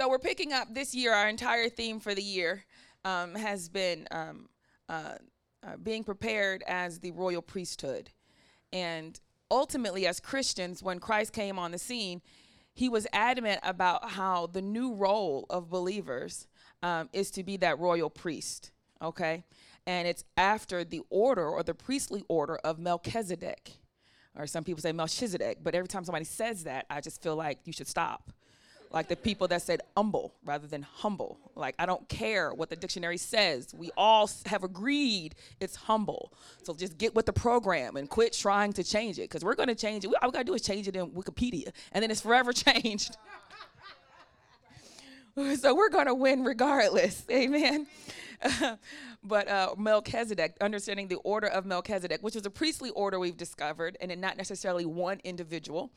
so we're picking up this year. Our entire theme for the year um, has been um, uh, uh, being prepared as the royal priesthood, and ultimately, as Christians, when Christ came on the scene, he was adamant about how the new role of believers um, is to be that royal priest. Okay, and it's after the order or the priestly order of Melchizedek, or some people say Melchizedek. But every time somebody says that, I just feel like you should stop like the people that said humble rather than humble. Like, I don't care what the dictionary says. We all have agreed it's humble. So just get with the program and quit trying to change it because we're going to change it. All we got to do is change it in Wikipedia, and then it's forever changed. so we're going to win regardless. Amen. but uh, Melchizedek, understanding the order of Melchizedek, which is a priestly order we've discovered, and not necessarily one individual.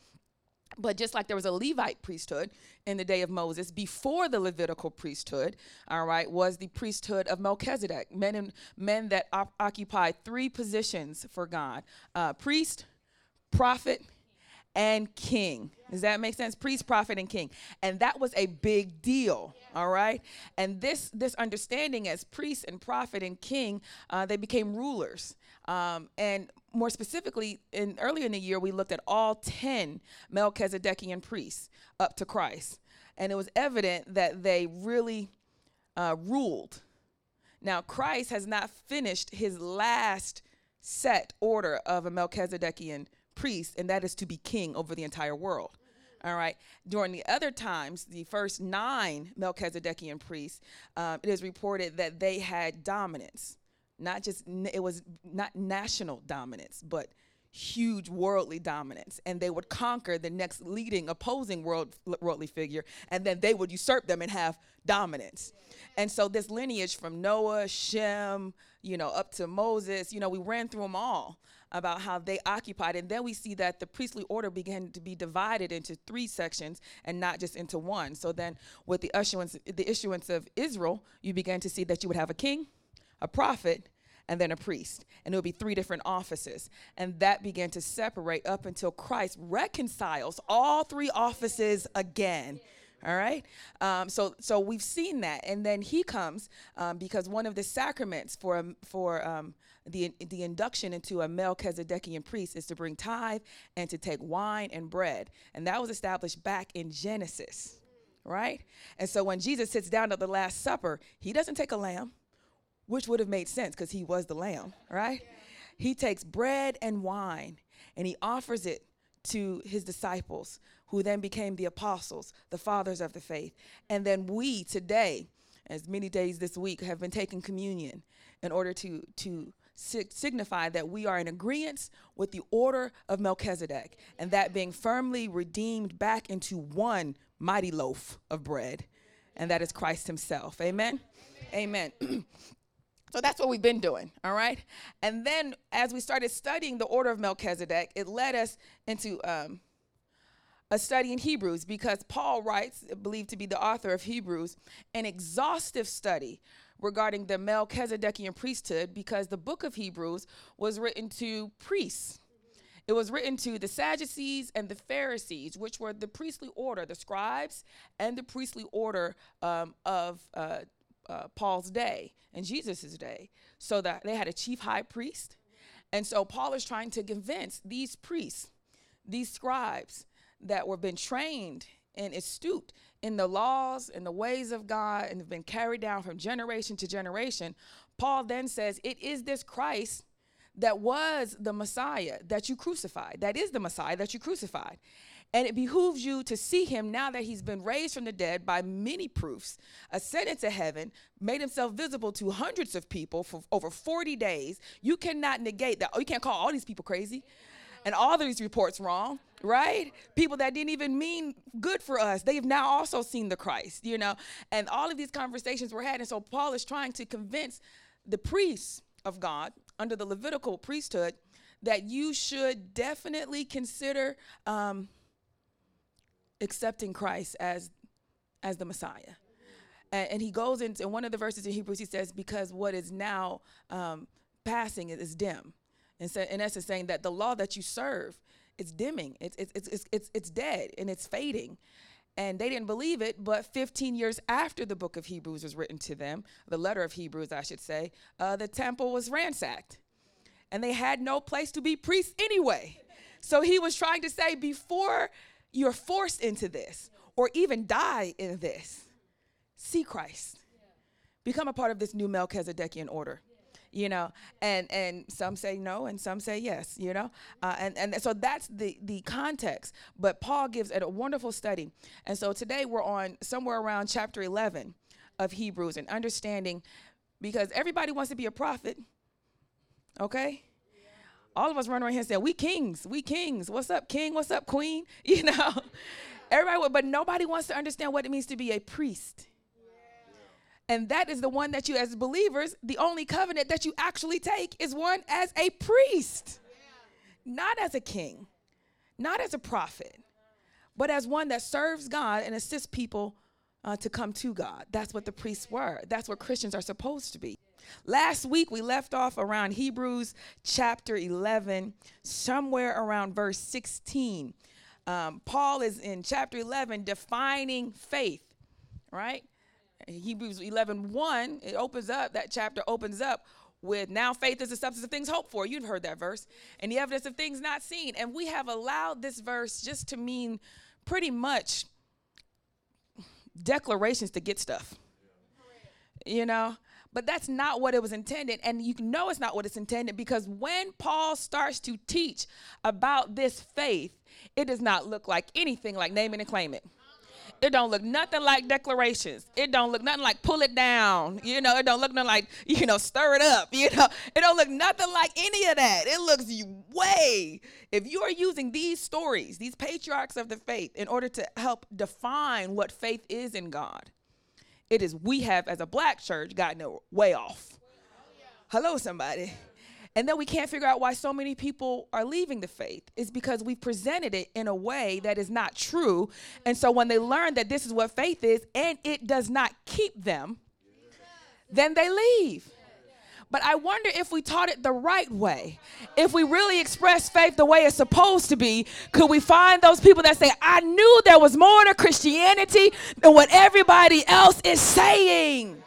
But just like there was a Levite priesthood in the day of Moses, before the Levitical priesthood, all right, was the priesthood of Melchizedek, men and men that op- occupied three positions for God: uh, priest, prophet, and king. Does that make sense? Priest, prophet, and king. And that was a big deal. All right. And this this understanding as priest and prophet and king, uh, they became rulers. Um, and more specifically, in earlier in the year, we looked at all ten Melchizedekian priests up to Christ, and it was evident that they really uh, ruled. Now, Christ has not finished his last set order of a Melchizedekian priest, and that is to be king over the entire world. All right. During the other times, the first nine Melchizedekian priests, um, it is reported that they had dominance. Not just, it was not national dominance, but huge worldly dominance. And they would conquer the next leading opposing world, worldly figure, and then they would usurp them and have dominance. And so this lineage from Noah, Shem, you know, up to Moses, you know, we ran through them all about how they occupied. And then we see that the priestly order began to be divided into three sections and not just into one. So then with the issuance, the issuance of Israel, you began to see that you would have a king, a prophet, and then a priest. And it would be three different offices. And that began to separate up until Christ reconciles all three offices again. All right. Um, so so we've seen that, and then he comes um, because one of the sacraments for um, for um, the the induction into a Melchizedekian priest is to bring tithe and to take wine and bread, and that was established back in Genesis, right? And so when Jesus sits down at the Last Supper, he doesn't take a lamb, which would have made sense because he was the lamb, right? He takes bread and wine and he offers it to his disciples who then became the apostles, the fathers of the faith. And then we today, as many days this week, have been taking communion in order to, to signify that we are in agreement with the order of Melchizedek, and that being firmly redeemed back into one mighty loaf of bread, and that is Christ Himself. Amen. Amen. Amen. So that's what we've been doing, all right? And then as we started studying the order of Melchizedek, it led us into um, a study in Hebrews because Paul writes, believed to be the author of Hebrews, an exhaustive study regarding the Melchizedekian priesthood because the book of Hebrews was written to priests. It was written to the Sadducees and the Pharisees, which were the priestly order, the scribes and the priestly order um, of uh, uh, Paul's day and Jesus's day. So that they had a chief high priest. And so Paul is trying to convince these priests, these scribes, that were been trained and astute in the laws and the ways of God and have been carried down from generation to generation, Paul then says, It is this Christ that was the Messiah that you crucified. That is the Messiah that you crucified. And it behooves you to see him now that he's been raised from the dead by many proofs, ascended to heaven, made himself visible to hundreds of people for over 40 days. You cannot negate that. Oh, you can't call all these people crazy and all these reports wrong, right? People that didn't even mean good for us, they've now also seen the Christ, you know? And all of these conversations were had. And so Paul is trying to convince the priests of God under the Levitical priesthood that you should definitely consider um, accepting Christ as, as the Messiah. And, and, he goes into in one of the verses in Hebrews, he says, because what is now um, passing is dim and so in essence saying that the law that you serve is dimming it's it's it's it's, it's dead and it's fading and they didn't believe it, but 15 years after the book of Hebrews was written to them, the letter of Hebrews, I should say, uh, the temple was ransacked. And they had no place to be priests anyway. So he was trying to say, before you're forced into this or even die in this, see Christ. Become a part of this new Melchizedekian order you know? And and some say no and some say yes you know? Uh, and and so that's the the context. But paul gives it a wonderful study. And so today we're on somewhere around chapter 11 of hebrews and understanding because everybody wants to be a prophet okay all of us run around here and say we kings we kings. What's up king? What's up queen? You know? Everybody but nobody wants to understand what it means to be a priest. And that is the one that you, as believers, the only covenant that you actually take is one as a priest, not as a king, not as a prophet, but as one that serves God and assists people uh, to come to God. That's what the priests were. That's what Christians are supposed to be. Last week, we left off around Hebrews chapter 11, somewhere around verse 16. Um, Paul is in chapter 11 defining faith, right? Hebrews 11 1, it opens up, that chapter opens up with now faith is the substance of things hoped for. You've heard that verse. And the evidence of things not seen. And we have allowed this verse just to mean pretty much declarations to get stuff. You know? But that's not what it was intended. And you know it's not what it's intended because when Paul starts to teach about this faith, it does not look like anything like naming and claiming. It don't look nothing like declarations. It don't look nothing like pull it down. You know, it don't look nothing like, you know, stir it up. You know, it don't look nothing like any of that. It looks way. If you are using these stories, these patriarchs of the faith, in order to help define what faith is in God, it is we have as a black church gotten it way off. Hello, somebody. And then we can't figure out why so many people are leaving the faith. Is because we've presented it in a way that is not true. And so when they learn that this is what faith is and it does not keep them then they leave but I wonder if we taught it the right way. If we really express faith the way it's supposed to be, could we find those people that say, I knew there was more to Christianity than what everybody else is saying?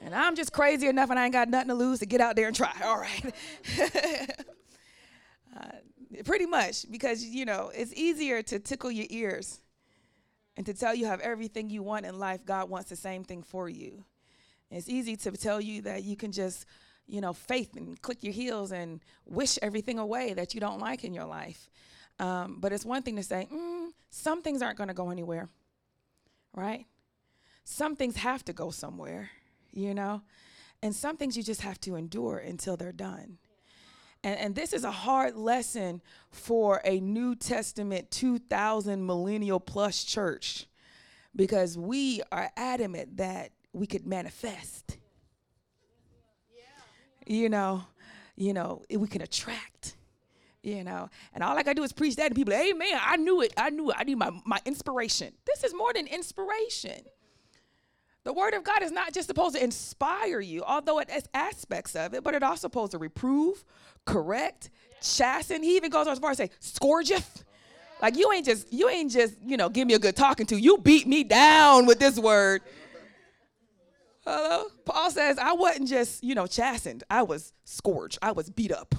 And I'm just crazy enough and I ain't got nothing to lose to get out there and try. All right. uh, pretty much because, you know, it's easier to tickle your ears and to tell you have everything you want in life. God wants the same thing for you. It's easy to tell you that you can just, you know, faith and click your heels and wish everything away that you don't like in your life. Um, but it's one thing to say, mm, some things aren't going to go anywhere, right? Some things have to go somewhere you know? And some things you just have to endure until they're done. And, and this is a hard lesson for a New Testament 2000 millennial plus church because we are adamant that we could manifest. You know, you know, we can attract you know. And all I gotta do is preach that, and people, man, I knew it, I knew it. I need my my inspiration. This is more than inspiration. The word of God is not just supposed to inspire you, although it has aspects of it, but it also supposed to reprove, correct, chasten. He even goes as far as say, scourgeth. Like you ain't just, you ain't just, you know, give me a good talking to. You beat me down with this word. Hello? Paul says, I wasn't just, you know, chastened. I was scourged. I was beat up.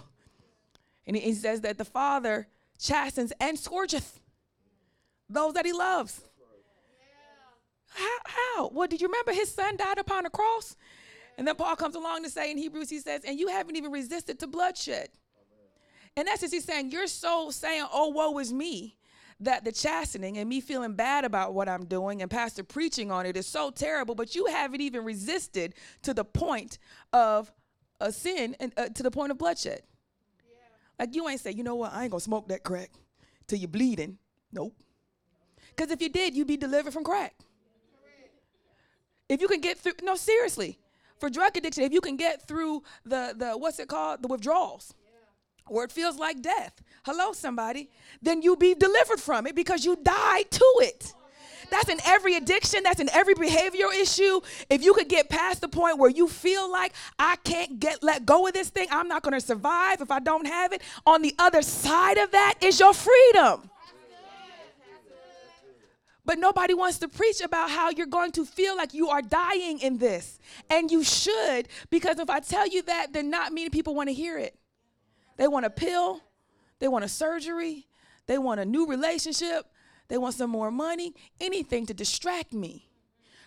And he says that the Father chastens and scourgeth those that he loves. How? How? Well, did you remember his son died upon a cross? And then Paul comes along to say in Hebrews, he says, and you haven't even resisted to bloodshed. And that's just he's saying, you're so saying, oh, woe is me, that the chastening and me feeling bad about what I'm doing and pastor preaching on it is so terrible, but you haven't even resisted to the point of a sin and uh, to the point of bloodshed. Yeah. Like you ain't say, you know what, I ain't gonna smoke that crack till you're bleeding. Nope. Because if you did, you'd be delivered from crack. If you can get through, no, seriously, for drug addiction, if you can get through the the what's it called, the withdrawals. Or it feels like death. Hello, somebody. Then you be delivered from it because you died to it. That's in every addiction. That's in every behavioral issue. If you could get past the point where you feel like I can't get let go of this thing, I'm not going to survive if I don't have it. On the other side of that is your freedom. But nobody wants to preach about how you're going to feel like you are dying in this. And you should, because if I tell you that, then not many people want to hear it. They want a pill, they want a surgery, they want a new relationship, they want some more money, anything to distract me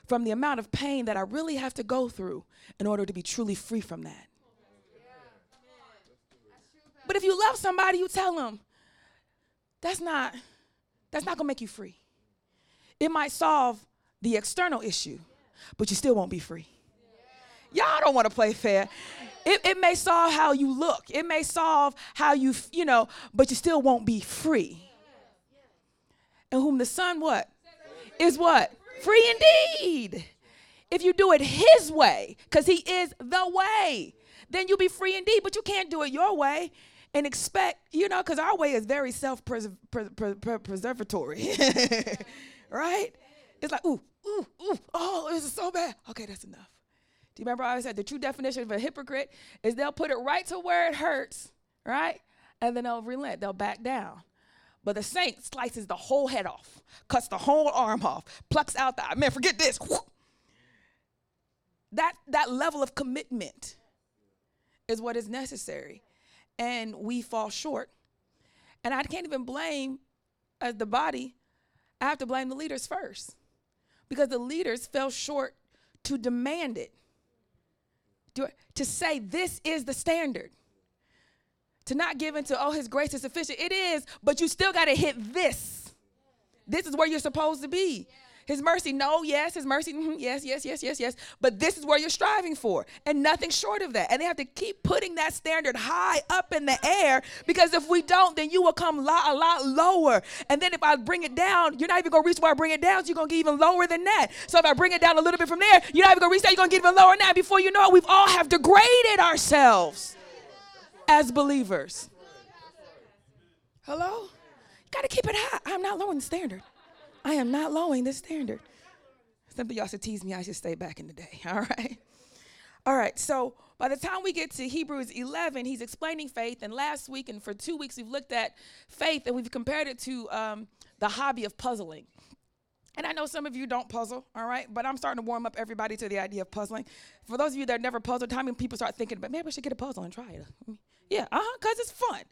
from the amount of pain that I really have to go through in order to be truly free from that. But if you love somebody, you tell them, that's not that's not going to make you free. It might solve the external issue, but you still won't be free. Y'all don't want to play fair. It, it may solve how you look. It may solve how you, you know, but you still won't be free. And whom the Son what? Is what? Free indeed. If you do it his way, because he is the way, then you'll be free indeed. But you can't do it your way and expect, you know, because our way is very self preservatory. right? It's like, ooh, ooh, ooh, oh, this is so bad. Okay, that's enough. Do you remember I said the true definition of a hypocrite is they'll put it right to where it hurts, right? And then they'll relent, they'll back down. But the saint slices the whole head off, cuts the whole arm off, plucks out the man, forget this. That that level of commitment is what is necessary. And we fall short. And I can't even blame as the body, I have to blame the leaders first. Because the leaders fell short to demand it. To say this is the standard to not give into, oh, his grace is sufficient. It is, but you still got to hit this. This is where you're supposed to be. His mercy, no, yes, his mercy, mm-hmm, yes, yes, yes, yes, yes. But this is where you're striving for, and nothing short of that. And they have to keep putting that standard high up in the air because if we don't, then you will come a lot lower. And then if I bring it down, you're not even gonna reach where I bring it down, so you're gonna get even lower than that. So if I bring it down a little bit from there, you're not even gonna reach that, you're gonna get even lower now. Before you know it, we've all have degraded ourselves as believers. Hello? You got to keep it high. I'm not lowering the standard. I am not lowering the standard. Some of y'all should tease me. I should stay back in the day. All right. All right. So by the time we get to Hebrews 11, he's explaining faith. And last week and for two weeks, we've looked at faith and we've compared it to um, the hobby of puzzling. And I know some of you don't puzzle, all right? But I'm starting to warm up everybody to the idea of puzzling. For those of you that never puzzled, time when people start thinking, but maybe I should get a puzzle and try it. Yeah, uh huh, because it's fun.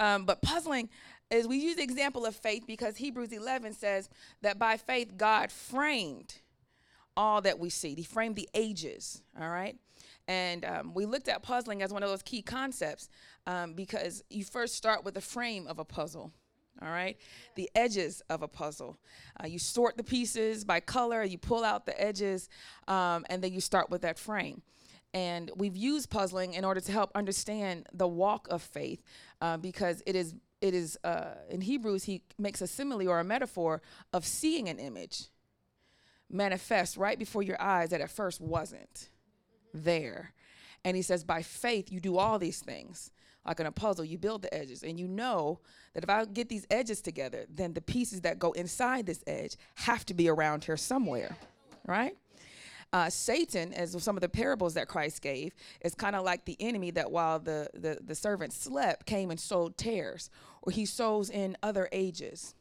Um, but puzzling is we use the example of faith because Hebrews 11 says that by faith God framed all that we see. He framed the ages, all right? And um, we looked at puzzling as one of those key concepts um, because you first start with the frame of a puzzle all right? The edges of a puzzle. Uh, you sort the pieces by color, you pull out the edges, um, and then you start with that frame. And we've used puzzling in order to help understand the walk of faith uh, because it is, it is uh, in Hebrews, he makes a simile or a metaphor of seeing an image manifest right before your eyes that at first wasn't there. And he says, by faith, you do all these things like in a puzzle, you build the edges, and you know that if I get these edges together, then the pieces that go inside this edge have to be around here somewhere, right? Uh, Satan, as some of the parables that Christ gave, is kind of like the enemy that while the, the, the servant slept, came and sowed tares, or he sows in other ages.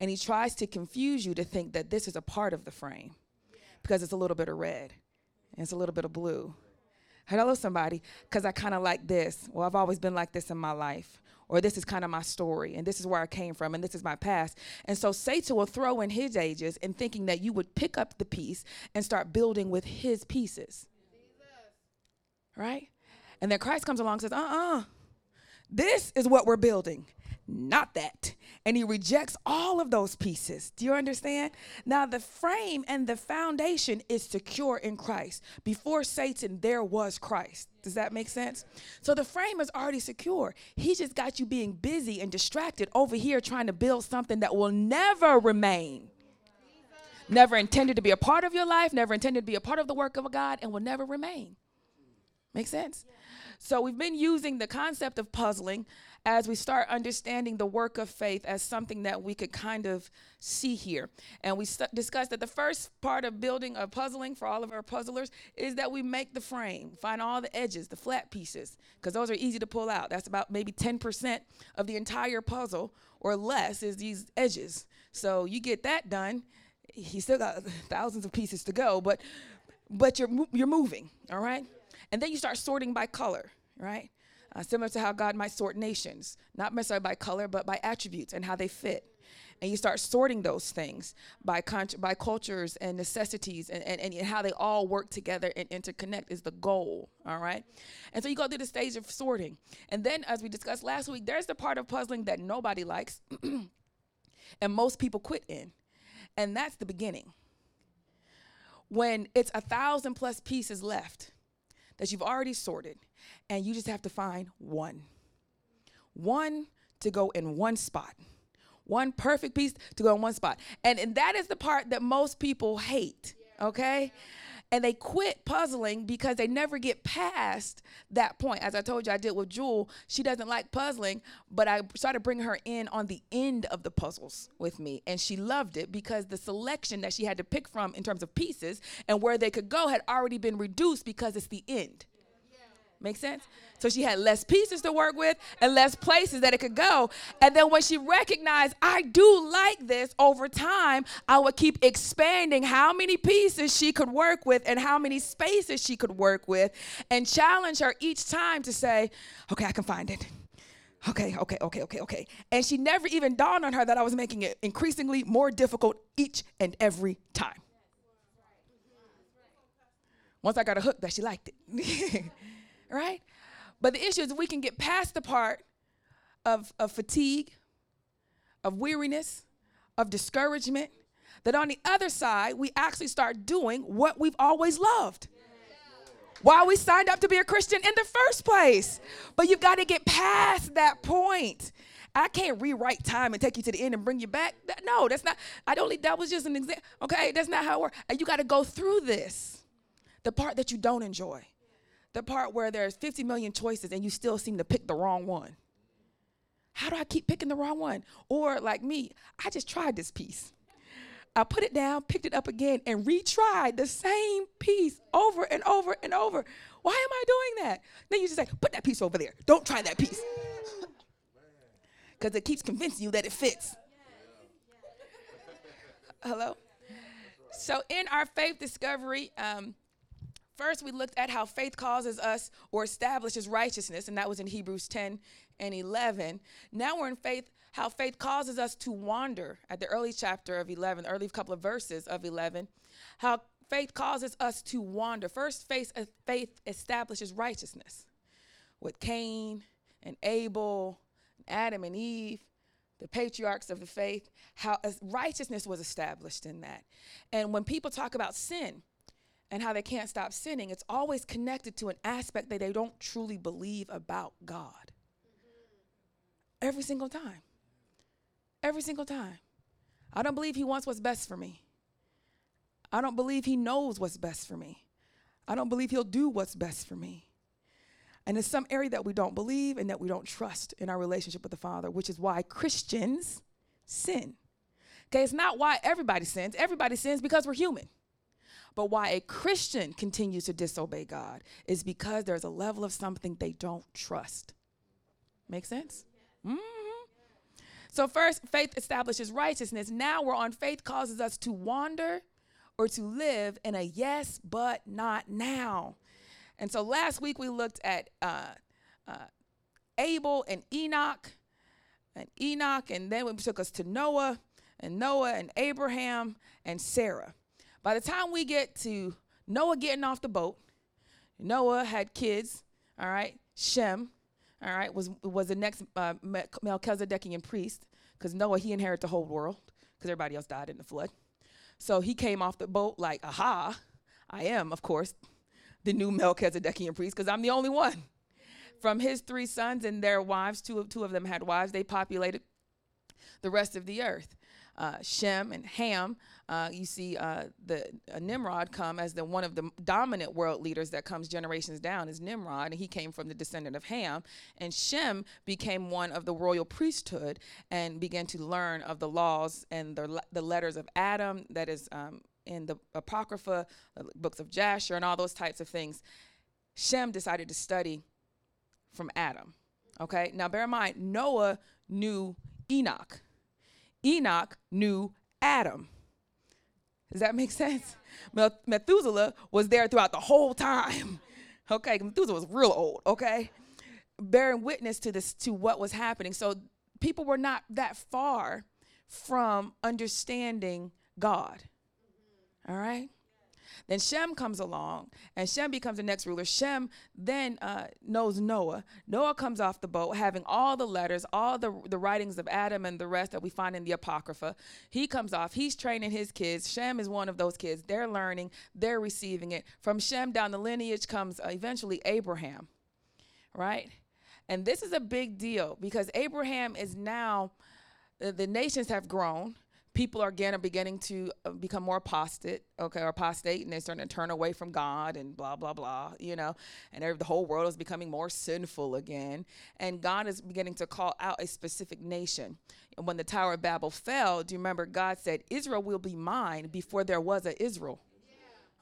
And he tries to confuse you to think that this is a part of the frame because it's a little bit of red and it's a little bit of blue. Hello somebody because i kind of like this. Well i've always been like this in my life. Or this is kind of my story and this is where i came from and this is my past. And so satan will throw in his ages in thinking that you would pick up the piece and start building with his pieces. Right? And then christ comes along and says uh-uh. This is what we're building not that. And he rejects all of those pieces. Do you understand? Now, the frame and the foundation is secure in Christ. Before Satan, there was Christ. Does that make sense? So the frame is already secure. He just got you being busy and distracted over here trying to build something that will never remain. Never intended to be a part of your life, never intended to be a part of the work of God, and will never remain. Make sense? So we've been using the concept of puzzling as we start understanding the work of faith as something that we could kind of see here. And we st- discussed that the first part of building a puzzling for all of our puzzlers is that we make the frame, find all the edges, the flat pieces, because those are easy to pull out. That's about maybe 10% of the entire puzzle or less is these edges. So you get that done. He still got thousands of pieces to go, but but you're you're moving, all right? And then you start sorting by color, right? Uh, similar to how God might sort nations, not necessarily by color, but by attributes and how they fit. And you start sorting those things by con- by cultures and necessities and, and, and how they all work together and interconnect is the goal. All right. And so you go through the stage of sorting. And then, as we discussed last week, there's the part of puzzling that nobody likes and most people quit in. And that's the beginning. When it's a thousand plus pieces left that you've already sorted, and you just have to find one. One to go in one spot. One perfect piece to go in one spot. And, and that is the part that most people hate, okay? and they quit puzzling because they never get past that point. As I told you, I did with Jewel. She doesn't like puzzling, but I started bringing her in on the end of the puzzles with me, and she loved it because the selection that she had to pick from in terms of pieces and where they could go had already been reduced because it's the end. Make sense? So she had less pieces to work with and less places that it could go. And then when she recognized, I do like this over time, I would keep expanding how many pieces she could work with and how many spaces she could work with and challenge her each time to say, okay, I can find it. Okay, okay, okay, okay, okay. And she never even dawned on her that I was making it increasingly more difficult each and every time. Once I got a hook that she liked it. right? But the issue is we can get past the part of, of fatigue, of weariness, of discouragement, that on the other side, we actually start doing what we've always loved. Why we signed up to be a Christian in the first place. But you've got to get past that point. I can't rewrite time and take you to the end and bring you back. No, that's not. I don't. That was just an example. Okay, that's not how it works. You got to go through this, the part that you don't enjoy, the part where there's 50 million choices and you still seem to pick the wrong one. How do I keep picking the wrong one? Or like me, I just tried this piece. I put it down, picked it up again, and retried the same piece over and over and over. Why am I doing that? Then you just say, put that piece over there. Don't try that piece. Because it keeps convincing you that it fits. Hello? So, in our faith discovery, um, First, we looked at how faith causes us or establishes righteousness, and that was in Hebrews 10 and 11. Now we're in faith, how faith causes us to wander at the early chapter of 11, early couple of verses of 11. How faith causes us to wander. First, faith, uh, faith establishes righteousness with Cain and Abel, Adam and Eve, the patriarchs of the faith, how righteousness was established in that. And when people talk about sin, and how they can't stop sinning, it's always connected to an aspect that they don't truly believe about God. Every single time. Every single time. I don't believe He wants what's best for me. I don't believe He knows what's best for me. I don't believe He'll do what's best for me. And it's some area that we don't believe and that we don't trust in our relationship with the Father, which is why Christians sin. Okay, it's not why everybody sins. Everybody sins because we're human. But why a Christian continues to disobey God is because there's a level of something they don't trust. Make sense? Mm-hmm. So, first, faith establishes righteousness. Now we're on faith causes us to wander or to live in a yes, but not now. And so last week we looked at uh, uh, Abel and Enoch, and Enoch, and then we took us to Noah, and Noah and Abraham and Sarah. By the time we get to Noah getting off the boat, Noah had kids, all right, Shem, all right, was, was the next uh, Melchizedekian priest, because Noah, he inherited the whole world, because everybody else died in the flood. So he came off the boat like, aha, I am, of course, the new Melchizedekian priest, because I'm the only one. From his three sons and their wives, two of, two of them had wives, they populated the rest of the earth uh, Shem and Ham, uh, you see uh, the uh, Nimrod come as the one of the dominant world leaders that comes generations down is Nimrod, and he came from the descendant of Ham. And Shem became one of the royal priesthood and began to learn of the laws and the, the letters of Adam, that is um, in the Apocrypha, the books of Jasher, and all those types of things. Shem decided to study from Adam. Okay, now bear in mind, Noah knew Enoch. Enoch knew Adam. Does that make sense? Methuselah was there throughout the whole time. Okay, Methuselah was real old, okay? Bearing witness to this to what was happening. So people were not that far from understanding God. All right? Then Shem comes along, and Shem becomes the next ruler. Shem then uh, knows Noah. Noah comes off the boat, having all the letters, all the, the writings of Adam and the rest that we find in the Apocrypha. He comes off. He's training his kids. Shem is one of those kids. They're learning, they're receiving it. From Shem down the lineage comes uh, eventually Abraham, right? And this is a big deal because Abraham is now, uh, the nations have grown people are again are beginning to uh, become more apostate, okay, or apostate, and they're starting to turn away from God and blah blah blah, you know, and the whole world is becoming more sinful again, and God is beginning to call out a specific nation. And when the Tower of Babel fell, do you remember God said, "Israel will be mine" before there was a Israel.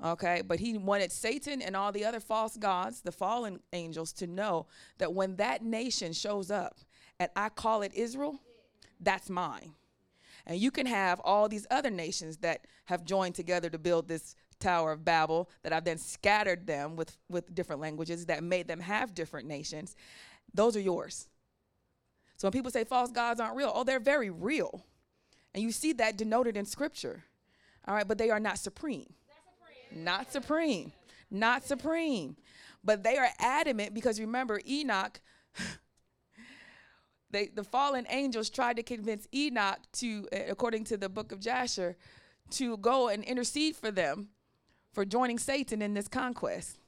Okay, but he wanted Satan and all the other false gods, the fallen angels, to know that when that nation shows up and I call it Israel, that's mine. And you can have all these other nations that have joined together to build this Tower of Babel that I've then scattered them with, with different languages that made them have different nations. Those are yours. So when people say false gods aren't real, oh, they're very real. And you see that denoted in scripture. All right, but they are not supreme. supreme. Not supreme. Not supreme. But they are adamant because remember, Enoch they, the fallen angels tried to convince Enoch to, uh, according to the book of Jasher, to go and intercede for them for joining Satan in this conquest.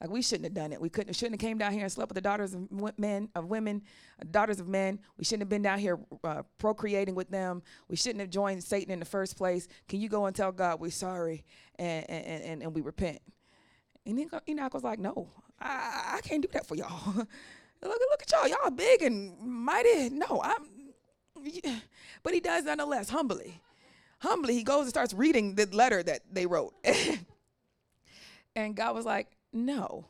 Like we shouldn't have done it. We couldn't shouldn't have came down here and slept with the daughters of men of women, uh, daughters of men. We shouldn't have been down here uh, procreating with them. We shouldn't have joined Satan in the first place. Can you go and tell God we're sorry and and, and, and we repent? And then Enoch was like, No, I, I can't do that for y'all. Look, look at y'all. Y'all big and mighty. No, I'm. But he does nonetheless, humbly. Humbly, he goes and starts reading the letter that they wrote. and God was like, no.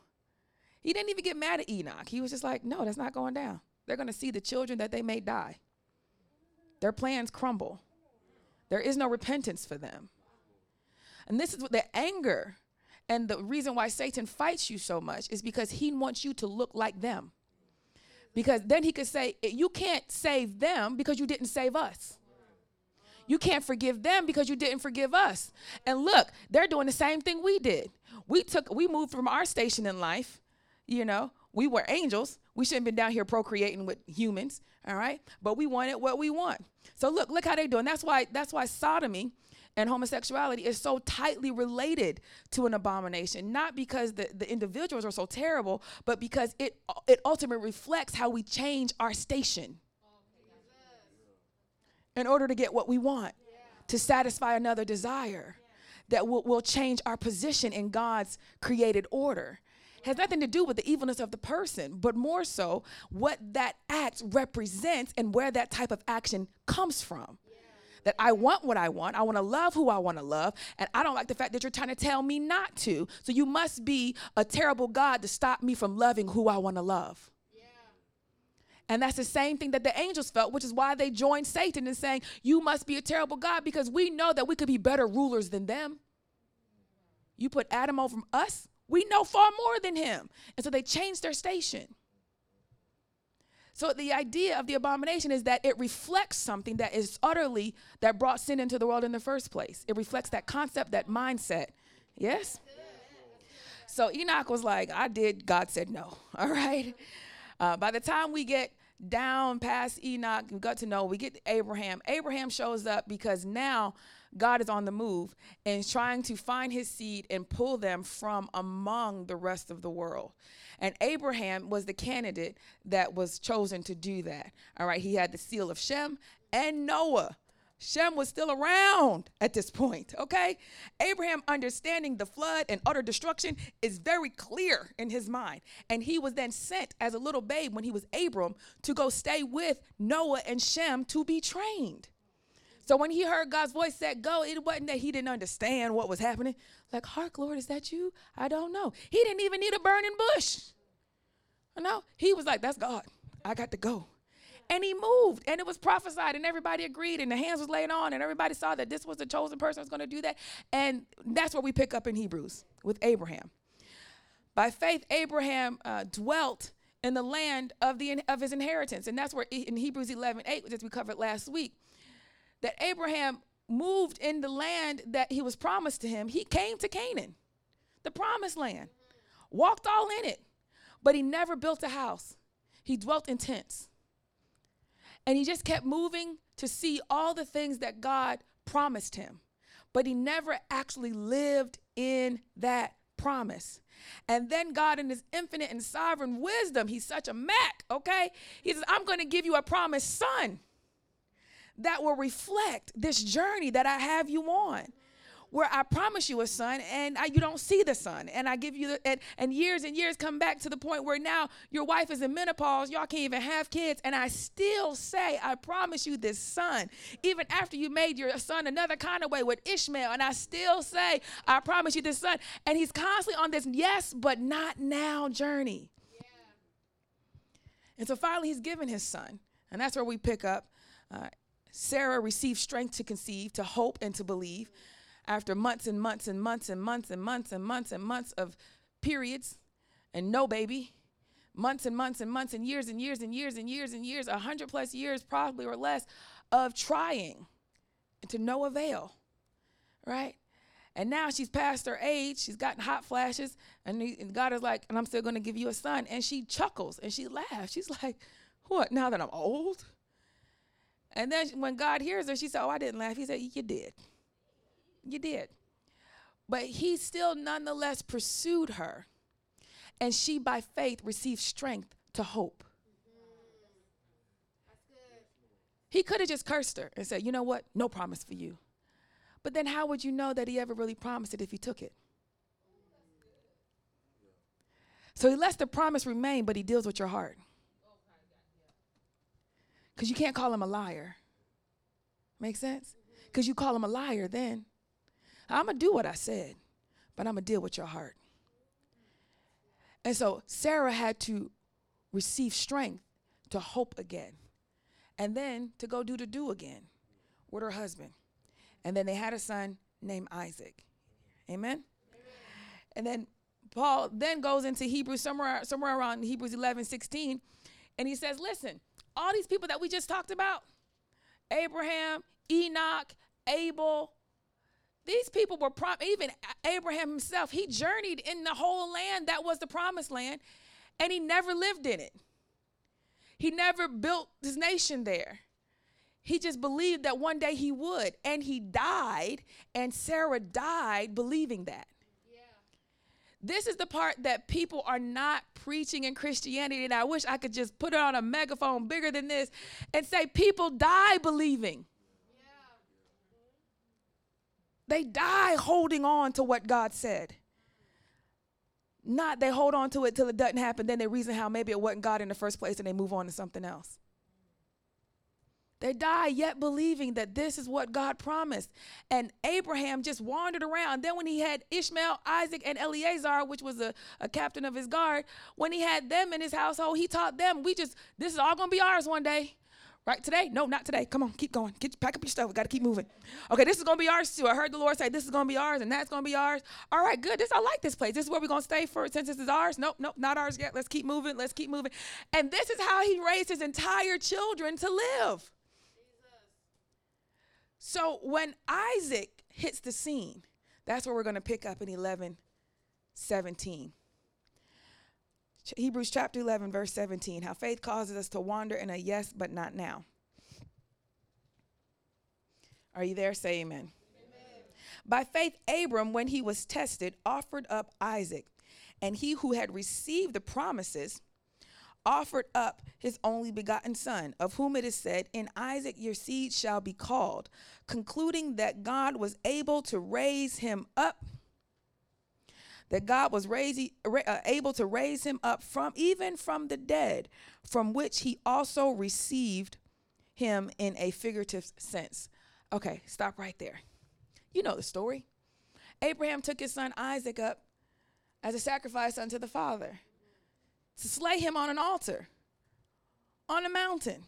He didn't even get mad at Enoch. He was just like, no, that's not going down. They're going to see the children that they may die. Their plans crumble. There is no repentance for them. And this is what the anger and the reason why Satan fights you so much is because he wants you to look like them. Because then he could say, You can't save them because you didn't save us. You can't forgive them because you didn't forgive us. And look, they're doing the same thing we did. We took, we moved from our station in life, you know, we were angels. We shouldn't have been down here procreating with humans, all right? But we wanted what we want. So look, look how they're doing. That's why, that's why sodomy and homosexuality is so tightly related to an abomination not because the, the individuals are so terrible but because it it ultimately reflects how we change our station in order to get what we want to satisfy another desire that will, will change our position in god's created order. Has nothing to do with the evilness of the person, but more so what that act represents and where that type of action comes from that I want what I want. I want to love who I want to love. And I don't like the fact that you're trying to tell me not to. So you must be a terrible God to stop me from loving who I want to love. And that's the same thing that the angels felt, which is why they joined Satan in saying, You must be a terrible God because we know that we could be better rulers than them. You put Adam over us, we know far more than him. And so they changed their station. So the idea of the abomination is that it reflects something that is utterly that brought sin into the world in the first place. It reflects that concept, that mindset. Yes? So Enoch was like, I did, God said no. All right. Uh, by the time we get down past Enoch, we got to know, we get Abraham. Abraham shows up because now God is on the move and trying to find his seed and pull them from among the rest of the world. And Abraham was the candidate that was chosen to do that. All right, he had the seal of Shem and Noah. Shem was still around at this point, okay? Abraham understanding the flood and utter destruction is very clear in his mind. And he was then sent as a little babe when he was Abram to go stay with Noah and Shem to be trained. So when he heard God's voice said go, it wasn't that he didn't understand what was happening. Like, hark, Lord, is that you? I don't know. He didn't even need a burning bush. No, he was like, that's God. I got to go. And he moved, and it was prophesied, and everybody agreed, and the hands was laid on, and everybody saw that this was the chosen person was going to do that. And that's what we pick up in Hebrews with Abraham. By faith, Abraham uh, dwelt in the land of, the, of his inheritance. And that's where in Hebrews 11 8, which we covered last week, that Abraham moved in the land that he was promised to him. He came to Canaan, the promised land, walked all in it, but he never built a house. He dwelt in tents. And he just kept moving to see all the things that God promised him. But he never actually lived in that promise. And then God, in his infinite and sovereign wisdom, he's such a Mac, okay? He says, I'm going to give you a promised son that will reflect this journey that I have you on where I promise you a son and I, you don't see the son. And I give you, the, and, and years and years come back to the point where now your wife is in menopause, y'all can't even have kids. And I still say, I promise you this son, even after you made your son another kind of way with Ishmael. And I still say, I promise you this son. And he's constantly on this yes, but not now journey. Yeah. And so finally, he's given his son. And that's where we pick up. Uh, Sarah received strength to conceive, to hope, and to believe after months and months and months and months and months and months and months of periods and no baby, months and months and months and years and years and years and years and years, a hundred plus years probably or less of trying and to no avail, right? And now she's past her age. She's gotten hot flashes. And, he, and God is like, and I'm still going to give you a son. And she chuckles and she laughs. She's like, what, now that I'm old? And then when God hears her, she said, oh, I didn't laugh. He said, you did. You did. But he still nonetheless pursued her. And she, by faith, received strength to hope. He could have just cursed her and said, You know what? No promise for you. But then how would you know that he ever really promised it if he took it? So he lets the promise remain, but he deals with your heart. Because you can't call him a liar. Make sense? Because you call him a liar then. I'm going to do what I said, but I'm going to deal with your heart. And so Sarah had to receive strength to hope again and then to go do the do again with her husband. And then they had a son named Isaac. Amen? Amen. And then Paul then goes into Hebrews somewhere somewhere around Hebrews 11, 16, and he says, listen, all these people that we just talked about, Abraham, Enoch, Abel, these people were prom- even Abraham himself. He journeyed in the whole land that was the promised land, and he never lived in it. He never built his nation there. He just believed that one day he would, and he died, and Sarah died believing that. This is the part that people are not preaching in Christianity, and I wish I could just put it on a megaphone bigger than this and say, People die believing. They die holding on to what God said. Not they hold on to it till it doesn't happen, then they reason how maybe it wasn't God in the first place and they move on to something else. They die yet believing that this is what God promised. And Abraham just wandered around. Then, when he had Ishmael, Isaac, and Eleazar, which was a, a captain of his guard, when he had them in his household, he taught them, we just, this is all going to be ours one day. Right today? No, not today. Come on, keep going. Get pack up your stuff. We got to keep moving. Okay, this is gonna be ours too. I heard the Lord say this is gonna be ours, and that's gonna be ours. All right, good. This I like this place. This is where we're gonna stay for since this is ours. Nope, nope, not ours yet. Let's keep moving. Let's keep moving. And this is how he raised his entire children to live. So when Isaac hits the scene, that's where we're gonna pick up in 11, 17. Hebrews chapter 11, verse 17. How faith causes us to wander in a yes, but not now. Are you there? Say amen. amen. By faith, Abram, when he was tested, offered up Isaac. And he who had received the promises offered up his only begotten son, of whom it is said, In Isaac your seed shall be called, concluding that God was able to raise him up that God was raising, uh, able to raise him up from even from the dead, from which he also received him in a figurative sense. Okay, stop right there. You know the story. Abraham took his son Isaac up as a sacrifice unto the Father to slay him on an altar on a mountain.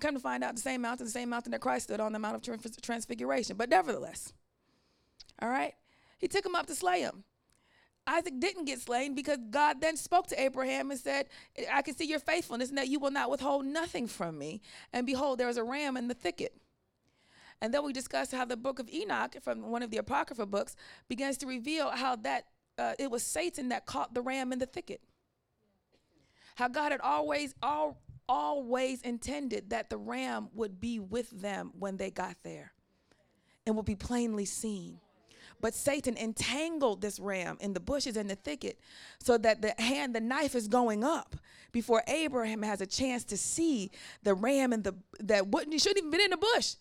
Come to find out, the same mountain, the same mountain that Christ stood on, the Mount of Transfiguration. But nevertheless, all right, he took him up to slay him. Isaac didn't get slain because God then spoke to Abraham and said, I can see your faithfulness and that you will not withhold nothing from me. And behold, there is a ram in the thicket. And then we discussed how the book of Enoch, from one of the Apocrypha books, begins to reveal how that uh, it was Satan that caught the ram in the thicket. How God had always, all, always intended that the ram would be with them when they got there and would be plainly seen. But Satan entangled this ram in the bushes and the thicket so that the hand, the knife is going up before Abraham has a chance to see the ram and the that wouldn't he shouldn't even been in the bush.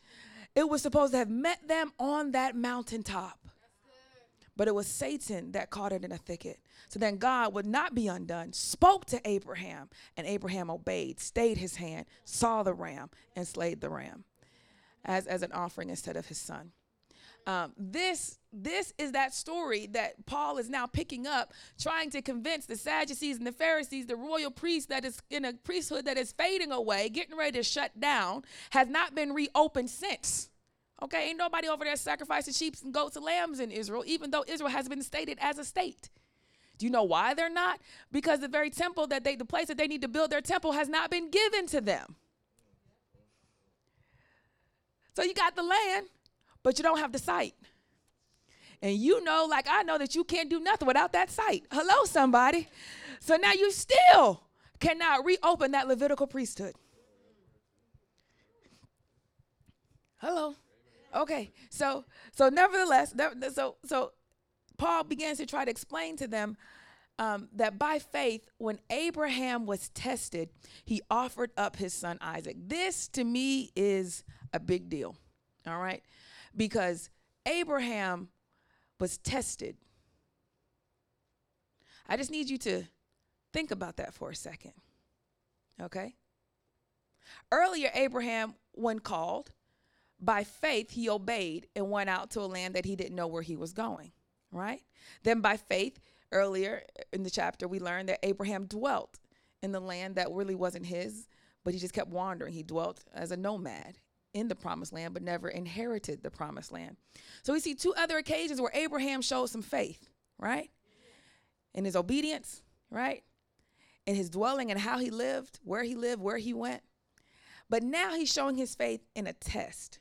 It was supposed to have met them on that mountaintop. But it was Satan that caught it in a thicket. So then God would not be undone, spoke to Abraham, and Abraham obeyed, stayed his hand, saw the ram, and slayed the ram as, as an offering instead of his son. Um, this this is that story that Paul is now picking up, trying to convince the Sadducees and the Pharisees, the royal priest that is in a priesthood that is fading away, getting ready to shut down, has not been reopened since. Okay, ain't nobody over there sacrificing sheep and goats and lambs in Israel, even though Israel has been stated as a state. Do you know why they're not? Because the very temple that they, the place that they need to build their temple has not been given to them. So you got the land, but you don't have the site. And you know, like I know that you can't do nothing without that site. Hello, somebody. So now you still cannot reopen that Levitical priesthood. Hello. Okay. So so nevertheless, so so Paul begins to try to explain to them um, that by faith, when Abraham was tested, he offered up his son Isaac. This to me is a big deal. All right because Abraham was tested. I just need you to think about that for a second. Okay? Earlier, Abraham, when called, by faith, he obeyed and went out to a land that he didn't know where he was going, right? Then, by faith, earlier in the chapter, we learned that Abraham dwelt in the land that really wasn't his, but he just kept wandering. He dwelt as a nomad in the promised land, but never inherited the promised land. So we see two other occasions where Abraham showed some faith, right? In his obedience, right? In his dwelling and how he lived, where he lived, where he went. But now he's showing his faith in a test.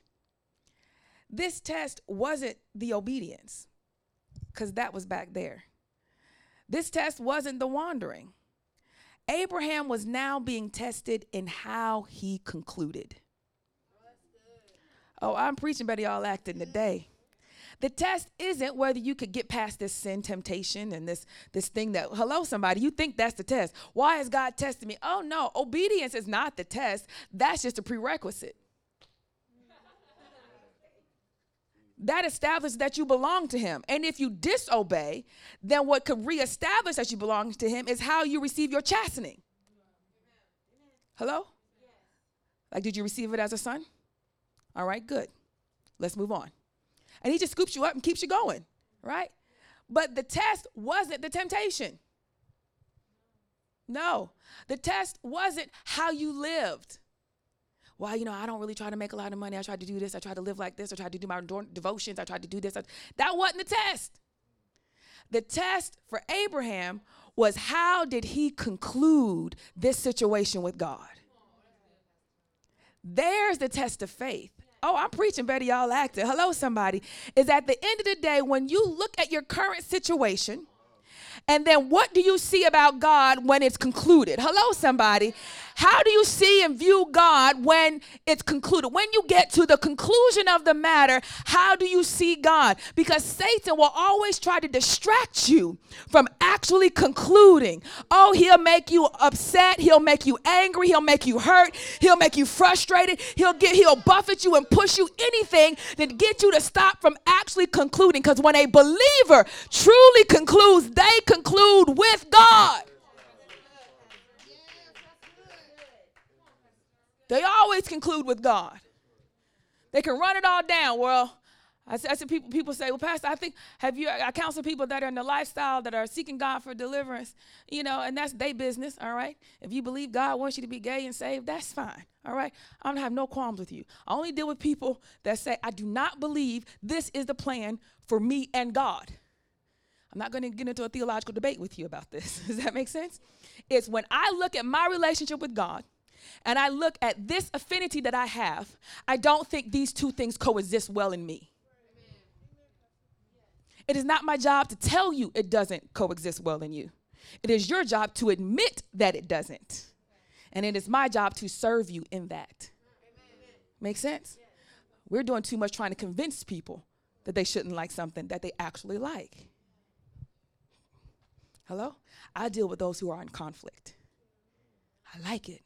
This test wasn't the obedience, because that was back there. This test wasn't the wandering. Abraham was now being tested in how he concluded. Oh, I'm preaching better y'all acting today. The test isn't whether you could get past this sin temptation and this this thing that hello somebody you think that's the test. Why is God testing me? Oh no, obedience is not the test. That's just a prerequisite. That establishes that you belong to him. And if you disobey, then what could reestablish that you belong to him is how you receive your chastening. Hello? Like, did you receive it as a son? All right, good. Let's move on. And he just scoops you up and keeps you going, right? But the test wasn't the temptation. No, the test wasn't how you lived. Why, you know, I don't really try to make a lot of money. I tried to do this. I tried to live like this. I tried to do my devotions. I tried to do this. That wasn't the test. The test for Abraham was how did he conclude this situation with God? There's the test of faith. Oh, I'm preaching better, y'all acting. Hello, somebody. Is at the end of the day, when you look at your current situation, and then what do you see about God when it's concluded? Hello, somebody. How do you see and view God when it's concluded? When you get to the conclusion of the matter, how do you see God? Because Satan will always try to distract you from actually concluding. Oh, he'll make you upset, he'll make you angry, he'll make you hurt, he'll make you frustrated, he'll get he'll buffet you and push you anything that get you to stop from actually concluding because when a believer truly concludes, they conclude with God. They always conclude with God. They can run it all down. Well, I said, I people, people say, well, Pastor, I think, have you, I counsel people that are in the lifestyle that are seeking God for deliverance, you know, and that's their business, all right? If you believe God wants you to be gay and saved, that's fine, all right? I don't have no qualms with you. I only deal with people that say, I do not believe this is the plan for me and God. I'm not going to get into a theological debate with you about this. Does that make sense? It's when I look at my relationship with God and I look at this affinity that I have, I don't think these two things coexist well in me. It is not my job to tell you it doesn't coexist well in you. It is your job to admit that it doesn't. And it is my job to serve you in that. Make sense? We're doing too much trying to convince people that they shouldn't like something that they actually like. Hello? I deal with those who are in conflict. I like it,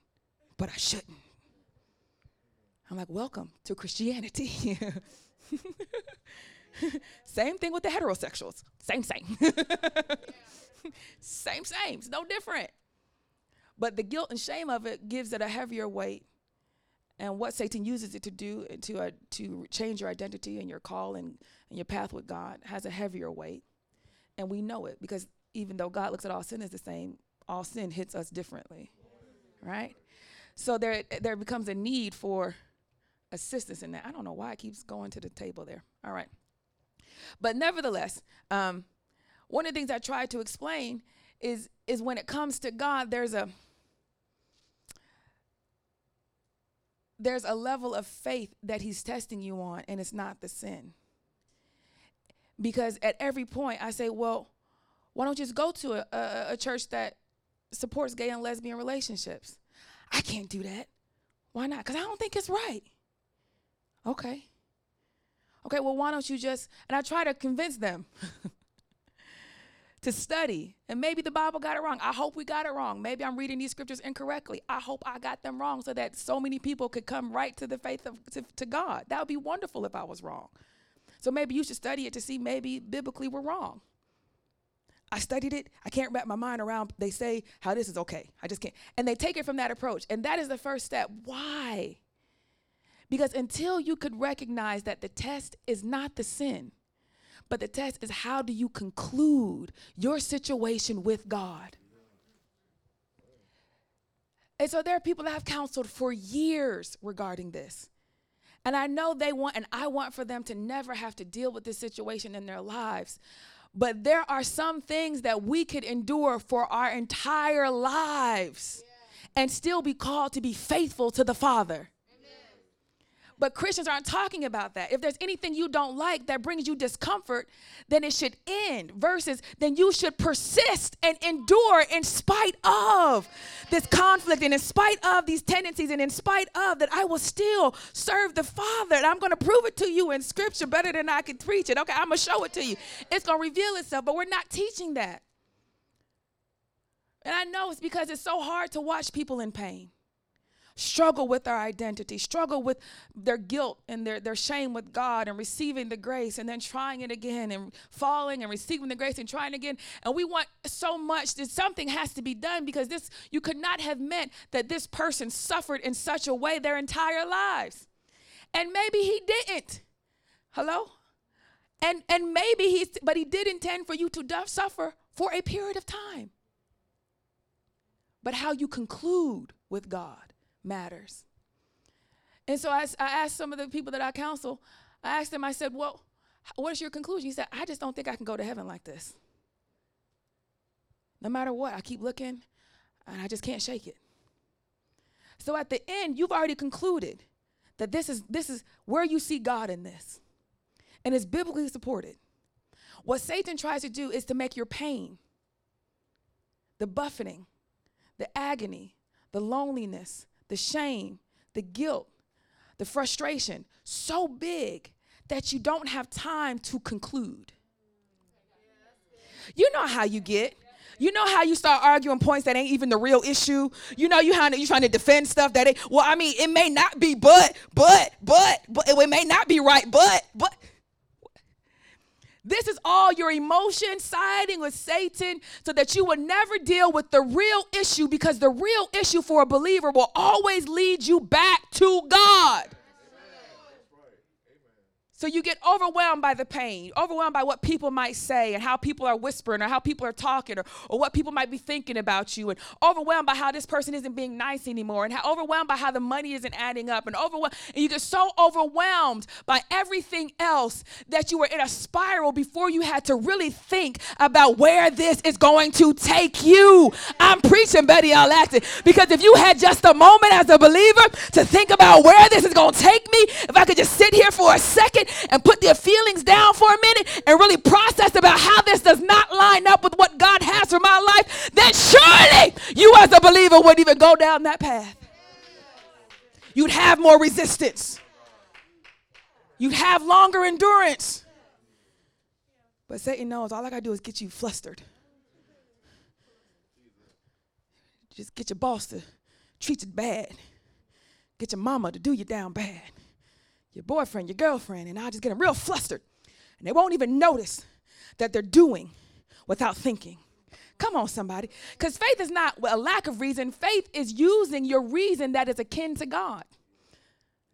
but I shouldn't. I'm like, welcome to Christianity. same thing with the heterosexuals. Same, same. same, same. It's no different. But the guilt and shame of it gives it a heavier weight. And what Satan uses it to do to uh, to change your identity and your call and, and your path with God has a heavier weight. And we know it because even though God looks at all sin as the same, all sin hits us differently. Right? So there there becomes a need for assistance in that. I don't know why it keeps going to the table there. All right. But nevertheless, um, one of the things I try to explain is is when it comes to God, there's a there's a level of faith that he's testing you on, and it's not the sin. Because at every point I say, well, why don't you just go to a, a, a church that supports gay and lesbian relationships? I can't do that. Why not? Because I don't think it's right. Okay. Okay, well, why don't you just, and I try to convince them to study. And maybe the Bible got it wrong. I hope we got it wrong. Maybe I'm reading these scriptures incorrectly. I hope I got them wrong so that so many people could come right to the faith of to, to God. That would be wonderful if I was wrong. So maybe you should study it to see maybe biblically we're wrong. I studied it. I can't wrap my mind around. They say how this is okay. I just can't. And they take it from that approach. And that is the first step. Why? Because until you could recognize that the test is not the sin, but the test is how do you conclude your situation with God? And so there are people that I've counseled for years regarding this. And I know they want, and I want for them to never have to deal with this situation in their lives. But there are some things that we could endure for our entire lives yeah. and still be called to be faithful to the Father. But Christians aren't talking about that. If there's anything you don't like that brings you discomfort, then it should end. Versus, then you should persist and endure in spite of this conflict and in spite of these tendencies and in spite of that, I will still serve the Father. And I'm going to prove it to you in Scripture better than I can preach it. Okay, I'm going to show it to you. It's going to reveal itself, but we're not teaching that. And I know it's because it's so hard to watch people in pain struggle with their identity, struggle with their guilt and their, their shame with God and receiving the grace and then trying it again and falling and receiving the grace and trying again. And we want so much that something has to be done because this, you could not have meant that this person suffered in such a way their entire lives. And maybe he didn't. Hello? And, and maybe he's, but he did intend for you to suffer for a period of time. But how you conclude with God matters. And so I, I asked some of the people that I counsel, I asked them, I said, Well, what is your conclusion? He said, I just don't think I can go to heaven like this. No matter what, I keep looking and I just can't shake it. So at the end, you've already concluded that this is this is where you see God in this. And it's biblically supported. What Satan tries to do is to make your pain, the buffeting, the agony, the loneliness, the shame, the guilt, the frustration so big that you don't have time to conclude. You know how you get. You know how you start arguing points that ain't even the real issue. You know you how you trying to defend stuff that ain't. Well, I mean, it may not be, but, but, but, but it may not be right, but, but. This is all your emotion siding with Satan so that you will never deal with the real issue because the real issue for a believer will always lead you back to God. So you get overwhelmed by the pain, overwhelmed by what people might say and how people are whispering or how people are talking or, or what people might be thinking about you, and overwhelmed by how this person isn't being nice anymore, and how overwhelmed by how the money isn't adding up, and overwhelmed, and you get so overwhelmed by everything else that you were in a spiral before you had to really think about where this is going to take you. I'm preaching better y'all acting because if you had just a moment as a believer to think about where this is going to take me, if I could just sit here for a second and put their feelings down for a minute and really process about how this does not line up with what God has for my life, then surely you as a believer would even go down that path. You'd have more resistance. You'd have longer endurance. But Satan knows all I gotta do is get you flustered. Just get your boss to treat you bad. Get your mama to do you down bad your boyfriend, your girlfriend, and I just get them real flustered. And they won't even notice that they're doing without thinking. Come on, somebody. Because faith is not a lack of reason, faith is using your reason that is akin to God.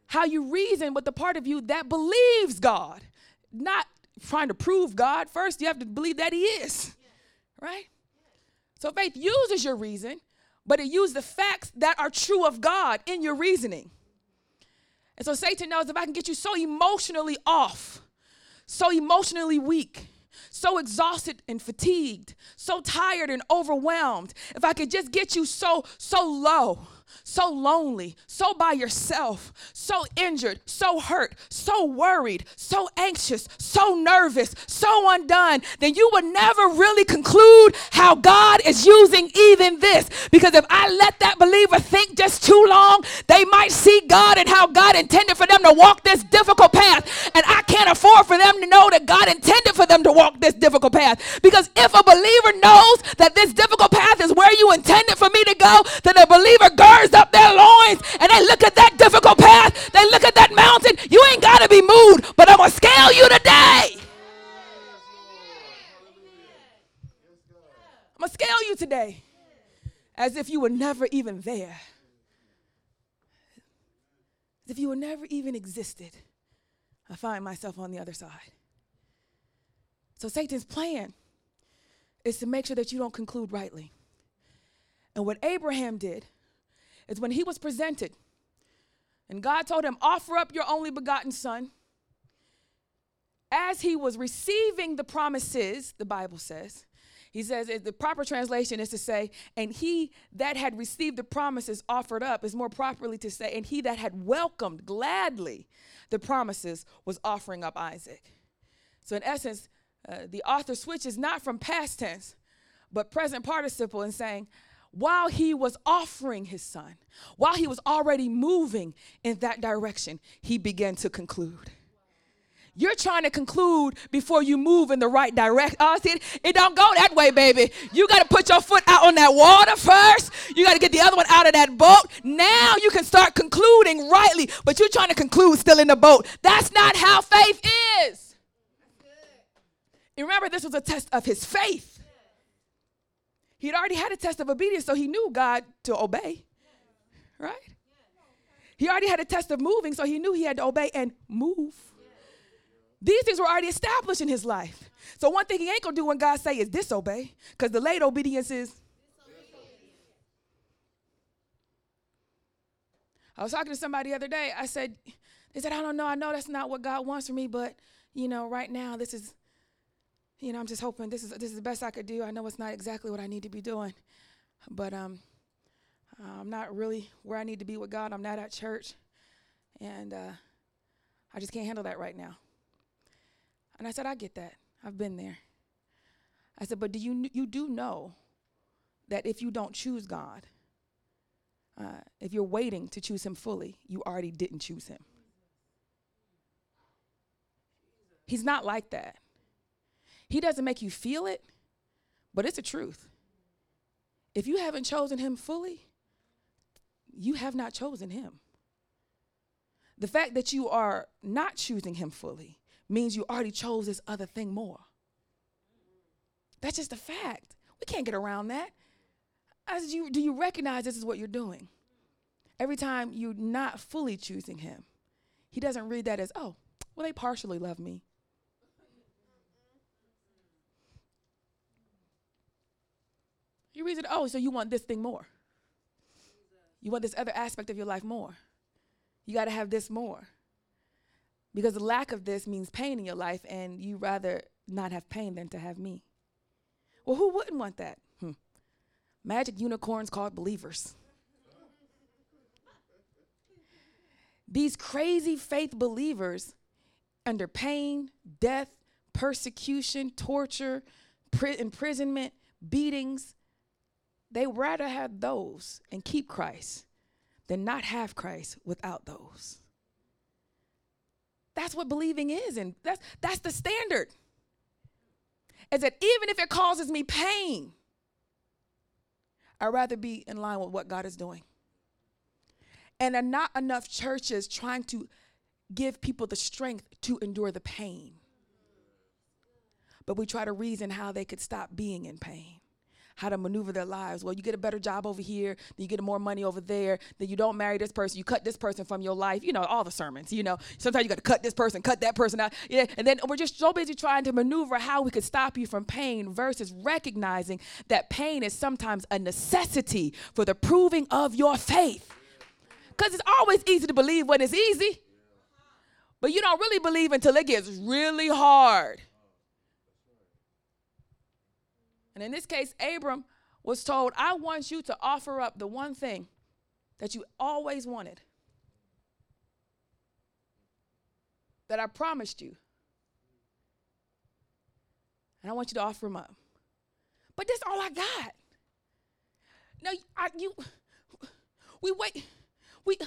How you reason with the part of you that believes God, not trying to prove God. First, you have to believe that He is, right? So faith uses your reason, but it uses the facts that are true of God in your reasoning. And so Satan knows if I can get you so emotionally off, so emotionally weak, so exhausted and fatigued, so tired and overwhelmed, if I could just get you so, so low so lonely, so by yourself, so injured, so hurt, so worried, so anxious, so nervous, so undone, then you would never really conclude how God is using even this. Because if I let that believer think just too long, they might see God and how God intended for them to walk this difficult path. And I can't afford for them to know that God intended for them to walk this difficult path. Because if a believer knows that this difficult path is where you intended for me to go, then a believer up their loins and they look at that difficult path, they look at that mountain. You ain't got to be moved, but I'm going to scale you today. I'm going to scale you today as if you were never even there. As if you were never even existed. I find myself on the other side. So Satan's plan is to make sure that you don't conclude rightly. And what Abraham did is when he was presented and God told him, Offer up your only begotten son. As he was receiving the promises, the Bible says, he says the proper translation is to say, and he that had received the promises offered up is more properly to say, and he that had welcomed gladly the promises was offering up Isaac. So, in essence, uh, the author switches not from past tense, but present participle and saying, while he was offering his son, while he was already moving in that direction, he began to conclude. You're trying to conclude before you move in the right direction. Oh, see, it don't go that way, baby. You got to put your foot out on that water first. You got to get the other one out of that boat. Now you can start concluding rightly, but you're trying to conclude still in the boat. That's not how faith is. You remember, this was a test of his faith. He'd already had a test of obedience, so he knew God to obey. Right? He already had a test of moving, so he knew he had to obey and move. These things were already established in his life. So one thing he ain't gonna do when God say is disobey, because the late obedience is. I was talking to somebody the other day. I said, they said, I don't know. I know that's not what God wants for me, but you know, right now this is you know, I'm just hoping this is this is the best I could do. I know it's not exactly what I need to be doing, but um, uh, I'm not really where I need to be with God. I'm not at church, and uh, I just can't handle that right now. And I said, I get that. I've been there. I said, but do you you do know that if you don't choose God, uh, if you're waiting to choose Him fully, you already didn't choose Him. He's not like that. He doesn't make you feel it, but it's a truth. If you haven't chosen him fully, you have not chosen him. The fact that you are not choosing him fully means you already chose this other thing more. That's just a fact. We can't get around that. As you, do you recognize this is what you're doing? Every time you're not fully choosing him, he doesn't read that as, oh, Well, they partially love me. You reason, oh, so you want this thing more. You want this other aspect of your life more. You got to have this more. Because the lack of this means pain in your life, and you rather not have pain than to have me. Well, who wouldn't want that? Hmm. Magic unicorns called believers. These crazy faith believers, under pain, death, persecution, torture, pri- imprisonment, beatings, they rather have those and keep Christ than not have Christ without those. That's what believing is, and that's that's the standard. Is that even if it causes me pain, I'd rather be in line with what God is doing. And are not enough churches trying to give people the strength to endure the pain. But we try to reason how they could stop being in pain how to maneuver their lives. Well, you get a better job over here, then you get more money over there, then you don't marry this person, you cut this person from your life. You know, all the sermons, you know. Sometimes you got to cut this person, cut that person out. Yeah, and then we're just so busy trying to maneuver how we could stop you from pain versus recognizing that pain is sometimes a necessity for the proving of your faith. Because it's always easy to believe when it's easy. But you don't really believe until it gets really hard. And in this case, Abram was told, I want you to offer up the one thing that you always wanted, that I promised you. And I want you to offer him up. But that's all I got. No, I, you, we wait, we,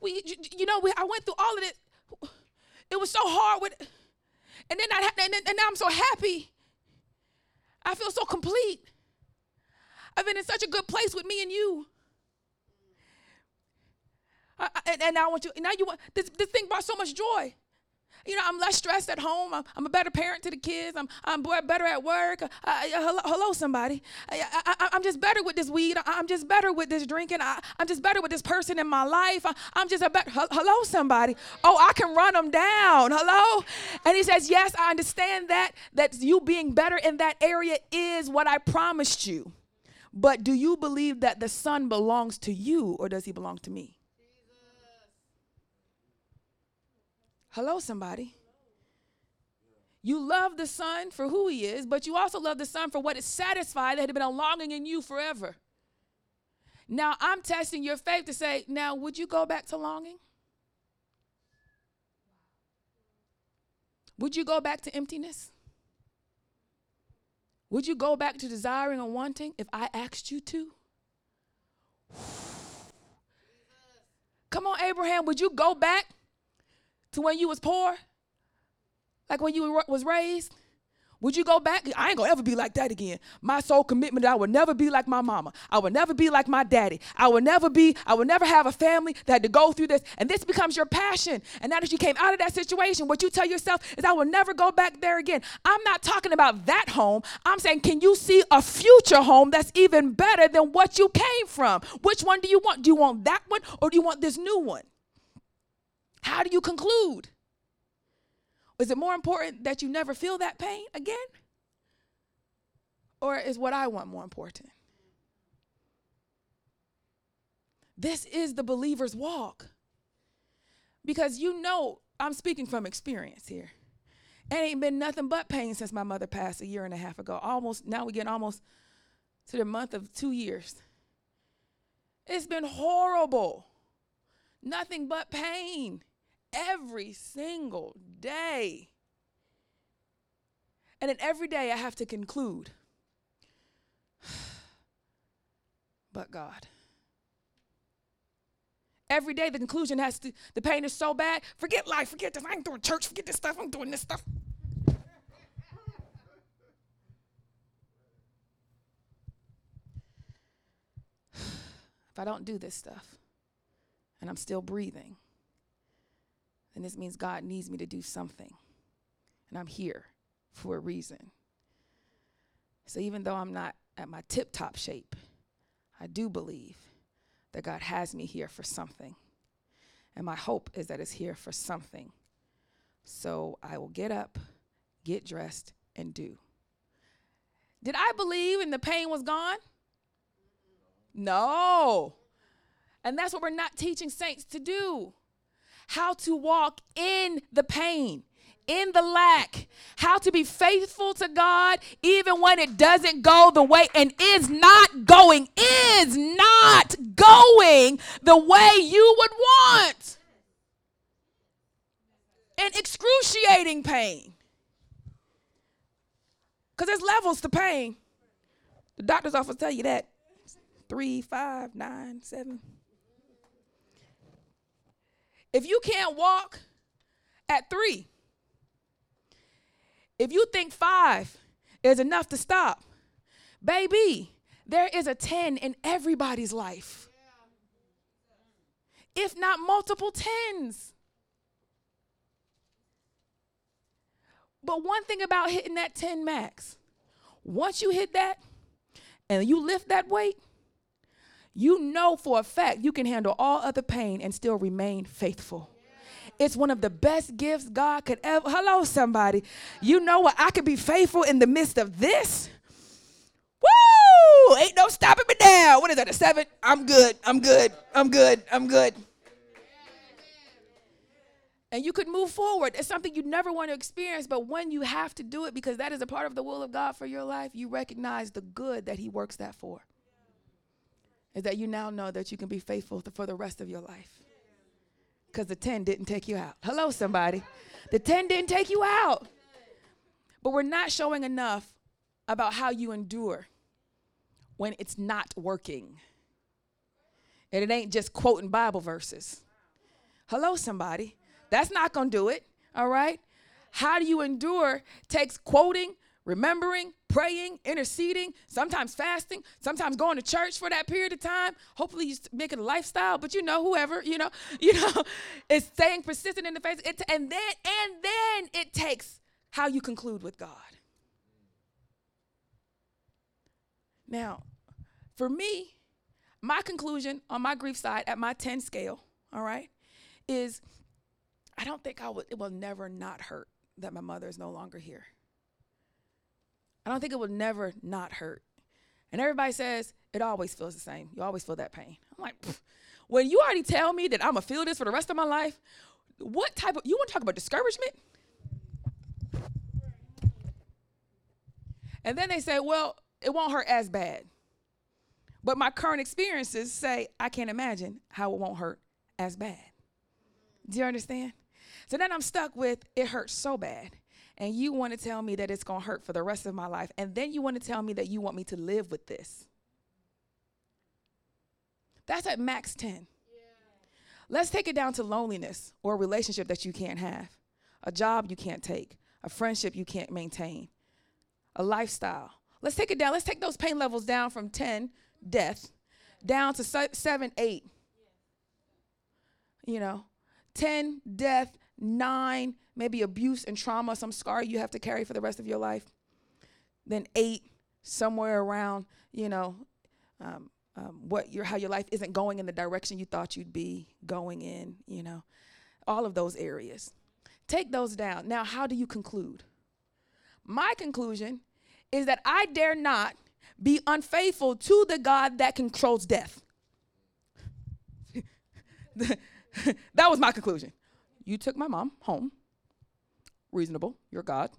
we, you know, we, I went through all of it. It was so hard with, and then I, and, then, and now I'm so happy. I feel so complete. I've been in such a good place with me and you. I, I, and, and I want you, now you want, this, this thing brought so much joy. You know, I'm less stressed at home. I'm, I'm a better parent to the kids. I'm, I'm better at work. Uh, hello, hello, somebody. I, am just better with this weed. I, am just better with this drinking. I, am just better with this person in my life. I, am just a better, hello, somebody. Oh, I can run them down. Hello? And he says, yes, I understand that, that you being better in that area is what I promised you. But do you believe that the son belongs to you or does he belong to me? Hello, somebody. You love the Son for who He is, but you also love the Son for what is satisfied that had been a longing in you forever. Now, I'm testing your faith to say, now, would you go back to longing? Would you go back to emptiness? Would you go back to desiring and wanting if I asked you to? Come on, Abraham, would you go back to when you was poor? Like when you was raised? Would you go back? I ain't gonna ever be like that again. My sole commitment I would never be like my mama. I would never be like my daddy. I would never be, I would never have a family that had to go through this. And this becomes your passion. And now that you came out of that situation, what you tell yourself is, I will never go back there again. I'm not talking about that home. I'm saying, can you see a future home that's even better than what you came from? Which one do you want? Do you want that one or do you want this new one? How do you conclude? Is it more important that you never feel that pain again? Or is what I want more important? This is the believer's walk. Because you know, I'm speaking from experience here. It ain't been nothing but pain since my mother passed a year and a half ago. Almost, now we get almost to the month of two years. It's been horrible. Nothing but pain every single day. And then every day I have to conclude, but God. Every day the conclusion has to, the pain is so bad, forget life, forget this. I ain't doing church, forget this stuff, I'm doing this stuff. if I don't do this stuff and I'm still breathing, then this means God needs me to do something. And I'm here for a reason. So even though I'm not at my tip top shape, I do believe that God has me here for something. And my hope is that it's here for something So I will get up, get dressed, and do. Did I believe and the pain was gone? No. And that's what we're not teaching saints to do. How to walk in the pain, in the lack, how to be faithful to God even when it doesn't go the way and is not going, is not going the way you would want. And excruciating pain. Because there's levels to pain. The doctor's office tell you that. Three, five, nine, seven. If you can't walk at three, if you think five is enough to stop, baby, there is a 10 in everybody's life. If not multiple tens. But one thing about hitting that 10 max, once you hit that and you lift that weight, you know for a fact you can handle all other pain and still remain faithful. It's one of the best gifts God could ever. Hello, somebody. You know what? I could be faithful in the midst of this. Woo! Ain't no stopping me now. What is that? A seven? I'm good. I'm good. I'm good. I'm good. And you could move forward. It's something you never want to experience, but when you have to do it because that is a part of the will of God for your life, you recognize the good that He works that for is that you now know that you can be faithful for the rest of your life. Because the 10 didn't take you out. Hello, somebody. The 10 didn't take you out. But we're not showing enough about how you endure when it's not working. And it ain't just quoting Bible verses. Hello, somebody. That's not going to do it. All right? How do you endure takes quoting, remembering, praying, interceding, sometimes fasting, sometimes going to church for that period of time. Hopefully you make it a lifestyle, but you know, whoever, you know, you know, it's staying persistent in the face. It, and then and then it takes how you conclude with God. Now, for me, my conclusion on my grief side at my 10 scale, all right, is I don't think I would it will never not hurt that my mother is no longer here. I don't think it will never not hurt. And everybody says it always feels the same. You always feel that pain. I'm like, when you already tell me that I'm gonna feel this for the rest of my life, what type of you want to talk about discouragement? And then they say, well, it won't hurt as bad. But my current experiences say I can't imagine how it won't hurt as bad. Do you understand? So then I'm stuck with it hurts so bad and you want to tell me that it's going to hurt for the rest of my life, and then you want to tell me that you want me to live with this. That's at max 10. Yeah. Let's take it down to loneliness or a relationship that you can't have, a job you can't take, a friendship you can't maintain, a lifestyle. Let's take it down. Let's take those pain levels down from 10, death, down to 7, 8. You know, 10, death, nine, maybe abuse and trauma, some scar you have to carry for the rest of your life. Then eight, somewhere around, you know, um, um, what your how your life isn't going in the direction you thought you'd be going in, you know, all of those areas. Take those down. Now, how do you conclude? My conclusion is that I dare not be unfaithful to the God that controls death. that was my conclusion. You took my mom home. Reasonable. You're God.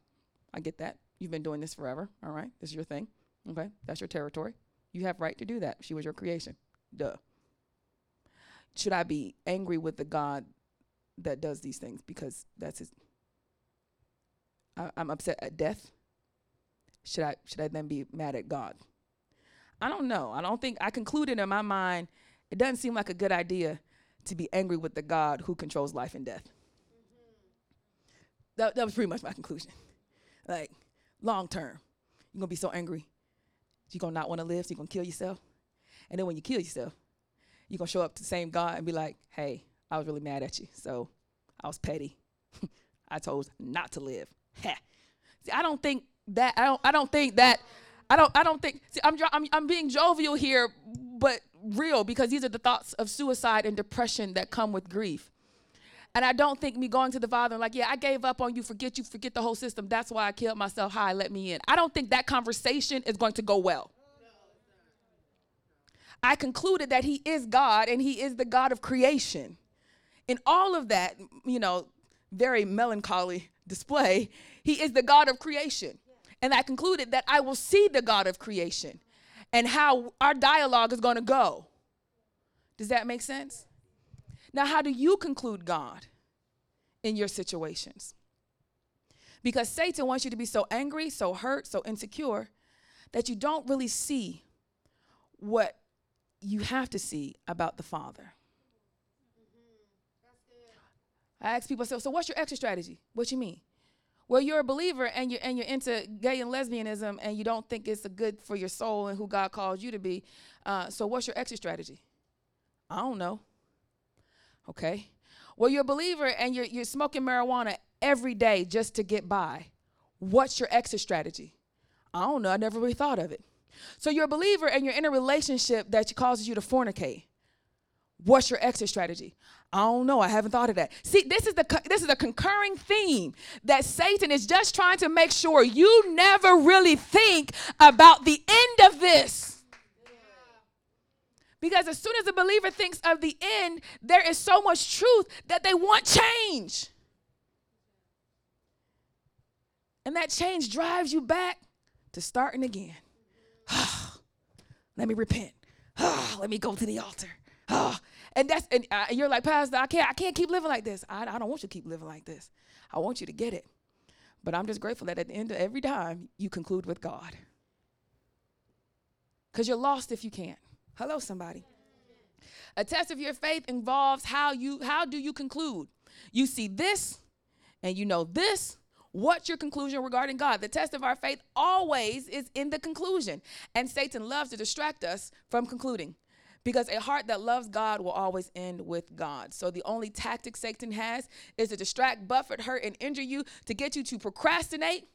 I get that. You've been doing this forever. All right. This is your thing. Okay. That's your territory. You have right to do that. She was your creation. Duh. Should I be angry with the God that does these things because that's his I, I'm upset at death? Should I should I then be mad at God? I don't know. I don't think I concluded in my mind it doesn't seem like a good idea to be angry with the God who controls life and death. That, that was pretty much my conclusion. Like, long term, you're gonna be so angry, you're gonna not wanna live, so you're gonna kill yourself. And then when you kill yourself, you're gonna show up to the same God and be like, hey, I was really mad at you, so I was petty. I chose not to live. see, I don't think that, I don't, I don't think that, I don't, I don't think, see, I'm, I'm, I'm being jovial here, but real because these are the thoughts of suicide and depression that come with grief. And I don't think me going to the Father and like, yeah, I gave up on you, forget you, forget the whole system. That's why I killed myself. Hi, let me in. I don't think that conversation is going to go well. I concluded that He is God and He is the God of creation. In all of that, you know, very melancholy display, He is the God of creation. And I concluded that I will see the God of creation and how our dialogue is going to go. Does that make sense? Now, how do you conclude God in your situations? Because Satan wants you to be so angry, so hurt, so insecure that you don't really see what you have to see about the Father. I ask people, so, so what's your exit strategy? What you mean? Well, you're a believer and you're and you're into gay and lesbianism and you don't think it's a good for your soul and who God calls you to be. Uh, so what's your exit strategy? I don't know. Okay. Well, you're a believer and you're you're smoking marijuana every day just to get by. What's your exit strategy? I don't know. I never really thought of it. So you're a believer and you're in a relationship that causes you to fornicate. What's your exit strategy? I don't know. I haven't thought of that. See, this is the this is a concurring theme that Satan is just trying to make sure you never really think about the end of this. Because as soon as a believer thinks of the end, there is so much truth that they want change. And that change drives you back to starting again. Let me repent. Let me go to the altar. And that's and uh, you're like, Pastor, I can't I can't keep living like this. I, I don't want you to keep living like this. I want you to get it. But I'm just grateful that at the end of every time you conclude with God. Because you're lost if you can't. Hello, somebody. A test of your faith involves how you how do you conclude? You see this and you know this. What's your conclusion regarding God? The test of our faith always is in the conclusion. And Satan loves to distract us from concluding. Because a heart that loves God will always end with God. So the only tactic Satan has is to distract, buffet, hurt, and injure you to get you to procrastinate,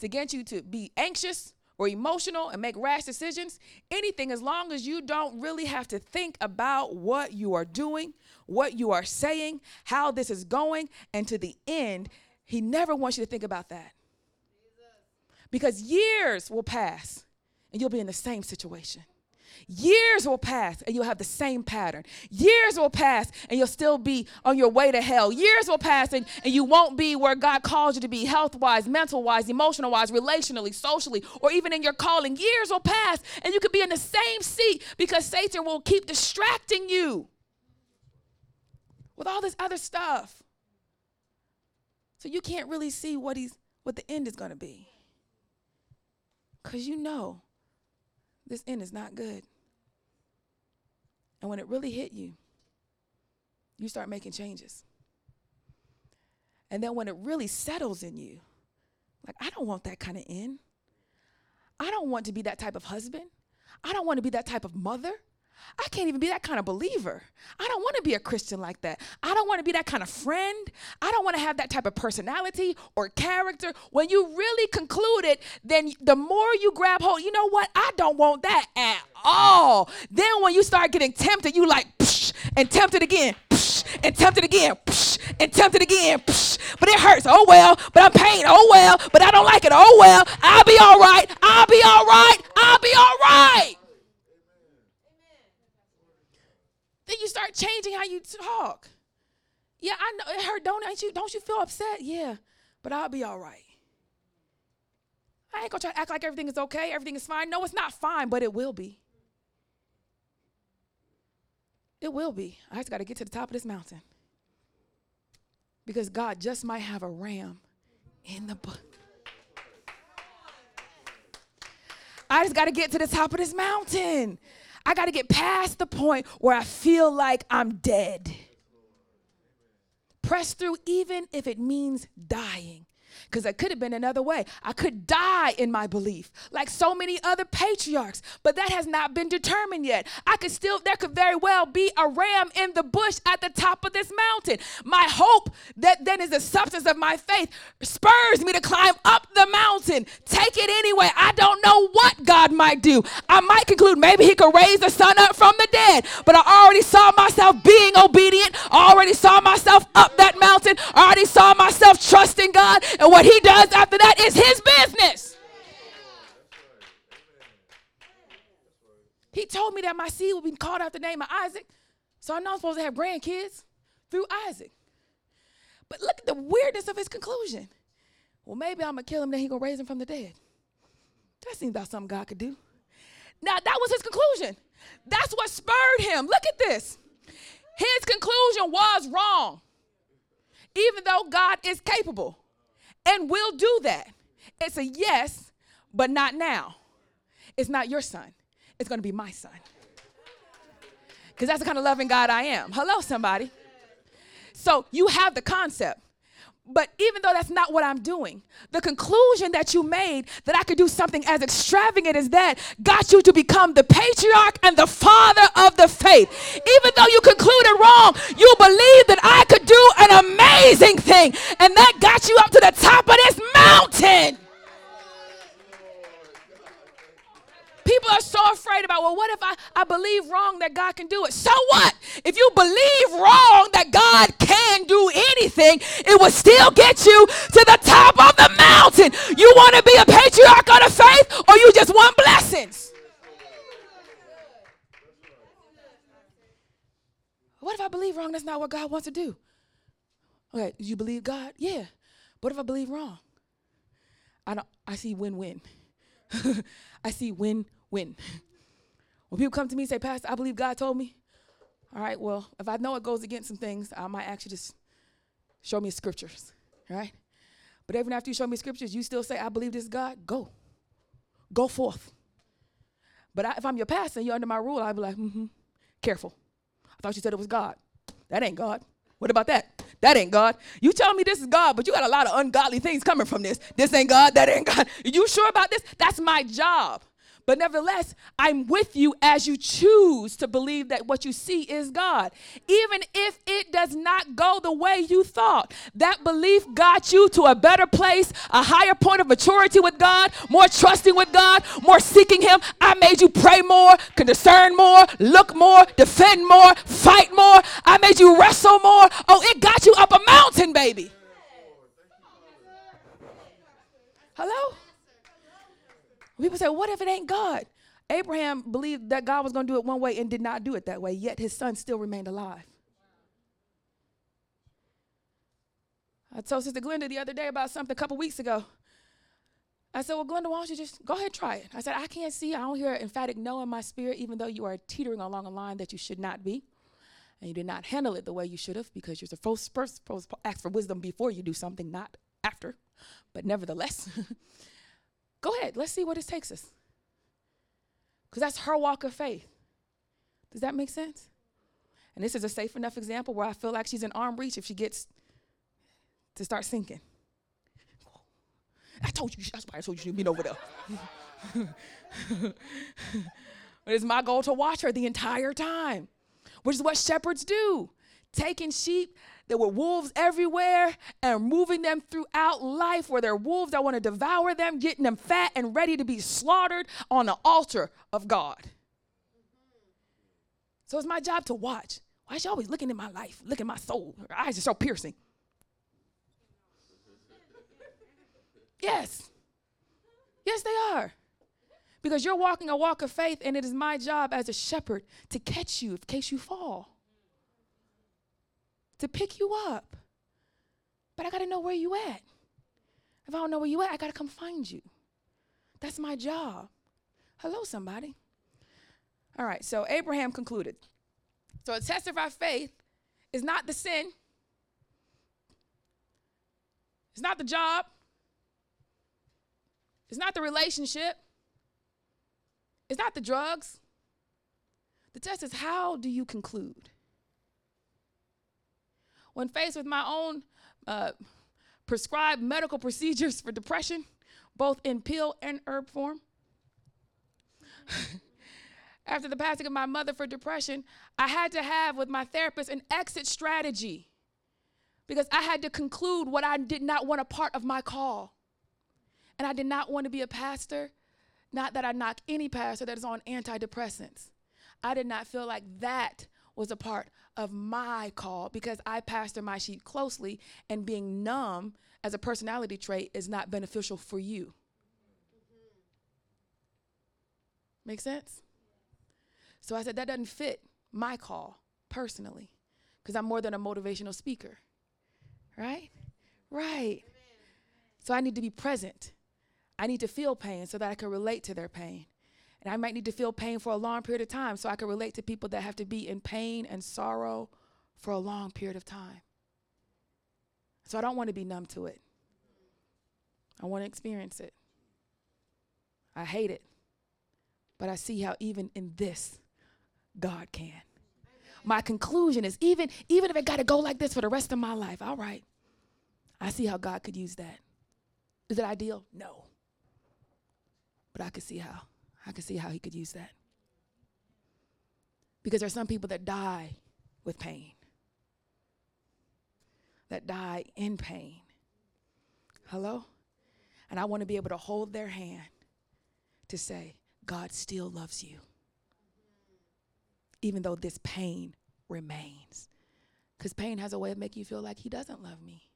to get you to be anxious or emotional and make rash decisions. Anything as long as you don't really have to think about what you are doing, what you are saying, how this is going, and to the end, he never wants you to think about that. Because years will pass and you'll be in the same situation. Years will pass and you'll have the same pattern. Years will pass and you'll still be on your way to hell. Years will pass and, and you won't be where God calls you to be health wise, mental wise, emotional wise, relationally, socially, or even in your calling. Years will pass and you could be in the same seat because Satan will keep distracting you with all this other stuff. So you can't really see what he's what the end is going to be. Cuz you know this end is not good. And when it really hit you, you start making changes. And then when it really settles in you, like, I don't want that kind of end. I don't want to be that type of husband. I don't want to be that type of mother. I can't even be that kind of believer. I don't want to be a Christian like that. I don't want to be that kind of friend. I don't want to have that type of personality or character. When you really conclude it, then the more you grab hold, you know what? I don't want that at all. Then when you start getting tempted, you like, psh, and tempted again, psh, and tempted again, psh, and tempted again. Psh, but it hurts. Oh well. But I'm pain. Oh well. But I don't like it. Oh well. I'll be all right. I'll be all right. I'll be all right. Then you start changing how you talk. Yeah, I know it hurt. Don't you? Don't you feel upset? Yeah, but I'll be all right. I ain't gonna try to act like everything is okay, everything is fine. No, it's not fine, but it will be. It will be. I just got to get to the top of this mountain. Because God just might have a ram in the book. I just got to get to the top of this mountain. I got to get past the point where I feel like I'm dead. Press through, even if it means dying. Because it could have been another way. I could die in my belief, like so many other patriarchs, but that has not been determined yet. I could still, there could very well be a ram in the bush at the top of this mountain. My hope that then is the substance of my faith spurs me to climb up the mountain. Take it anyway. I don't know what God might do. I might conclude maybe He could raise the son up from the dead, but I already saw myself being obedient. I already saw myself up that mountain. I already saw myself trusting God and what he does after that is his business. He told me that my seed will be called after the name of Isaac. So I know I'm supposed to have grandkids through Isaac. But look at the weirdness of his conclusion. Well, maybe I'm to kill him, then he to raise him from the dead. That seems like something God could do. Now, that was his conclusion. That's what spurred him. Look at this. His conclusion was wrong, even though God is capable and will do that. It's a yes, but not now. It's not your son, it's gonna be my son. Because that's the kind of loving God I am. Hello, somebody. So you have the concept. But even though that's not what I'm doing, the conclusion that you made that I could do something as extravagant as that got you to become the patriarch and the father of the faith. Even though you concluded wrong, you believed that I could do an amazing thing, and that got you up to the top of this mountain. People are so afraid about, well, what if I, I believe wrong that God can do it? So what? If you believe wrong that God can do anything, it will still get you to the top of the mountain. You want to be a patriarch of the faith, or you just want blessings? What if I believe wrong? That's not what God wants to do. Okay, you believe God? Yeah. What if I believe wrong? I don't I see win-win. I see win win. When people come to me and say, Pastor, I believe God told me, all right, well, if I know it goes against some things, I might actually just show me scriptures, right? But even after you show me scriptures, you still say, I believe this God, go. Go forth. But I, if I'm your pastor and you're under my rule, I'd be like, mm-hmm, careful. I thought you said it was God. That ain't God. What about that? That ain't God. You tell me this is God, but you got a lot of ungodly things coming from this. This ain't God. That ain't God. You sure about this? That's my job. But nevertheless, I'm with you as you choose to believe that what you see is God. Even if it does not go the way you thought, that belief got you to a better place, a higher point of maturity with God, more trusting with God, more seeking Him. I made you pray more, can discern more, look more, defend more, fight more. I made you wrestle more. Oh, it got you up a mountain, baby. Hello? People say, what if it ain't God? Abraham believed that God was going to do it one way and did not do it that way, yet his son still remained alive. I told Sister Glenda the other day about something a couple weeks ago. I said, Well, Glenda, why don't you just go ahead and try it? I said, I can't see, I don't hear an emphatic no in my spirit, even though you are teetering along a line that you should not be. And you did not handle it the way you should have because you're supposed, to ask for wisdom before you do something, not after. But nevertheless, Go ahead. Let's see where this takes us. Because that's her walk of faith. Does that make sense? And this is a safe enough example where I feel like she's in arm reach if she gets to start sinking. I told you, that's why I told you be over there. but it's my goal to watch her the entire time, which is what shepherds do. Taking sheep there were wolves everywhere and moving them throughout life where there are wolves that want to devour them, getting them fat and ready to be slaughtered on the altar of God. So it's my job to watch. Why is she always looking at my life, looking at my soul? Her eyes are so piercing. Yes. Yes, they are. Because you're walking a walk of faith, and it is my job as a shepherd to catch you in case you fall to pick you up. But I got to know where you at. If I don't know where you at, I got to come find you. That's my job. Hello, somebody. All right, so Abraham concluded. So a test of our faith is not the sin, it's not the job, it's not the relationship, it's not the drugs. The test is how do you conclude? When faced with my own uh, prescribed medical procedures for depression, both in pill and herb form. After the passing of my mother for depression, I had to have with my therapist an exit strategy because I had to conclude what I did not want a part of my call. And I did not want to be a pastor, not that I knock any pastor that is on antidepressants. I did not feel like that was a part of my call because I pastor my sheep closely, and being numb as a personality trait is not beneficial for you. Make sense? So I said, that doesn't fit my call personally because I'm more than a motivational speaker. Right? Right. So I need to be present. I need to feel pain so that I can relate to their pain. And I might need to feel pain for a long period of time so I can relate to people that have to be in pain and sorrow for a long period of time. So I don't want to be numb to it. I want to experience it. I hate it. But I see how even in this, God can. My conclusion is even even if it got to go like this for the rest of my life, all right. I see how God could use that. Is it ideal? No. But I could see how. I could see how he could use that. Because there's some people that die with pain. That die in pain. Hello? And I want to be able to hold their hand to say, God still loves you. Even though this pain remains. Because pain has a way of making you feel like he doesn't love me.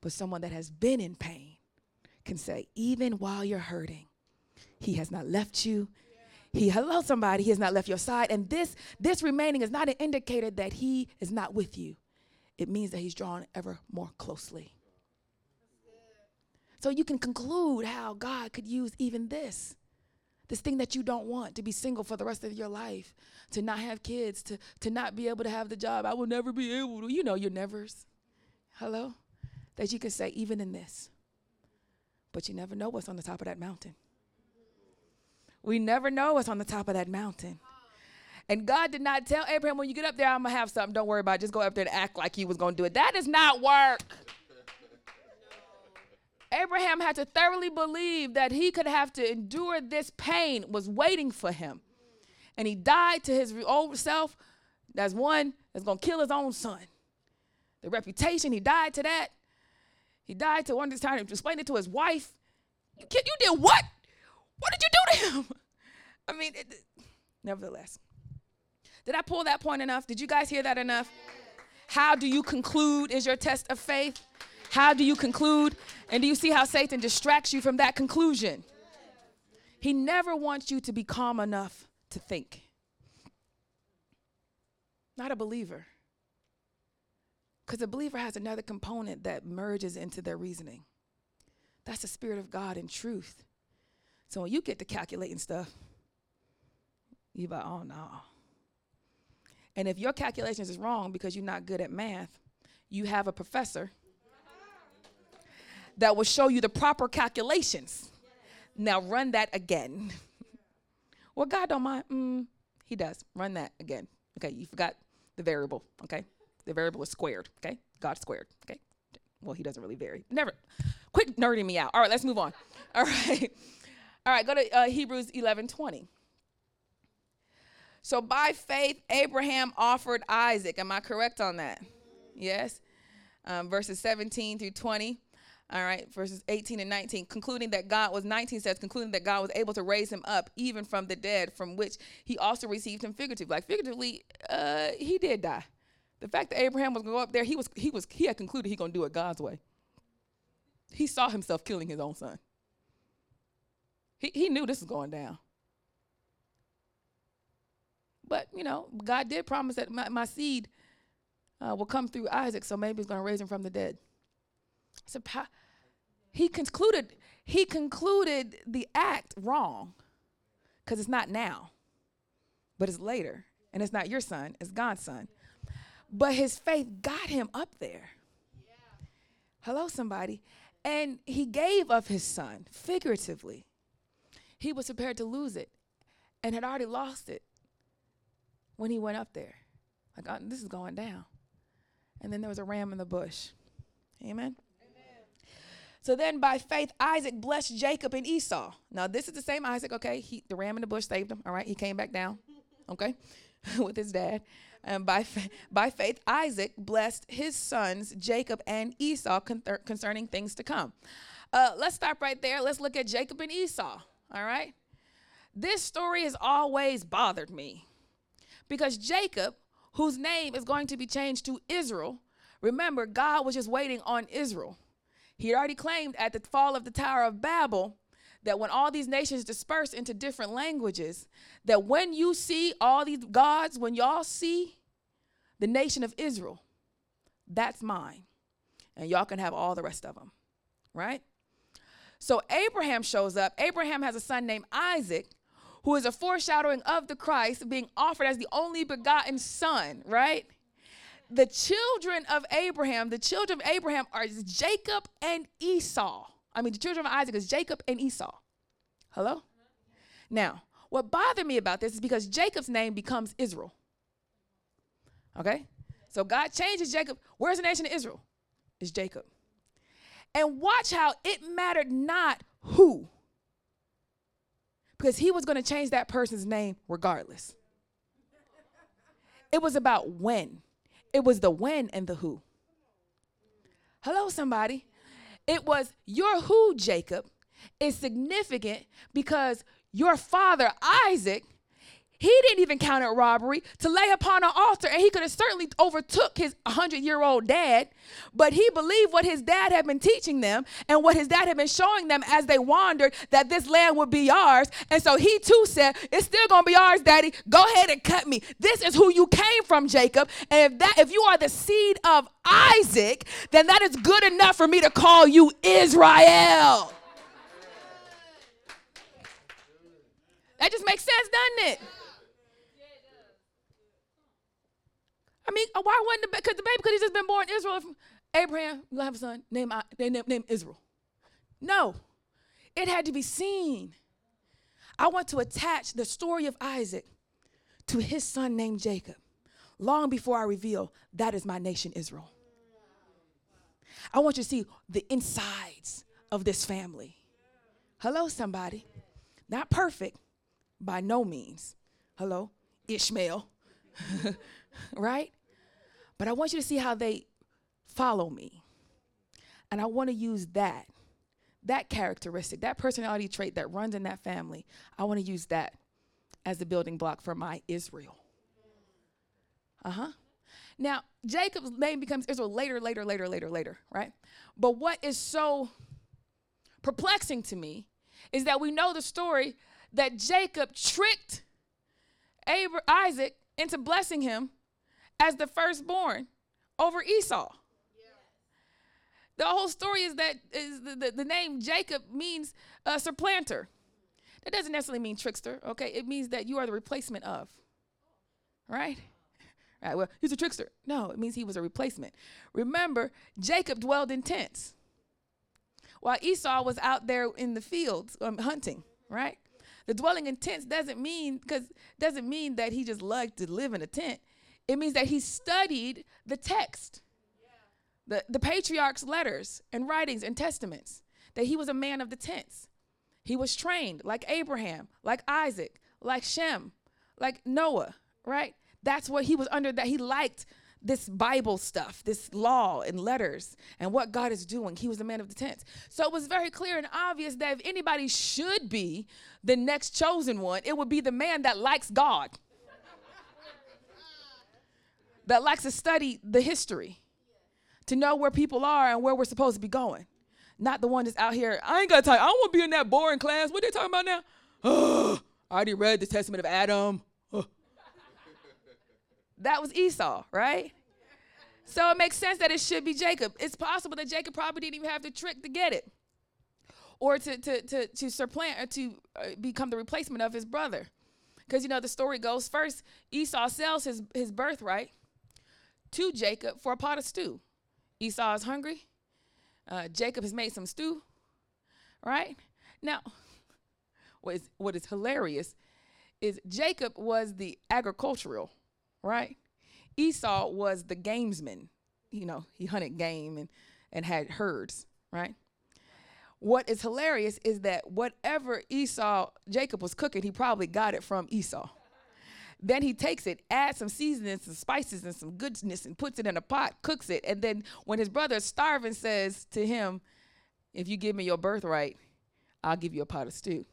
But someone that has been in pain can say, even while you're hurting, he has not left you. He hello somebody, he has not left your side. And this this remaining is not an indicator that he is not with you. It means that he's drawn ever more closely. So you can conclude how God could use even this. This thing that you don't want to be single for the rest of your life, to not have kids, to, to not be able to have the job. I will never be able to. You know your nevers. Hello? That you can say, even in this. But you never know what's on the top of that mountain. We never know what's on the top of that mountain. And God did not tell Abraham, when you get up there, I'm going to have something. Don't worry about it. Just go up there and act like he was going to do it. That does not work. Abraham had to thoroughly believe that he could have to endure this pain was waiting for him. And he died to his old self. That's one that's going to kill his own son. The reputation, he died to that. He died to one this time to explain it to his wife. You, you did what? What did you do to him? I mean, it, nevertheless. Did I pull that point enough? Did you guys hear that enough? How do you conclude is your test of faith? How do you conclude? And do you see how Satan distracts you from that conclusion? He never wants you to be calm enough to think. Not a believer. Because a believer has another component that merges into their reasoning. That's the Spirit of God in truth. So when you get to calculating stuff, you're like, oh no. And if your calculations is wrong because you're not good at math, you have a professor that will show you the proper calculations. Now run that again. well, God don't mind. Mm, he does. Run that again. Okay, you forgot the variable. Okay, the variable is squared. Okay, God squared. Okay, well, he doesn't really vary. Never. Quit nerding me out. All right, let's move on. All right. All right, go to uh, Hebrews 11 20. So by faith, Abraham offered Isaac. Am I correct on that? Yes. Um, verses 17 through 20. All right, verses 18 and 19. Concluding that God was, 19 says, concluding that God was able to raise him up even from the dead, from which he also received him figuratively. Like figuratively, uh, he did die. The fact that Abraham was going to go up there, he was he was he had concluded he going to do it God's way. He saw himself killing his own son. He, he knew this was going down. But, you know, God did promise that my, my seed uh, will come through Isaac, so maybe he's going to raise him from the dead. So he concluded he concluded the act wrong because it's not now, but it's later. And it's not your son, it's God's son. But his faith got him up there. Yeah. Hello, somebody. And he gave of his son, figuratively he was prepared to lose it and had already lost it when he went up there. Like, oh, this is going down. And then there was a ram in the bush. Amen? Amen. So then by faith, Isaac blessed Jacob and Esau. Now, this is the same Isaac, okay? He, the ram in the bush saved him, all right? He came back down, okay, with his dad. And by, fa- by faith, Isaac blessed his sons, Jacob and Esau, con- concerning things to come. Uh, let's stop right there. Let's look at Jacob and Esau, all right? This story has always bothered me because Jacob, whose name is going to be changed to Israel, remember, God was just waiting on Israel. He had already claimed at the fall of the Tower of Babel that when all these nations disperse into different languages, that when you see all these gods, when y'all see the nation of Israel, that's mine. And y'all can have all the rest of them, right? So Abraham shows up. Abraham has a son named Isaac, who is a foreshadowing of the Christ being offered as the only begotten son, right? the children of Abraham, the children of Abraham are Jacob and Esau. I mean, the children of Isaac is Jacob and Esau. Hello? Now, what bothered me about this is because Jacob's name becomes Israel. Okay? So God changes Jacob. Where's the nation of Israel? It's Jacob. And watch how it mattered not who, because he was going to change that person's name regardless. It was about when. It was the when and the who. Hello, somebody. It was your who, Jacob, is significant because your father, Isaac, he didn't even count it robbery to lay upon an altar, and he could have certainly overtook his 100-year-old dad, but he believed what his dad had been teaching them and what his dad had been showing them as they wandered that this land would be ours. And so he too said, "It's still gonna be ours, Daddy. Go ahead and cut me. This is who you came from, Jacob. And if that, if you are the seed of Isaac, then that is good enough for me to call you Israel." That just makes sense, doesn't it? I mean, uh, why wasn't the because the baby could have just been born in Israel? Abraham, you have a son, name name, name Israel. No, it had to be seen. I want to attach the story of Isaac to his son named Jacob, long before I reveal that is my nation Israel. I want you to see the insides of this family. Hello, somebody. Not perfect, by no means. Hello, Ishmael. right? But I want you to see how they follow me. And I want to use that, that characteristic, that personality trait that runs in that family. I want to use that as the building block for my Israel. Uh huh. Now, Jacob's name becomes Israel later, later, later, later, later, right? But what is so perplexing to me is that we know the story that Jacob tricked Isaac into blessing him as the firstborn over Esau. The whole story is that is the, the, the name Jacob means uh, supplanter. That doesn't necessarily mean trickster, okay? It means that you are the replacement of. Right? Right, well, he's a trickster. No, it means he was a replacement. Remember, Jacob dwelled in tents while Esau was out there in the fields um, hunting, right? The dwelling in tents doesn't mean because doesn't mean that he just liked to live in a tent. It means that he studied the text, the, the patriarch's letters and writings and testaments, that he was a man of the tents. He was trained like Abraham, like Isaac, like Shem, like Noah, right? That's what he was under, that he liked this Bible stuff, this law and letters, and what God is doing. He was a man of the tents. So it was very clear and obvious that if anybody should be the next chosen one, it would be the man that likes God that likes to study the history to know where people are and where we're supposed to be going. Not the one that's out here, I ain't got time. I don't want to be in that boring class. What they talking about now? Oh, I already read the Testament of Adam. Oh. That was Esau, right? So it makes sense that it should be Jacob. It's possible that Jacob probably didn't even have the trick to get it or to, to, to, to supplant or to uh, become the replacement of his brother. Because, you know, the story goes first, Esau sells his, his birthright to Jacob for a pot of stew. Esau is hungry. Uh, Jacob has made some stew, right? Now, what is, what is hilarious is Jacob was the agricultural, right? Esau was the gamesman. You know, he hunted game and, and had herds, right? what is hilarious is that whatever Esau, Jacob was cooking, he probably got it from Esau. Then he takes it, adds some seasonings, some spices, and some goodness, and puts it in a pot, cooks it. And then when his brother is starving, says to him, If you give me your birthright, I'll give you a pot of stew.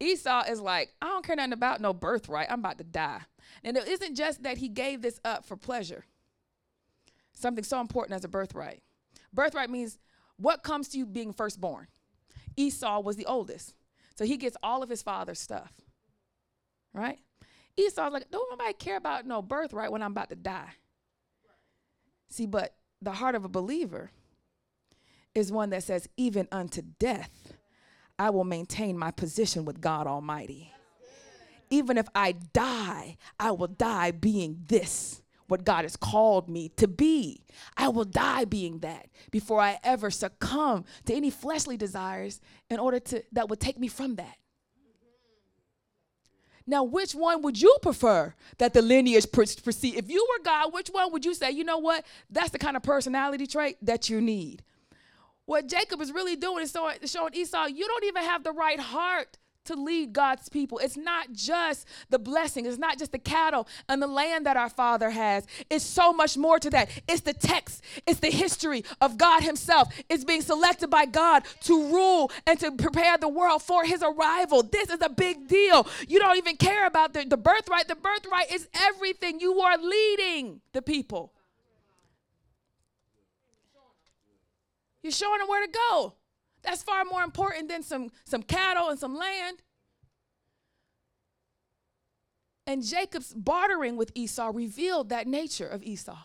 Esau is like, I don't care nothing about no birthright. I'm about to die. And it isn't just that he gave this up for pleasure, something so important as a birthright. Birthright means what comes to you being firstborn. Esau was the oldest. So he gets all of his father's stuff. Right? Esau's like, don't nobody care about no birthright when I'm about to die. See, but the heart of a believer is one that says, even unto death, I will maintain my position with God Almighty. Even if I die, I will die being this, what God has called me to be. I will die being that before I ever succumb to any fleshly desires in order to that would take me from that. Now, which one would you prefer that the lineage proceed? If you were God, which one would you say, you know what? That's the kind of personality trait that you need. What Jacob is really doing is showing Esau, you don't even have the right heart to lead God's people. It's not just the blessing, it's not just the cattle and the land that our Father has. It's so much more to that. It's the text, it's the history of God Himself. It's being selected by God to rule and to prepare the world for His arrival. This is a big deal. You don't even care about the, the birthright. The birthright is everything. You are leading the people. You're showing them where to go. That's far more important than some, some cattle and some land. And Jacob's bartering with Esau revealed that nature of Esau.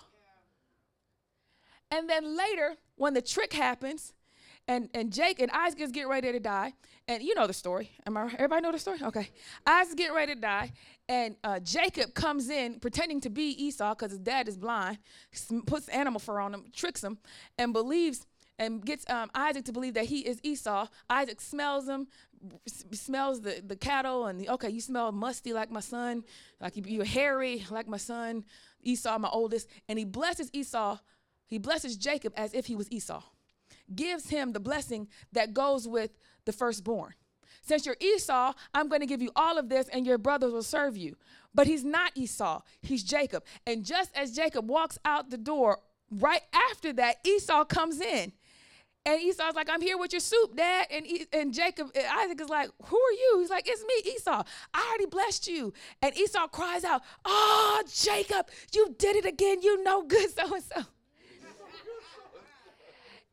And then later, when the trick happens, and, and Jake and Isaac is getting ready to die, and you know the story. Am I? Everybody know the story? Okay. Isaac getting ready to die, and uh, Jacob comes in pretending to be Esau because his dad is blind, puts animal fur on him, tricks him, and believes and gets um, Isaac to believe that he is Esau. Isaac smells him, smells the, the cattle, and the, okay, you smell musty like my son, like you, you're hairy like my son, Esau, my oldest. And he blesses Esau, he blesses Jacob as if he was Esau, gives him the blessing that goes with the firstborn. Since you're Esau, I'm going to give you all of this, and your brothers will serve you. But he's not Esau, he's Jacob. And just as Jacob walks out the door, right after that, Esau comes in and Esau's like, I'm here with your soup, Dad. And, and Jacob, and Isaac is like, Who are you? He's like, It's me, Esau. I already blessed you. And Esau cries out, Oh, Jacob, you did it again. You know good so and so.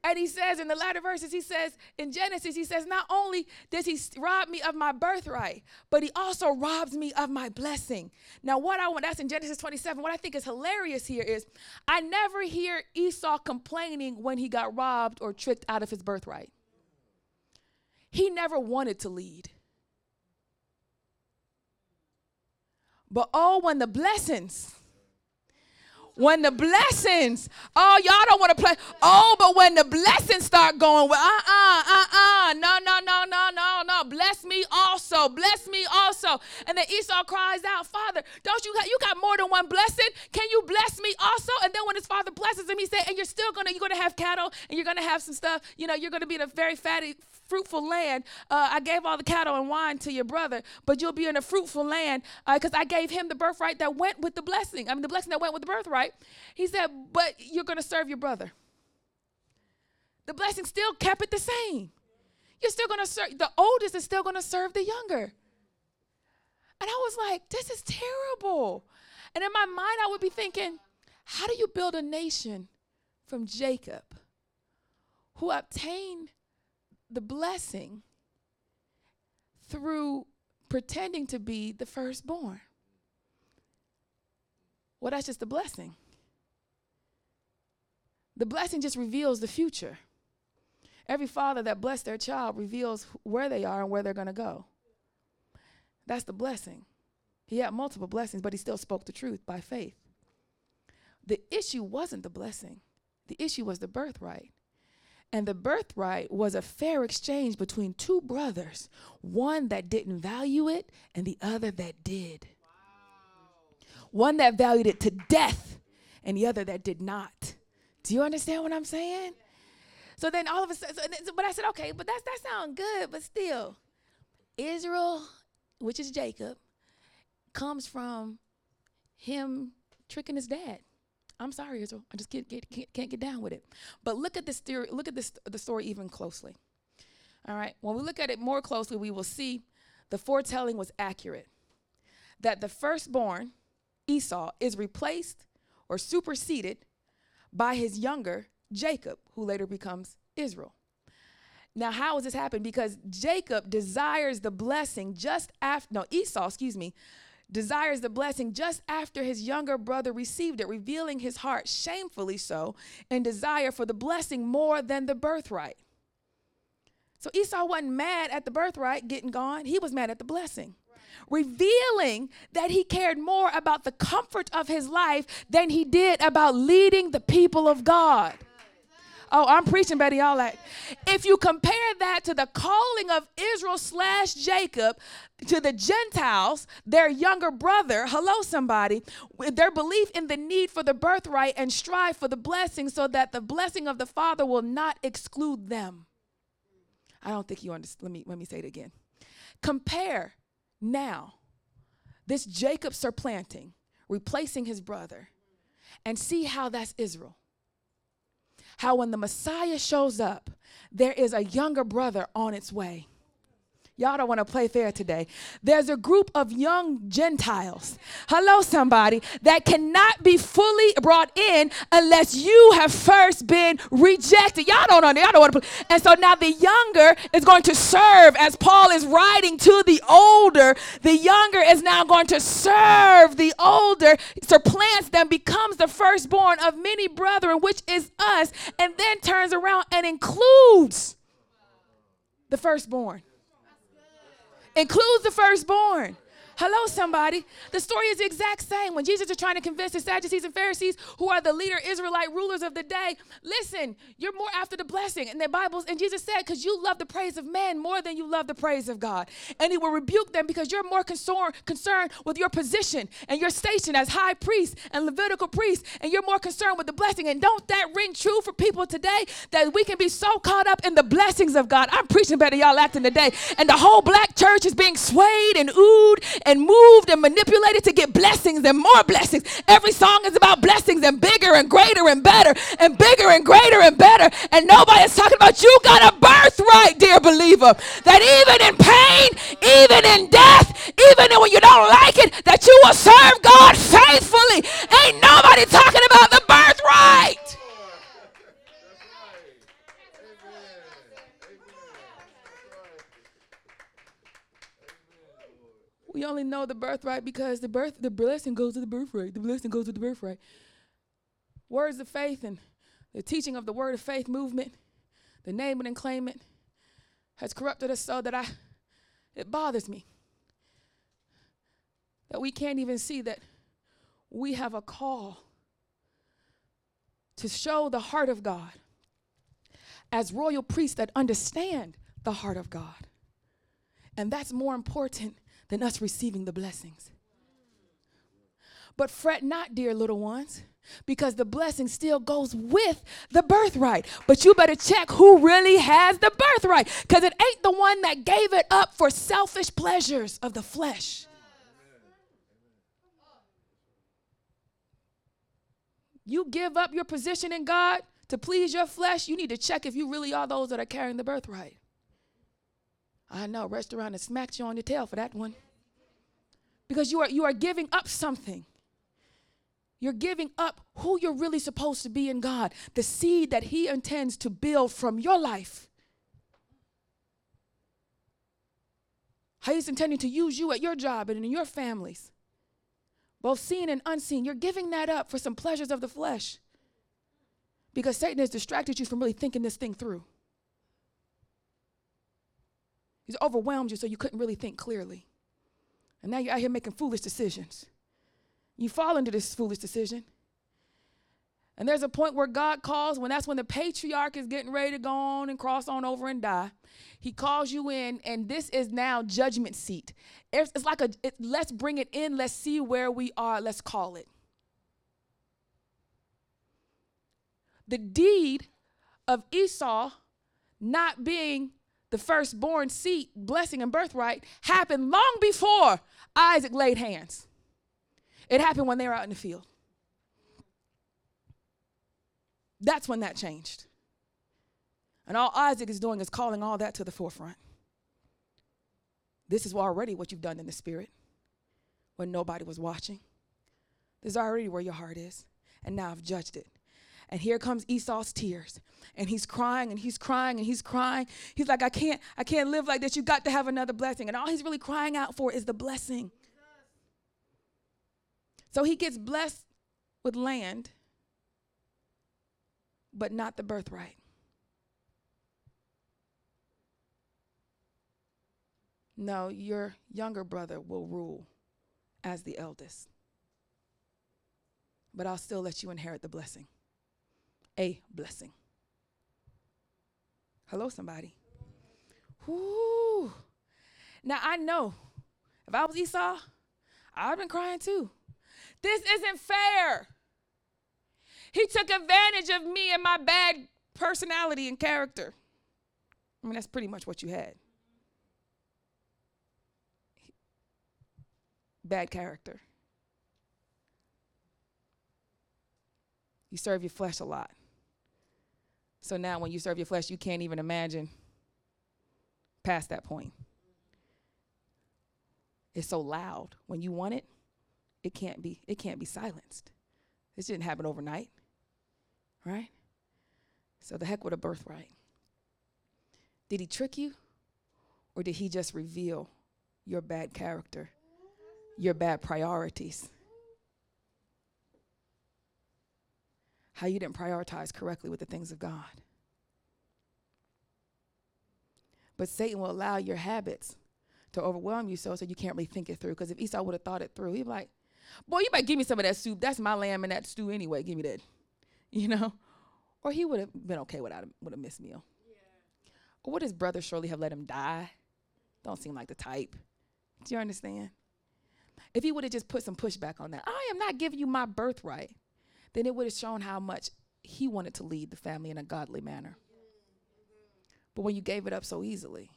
And he says in the latter verses, he says in Genesis, he says, Not only does he rob me of my birthright, but he also robs me of my blessing. Now, what I want, that's in Genesis 27. What I think is hilarious here is I never hear Esau complaining when he got robbed or tricked out of his birthright. He never wanted to lead. But oh, when the blessings, when the blessings, oh, y'all don't want to play. Oh, but when the blessings start going, well, uh uh, uh uh, no, no, no, no, no, no. Bless me also. Bless me also. And then Esau cries out, Father, don't you, you got more than one blessing? Can you bless me also? And then when his father blesses him, he said, and you're still gonna, you're gonna have cattle and you're gonna have some stuff. You know, you're gonna be in a very fatty, fruitful land. Uh, I gave all the cattle and wine to your brother, but you'll be in a fruitful land because uh, I gave him the birthright that went with the blessing. I mean, the blessing that went with the birthright. He said, but you're going to serve your brother. The blessing still kept it the same. You're still going to serve, the oldest is still going to serve the younger. And I was like, this is terrible. And in my mind, I would be thinking, how do you build a nation from Jacob who obtained the blessing through pretending to be the firstborn. Well, that's just a blessing. The blessing just reveals the future. Every father that blessed their child reveals where they are and where they're going to go. That's the blessing. He had multiple blessings, but he still spoke the truth by faith. The issue wasn't the blessing, the issue was the birthright. And the birthright was a fair exchange between two brothers, one that didn't value it and the other that did. One that valued it to death and the other that did not. Do you understand what I'm saying? So then all of a sudden, so, but I said, okay, but that's that sounds good, but still, Israel, which is Jacob, comes from him tricking his dad. I'm sorry, Israel. I just can't get, can't, can't get down with it. But look at this theory, look at this the story even closely. All right. When we look at it more closely, we will see the foretelling was accurate. That the firstborn, Esau, is replaced or superseded by his younger, Jacob, who later becomes Israel. Now, how has this happened? Because Jacob desires the blessing just after, no, Esau, excuse me, desires the blessing just after his younger brother received it, revealing his heart, shamefully so, and desire for the blessing more than the birthright. So Esau wasn't mad at the birthright getting gone, he was mad at the blessing. Revealing that he cared more about the comfort of his life than he did about leading the people of God. Oh, I'm preaching better, y'all. Like, if you compare that to the calling of Israel slash Jacob to the Gentiles, their younger brother, hello, somebody, their belief in the need for the birthright and strive for the blessing so that the blessing of the Father will not exclude them. I don't think you understand. Let me, let me say it again. Compare now this Jacob supplanting, replacing his brother, and see how that's Israel how when the Messiah shows up, there is a younger brother on its way. Y'all don't want to play fair today. There's a group of young Gentiles, hello, somebody, that cannot be fully brought in unless you have first been rejected. Y'all don't know. Y'all don't want to. Play. And so now the younger is going to serve as Paul is writing to the older. The younger is now going to serve the older, supplants them, becomes the firstborn of many brethren, which is us, and then turns around and includes the firstborn includes the firstborn. Hello, somebody. The story is the exact same. When Jesus is trying to convince the Sadducees and Pharisees, who are the leader Israelite rulers of the day, listen, you're more after the blessing. And the Bibles, and Jesus said, because you love the praise of man more than you love the praise of God. And he will rebuke them because you're more concerned, concerned with your position and your station as high priest and Levitical priest, and you're more concerned with the blessing. And don't that ring true for people today that we can be so caught up in the blessings of God? I'm preaching better, y'all acting today. And the whole black church is being swayed and oohed and moved and manipulated to get blessings and more blessings. Every song is about blessings and bigger and greater and better and bigger and greater and better. And nobody's talking about you got a birthright, dear believer. That even in pain, even in death, even when you don't like it, that you will serve God faithfully. Ain't nobody talking about the birthright. We only know the birthright because the birth the blessing goes to the birthright. The blessing goes to the birthright. Words of faith and the teaching of the word of faith movement, the name it and claim it, has corrupted us so that I it bothers me. That we can't even see that we have a call to show the heart of God as royal priests that understand the heart of God. And that's more important than us receiving the blessings. But fret not, dear little ones, because the blessing still goes with the birthright. But you better check who really has the birthright, because it ain't the one that gave it up for selfish pleasures of the flesh. You give up your position in God to please your flesh, you need to check if you really are those that are carrying the birthright. I know, restaurant and smacked you on your tail for that one. Because you are you are giving up something. You're giving up who you're really supposed to be in God, the seed that He intends to build from your life. How He's intending to use you at your job and in your families, both seen and unseen. You're giving that up for some pleasures of the flesh because Satan has distracted you from really thinking this thing through. He's overwhelmed you so you couldn't really think clearly. And now you're out here making foolish decisions. You fall into this foolish decision. And there's a point where God calls, when that's when the patriarch is getting ready to go on and cross on over and die. He calls you in, and this is now judgment seat. It's, it's like a it, let's bring it in, let's see where we are, let's call it. The deed of Esau not being the firstborn seat, blessing and birthright, happened long before Isaac laid hands. It happened when they were out in the field. That's when that changed. And all Isaac is doing is calling all that to the forefront. This is already what you've done in the spirit when nobody was watching. This is already where your heart is. And now I've judged it. And here comes Esau's tears. And he's crying and he's crying and he's crying. He's like, I can't, I can't live like this. You got to have another blessing. And all he's really crying out for is the blessing. So he gets blessed with land, but not the birthright. No, your younger brother will rule as the eldest. But I'll still let you inherit the blessing. A blessing. Hello, somebody. Whoo. Now I know if I was Esau, I'd been crying too. This isn't fair. He took advantage of me and my bad personality and character. I mean, that's pretty much what you had. bad character. You serve your flesh a lot. So now, when you serve your flesh, you can't even imagine past that point. It's so loud. When you want it, it can't be, it can't be silenced. This didn't happen overnight. Right? So the heck with a birthright. Did he trick you? Or did he just reveal your bad character your bad priorities. How you didn't prioritize correctly with the things of God. But Satan will allow your habits to overwhelm you so so you can't really think it through. Because if Esau would have thought it through, he'd be like, Boy, you might give me some of that soup. That's my lamb in that stew anyway. Give me that. You know? Or he would have been okay without him with a missed meal. Yeah. Or would his brother surely have let him die? Don't seem like the type. Do you understand? If he would have just put some pushback on that, I am not giving you my birthright, then it would have shown how much he wanted to lead the family in a godly manner. But when you gave it up so easily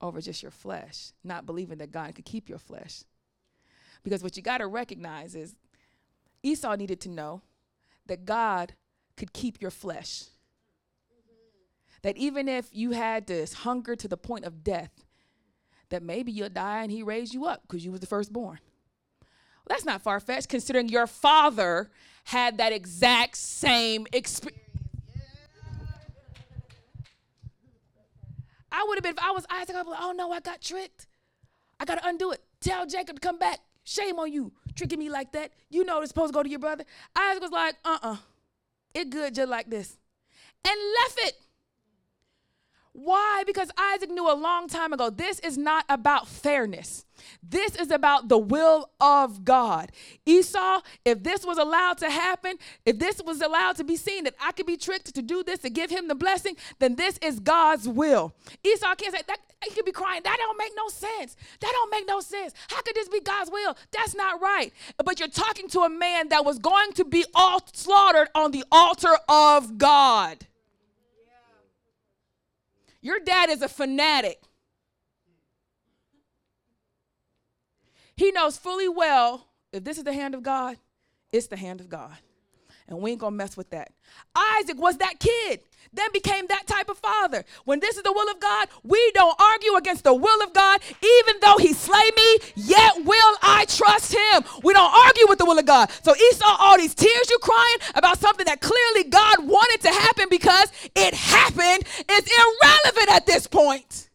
over just your flesh, not believing that God could keep your flesh, because what you got to recognize is Esau needed to know that God could keep your flesh. That even if you had this hunger to the point of death, that maybe you'll die and he raised you up because you was the firstborn. Well, that's not far fetched considering your father had that exact same experience. I would have been, if I was Isaac, I'd be like, oh no, I got tricked. I got to undo it. Tell Jacob to come back. Shame on you, tricking me like that. You know it's supposed to go to your brother. Isaac was like, uh uh-uh. uh, it good just like this. And left it. Why? Because Isaac knew a long time ago this is not about fairness. This is about the will of God. Esau, if this was allowed to happen, if this was allowed to be seen that I could be tricked to do this to give him the blessing, then this is God's will. Esau can't say that he could be crying, that don't make no sense. That don't make no sense. How could this be God's will? That's not right. But you're talking to a man that was going to be all slaughtered on the altar of God. Your dad is a fanatic. He knows fully well if this is the hand of God, it's the hand of God. And we ain't gonna mess with that. Isaac was that kid, then became that type of father. When this is the will of God, we don't argue against the will of God. Even though he slay me, yet will I trust him. We don't argue with the will of God. So Esau, all these tears you crying about something that clearly God wanted to happen because it happened is irrelevant at this point.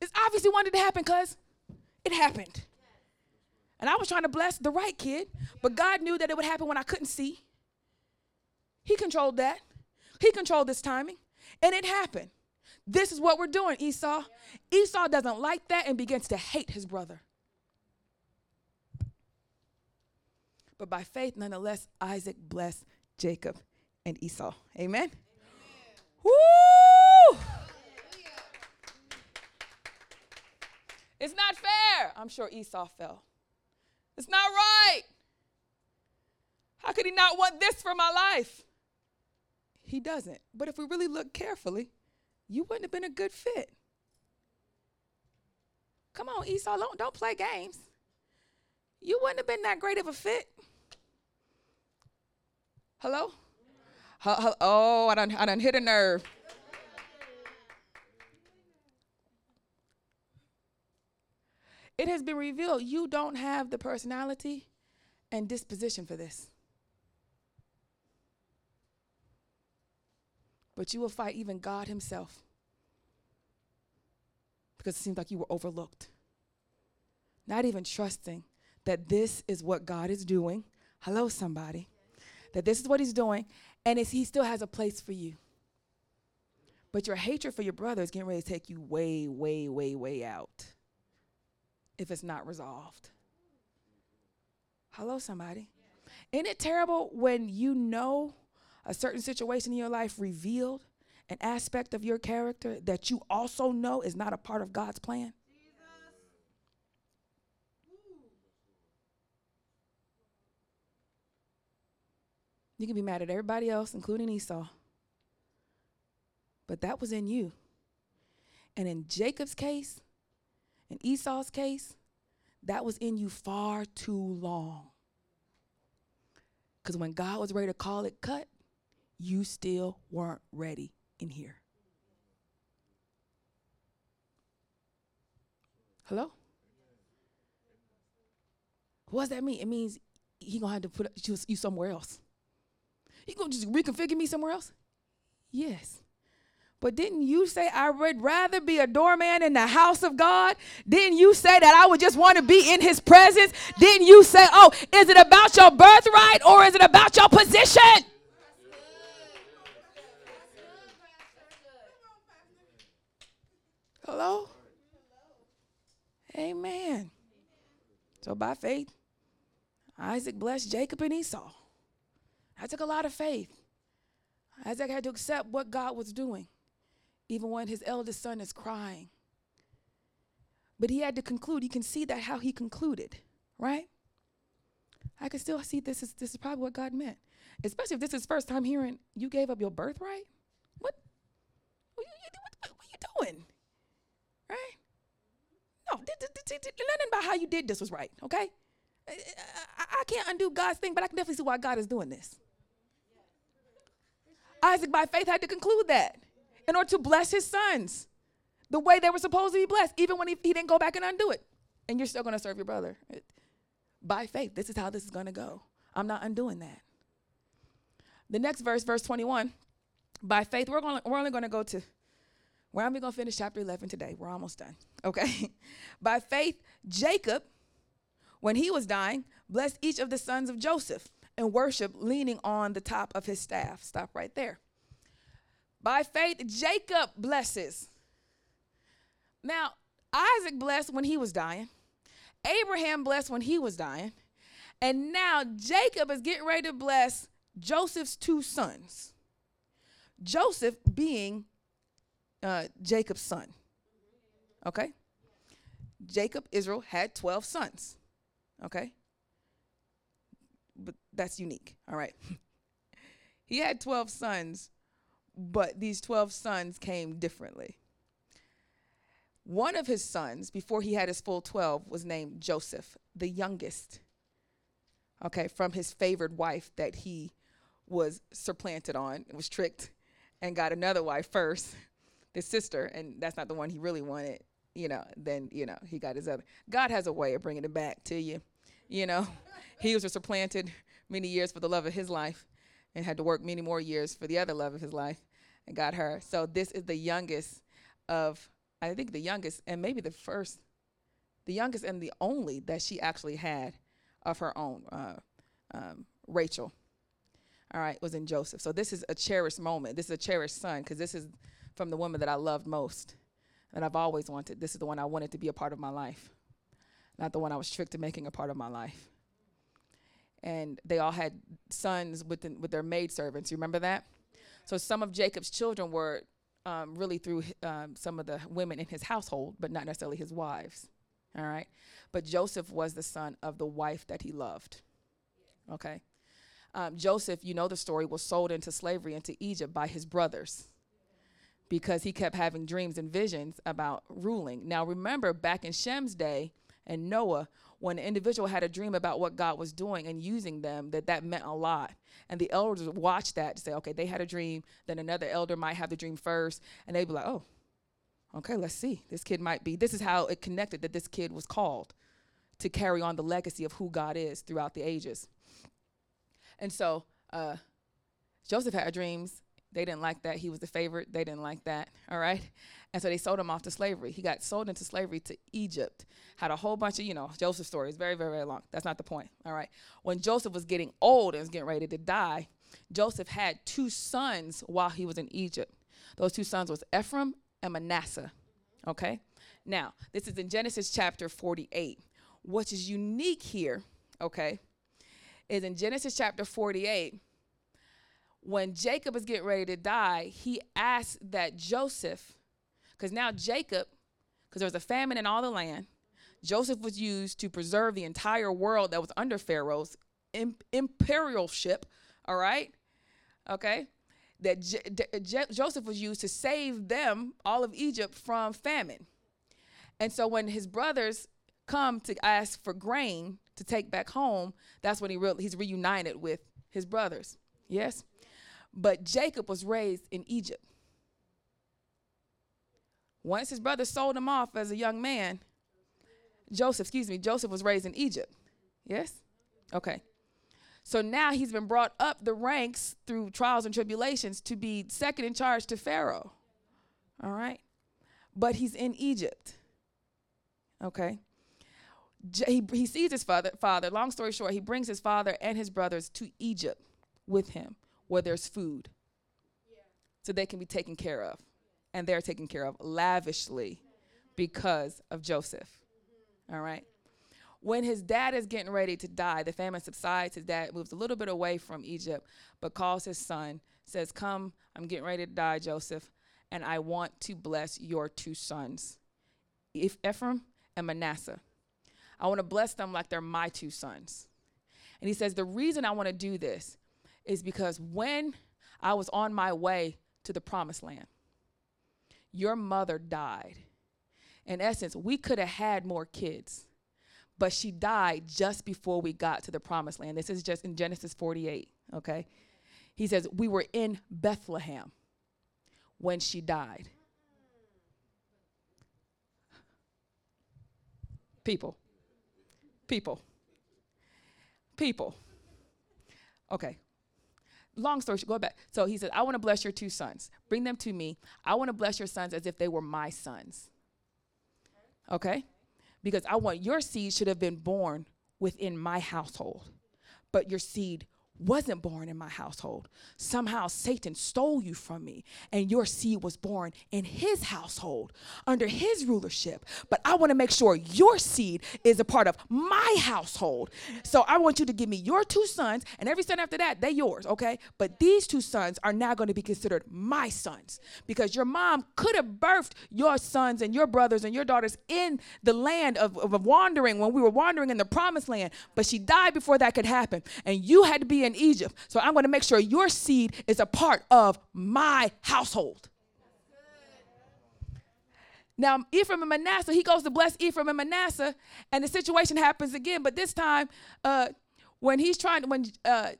It's obviously wanted to happen because it happened. And I was trying to bless the right kid, but God knew that it would happen when I couldn't see. He controlled that. He controlled this timing, and it happened. This is what we're doing, Esau. Esau doesn't like that and begins to hate his brother. But by faith, nonetheless, Isaac blessed Jacob and Esau. Amen? Amen. Woo! It's not fair. I'm sure Esau fell. It's not right. How could he not want this for my life? He doesn't. But if we really look carefully, you wouldn't have been a good fit. Come on, Esau, don't, don't play games. You wouldn't have been that great of a fit. Hello? Oh, I done, I done hit a nerve. It has been revealed you don't have the personality and disposition for this. But you will fight even God Himself because it seems like you were overlooked. Not even trusting that this is what God is doing. Hello, somebody. That this is what He's doing, and He still has a place for you. But your hatred for your brother is getting ready to take you way, way, way, way out if it's not resolved. Hello, somebody. Isn't it terrible when you know a certain situation in your life revealed an aspect of your character that you also know is not a part of God's plan? You can be mad at everybody else, including Esau. But that was in you. And in Jacob's case, in Esau's case, that was in you far too long. Because when God was ready to call it cut, you still weren't ready in here. Hello? What does that mean? It means he gonna have to put you somewhere else. He gonna just reconfigure me somewhere else? Yes. But didn't you say I would rather be a doorman in the house of God? Didn't you say that I would just want to be in his presence? Didn't you say, oh, is it about your birthright or is it about your position? Hello? Amen. So by faith, Isaac blessed Jacob and Esau. That took a lot of faith. Isaac had to accept what God was doing even when his eldest son is crying. But he had to conclude. You can see that how he concluded, right? I can still see this is this is probably what God meant. Especially if this is first time hearing you gave up your birthright. What? What, what, what are you doing? Right? No, nothing about how you did this was right, okay? I, I, I can't undo God's thing, but I can definitely see why God is doing this. Isaac, by faith, had to conclude that in order to bless his sons the way they were supposed to be blessed, even when he, he didn't go back and undo it. And you're still going to serve your brother. It, by faith, this is how this is going to go. I'm not undoing that. The next verse, verse 21, by faith, we're, gonna, we're only going to go to, where are we going to finish chapter 11 today? We're almost done. Okay? by faith, Jacob, when he was dying, blessed each of the sons of Joseph and worship leaning on the top of his staff. Stop right there. By faith, Jacob blesses. Now, Isaac blessed when he was dying. Abraham blessed when he was dying. And now Jacob is getting ready to bless Joseph's two sons. Joseph being uh, Jacob's son. Okay? Jacob, Israel, had 12 sons. Okay? But that's unique. All right. he had 12 sons but these 12 sons came differently. One of his sons, before he had his full 12, was named Joseph, the youngest, okay, from his favored wife that he was supplanted on, was tricked, and got another wife first, his sister, and that's not the one he really wanted, you know, then, you know, he got his other. God has a way of bringing it back to you, you know. he was supplanted many years for the love of his life and had to work many more years for the other love of his life and got her. So this is the youngest of, I think the youngest and maybe the first, the youngest and the only that she actually had of her own, uh, um, Rachel. All right, was in Joseph. So this is a cherished moment. This is a cherished son because this is from the woman that I loved most, that I've always wanted. This is the one I wanted to be a part of my life, not the one I was tricked to making a part of my life. And they all had sons with, with their maidservants. You remember that? So some of Jacob's children were um, really through um, some of the women in his household, but not necessarily his wives. All right. But Joseph was the son of the wife that he loved. Okay. Um, Joseph, you know the story, was sold into slavery into Egypt by his brothers because he kept having dreams and visions about ruling. Now, remember back in Shem's day and Noah, when an individual had a dream about what God was doing and using them, that that meant a lot. And the elders watched that to say, okay, they had a dream, then another elder might have the dream first, and they'd be like, oh, okay, let's see. This kid might be. This is how it connected that this kid was called to carry on the legacy of who God is throughout the ages. And so uh, Joseph had dreams. They didn't like that. He was the favorite. They didn't like that. All right. And so they sold him off to slavery. He got sold into slavery to Egypt. Had a whole bunch of, you know, Joseph's story. Very, very, very long. That's not the point. All right. When Joseph was getting old and was getting ready to die, Joseph had two sons while he was in Egypt. Those two sons was Ephraim and Manasseh. Okay. Now, this is in Genesis chapter 48. What is unique here, okay, is in Genesis chapter 48, when Jacob is getting ready to die, he asks that Joseph, because now Jacob, because there was a famine in all the land, Joseph was used to preserve the entire world that was under Pharaoh's imp- imperialship, all right? Okay? That J- J- Joseph was used to save them, all of Egypt, from famine. And so when his brothers come to ask for grain to take back home, that's when he re- he's reunited with his brothers. Yes? But Jacob was raised in Egypt. Once his brother sold him off as a young man, Joseph, excuse me, Joseph was raised in Egypt. Yes? Okay. So now he's been brought up the ranks through trials and tribulations to be second in charge to Pharaoh. All right? But he's in Egypt. Okay? he, he sees his father, father. Long story short, he brings his father and his brothers to Egypt with him where there's food so they can be taken care of. And they're taken care of lavishly because of Joseph. All right. When his dad is getting ready to die, the famine subsides. His dad moves a little bit away from Egypt, but calls his son, says, Come, I'm getting ready to die, Joseph, and I want to bless your two sons, if Ephraim and Manasseh. I want to bless them like they're my two sons. And he says, The reason I want to do this is because when I was on my way to the promised land, your mother died. In essence, we could have had more kids, but she died just before we got to the promised land. This is just in Genesis 48, okay? He says, We were in Bethlehem when she died. People, People. People. Okay. Long story, go back. So he said, I want to bless your two sons. Bring them to me. I want to bless your sons as if they were my sons. Okay? Because I want your seed should have been born within my household, but your seed wasn't born in my household. Somehow Satan stole you from me, and your seed was born in his household under his rulership. But I want to make sure your seed is a part of my household. So I want you to give me your two sons, and every son after that, they're yours, okay? But these two sons are now going to be considered my sons because your mom could have birthed your sons and your brothers and your daughters in the land of, of wandering when we were wandering in the promised land, but she died before that could happen. And you had to be in in Egypt. So I'm going to make sure your seed is a part of my household. Now, Ephraim and Manasseh, he goes to bless Ephraim and Manasseh, and the situation happens again. But this time, uh, when he's trying to, when uh,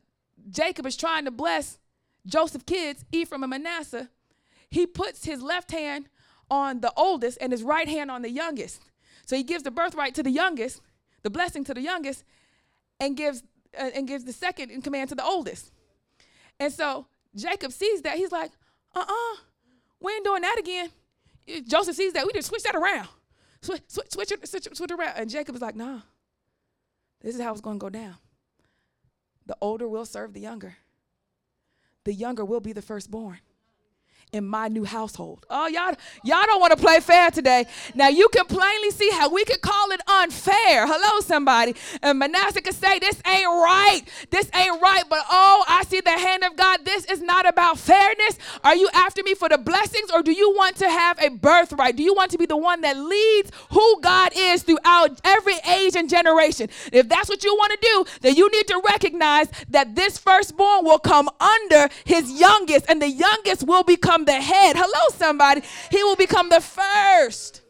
Jacob is trying to bless Joseph's kids, Ephraim and Manasseh, he puts his left hand on the oldest and his right hand on the youngest. So he gives the birthright to the youngest, the blessing to the youngest, and gives and gives the second in command to the oldest. And so Jacob sees that. He's like, uh uh we ain't doing that again. Joseph sees that. We just switch that around. Switch, switch, switch, it, switch, switch around. And Jacob is like, nah, this is how it's going to go down. The older will serve the younger, the younger will be the firstborn. In my new household. Oh, y'all, y'all don't want to play fair today. Now you can plainly see how we could call it unfair. Hello, somebody. And Manasseh could say, This ain't right. This ain't right. But oh, I see the hand of God. This is not about fairness. Are you after me for the blessings, or do you want to have a birthright? Do you want to be the one that leads who God is throughout every age and generation? If that's what you want to do, then you need to recognize that this firstborn will come under his youngest, and the youngest will become the head. Hello, somebody. He will become the first.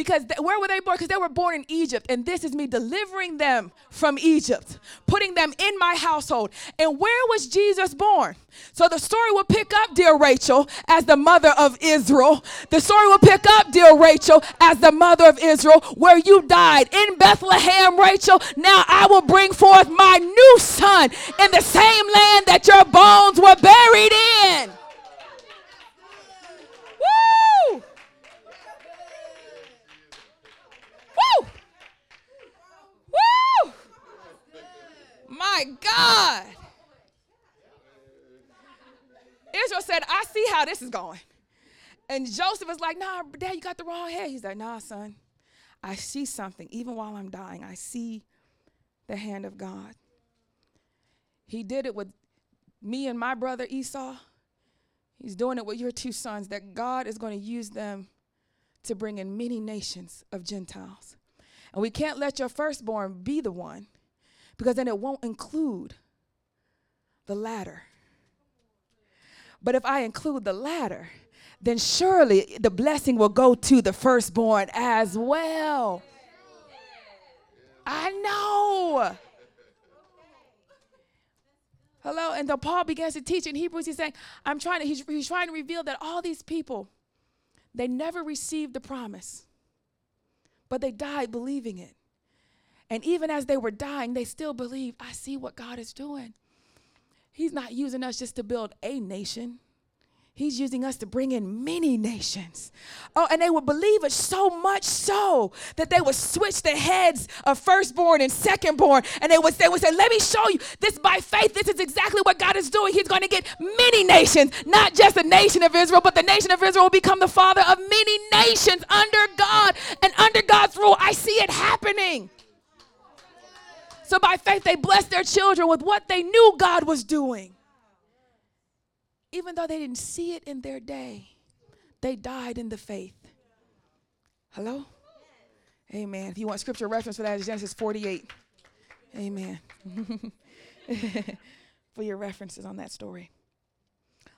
Because th- where were they born? Because they were born in Egypt. And this is me delivering them from Egypt, putting them in my household. And where was Jesus born? So the story will pick up, dear Rachel, as the mother of Israel. The story will pick up, dear Rachel, as the mother of Israel, where you died in Bethlehem, Rachel. Now I will bring forth my new son in the same land that your bones were buried in. Woo! Woo! My God. Israel said, I see how this is going. And Joseph was like, Nah, dad, you got the wrong head. He's like, Nah, son. I see something. Even while I'm dying, I see the hand of God. He did it with me and my brother Esau. He's doing it with your two sons, that God is going to use them to bring in many nations of Gentiles. And we can't let your firstborn be the one because then it won't include the latter. But if I include the latter, then surely the blessing will go to the firstborn as well. I know. Hello, and then Paul begins to teach in Hebrews. He's saying, "I'm trying to." He's, he's trying to reveal that all these people, they never received the promise, but they died believing it. And even as they were dying, they still believed, "I see what God is doing." He's not using us just to build a nation. He's using us to bring in many nations. Oh, and they would believe it so much so that they would switch the heads of firstborn and secondborn. And they would, they would say, Let me show you this by faith. This is exactly what God is doing. He's going to get many nations, not just the nation of Israel, but the nation of Israel will become the father of many nations under God and under God's rule. I see it happening. So by faith, they blessed their children with what they knew God was doing even though they didn't see it in their day, they died in the faith. Hello? Amen. If you want scripture reference for that, it's Genesis 48. Amen. for your references on that story.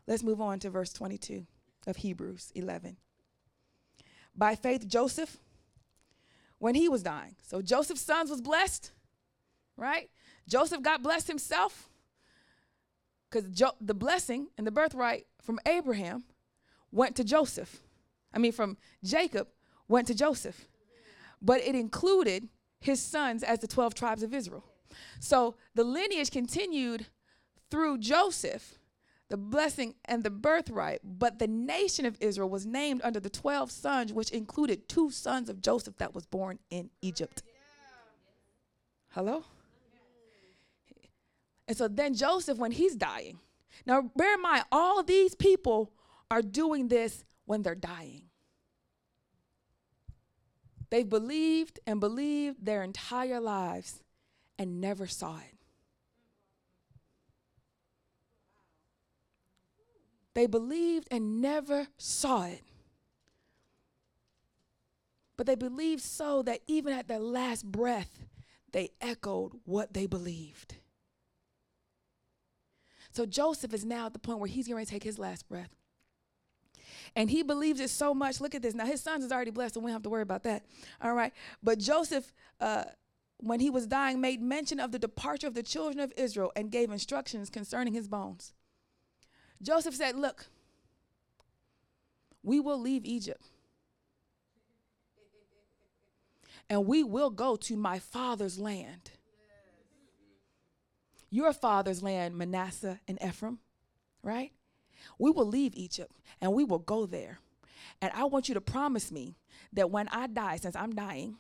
Let's move on to verse 22 of Hebrews 11. By faith, Joseph, when he was dying, so Joseph's sons was blessed, right? Joseph got blessed himself because jo- the blessing and the birthright from Abraham went to Joseph. I mean, from Jacob went to Joseph. But it included his sons as the 12 tribes of Israel. So the lineage continued through Joseph, the blessing and the birthright. But the nation of Israel was named under the 12 sons, which included two sons of Joseph that was born in Egypt. Hello? And so then Joseph, when he's dying, now bear in mind, all these people are doing this when they're dying. They've believed and believed their entire lives and never saw it. They believed and never saw it. But they believed so that even at their last breath, they echoed what they believed. So Joseph is now at the point where he's going to take his last breath. And he believes it so much. Look at this. Now, his sons is already blessed, so we don't have to worry about that. All right. But Joseph, uh, when he was dying, made mention of the departure of the children of Israel and gave instructions concerning his bones. Joseph said, Look, we will leave Egypt. And we will go to my father's land your father's land, Manasseh and Ephraim, right? We will leave Egypt and we will go there. And I want you to promise me that when I die, since I'm dying,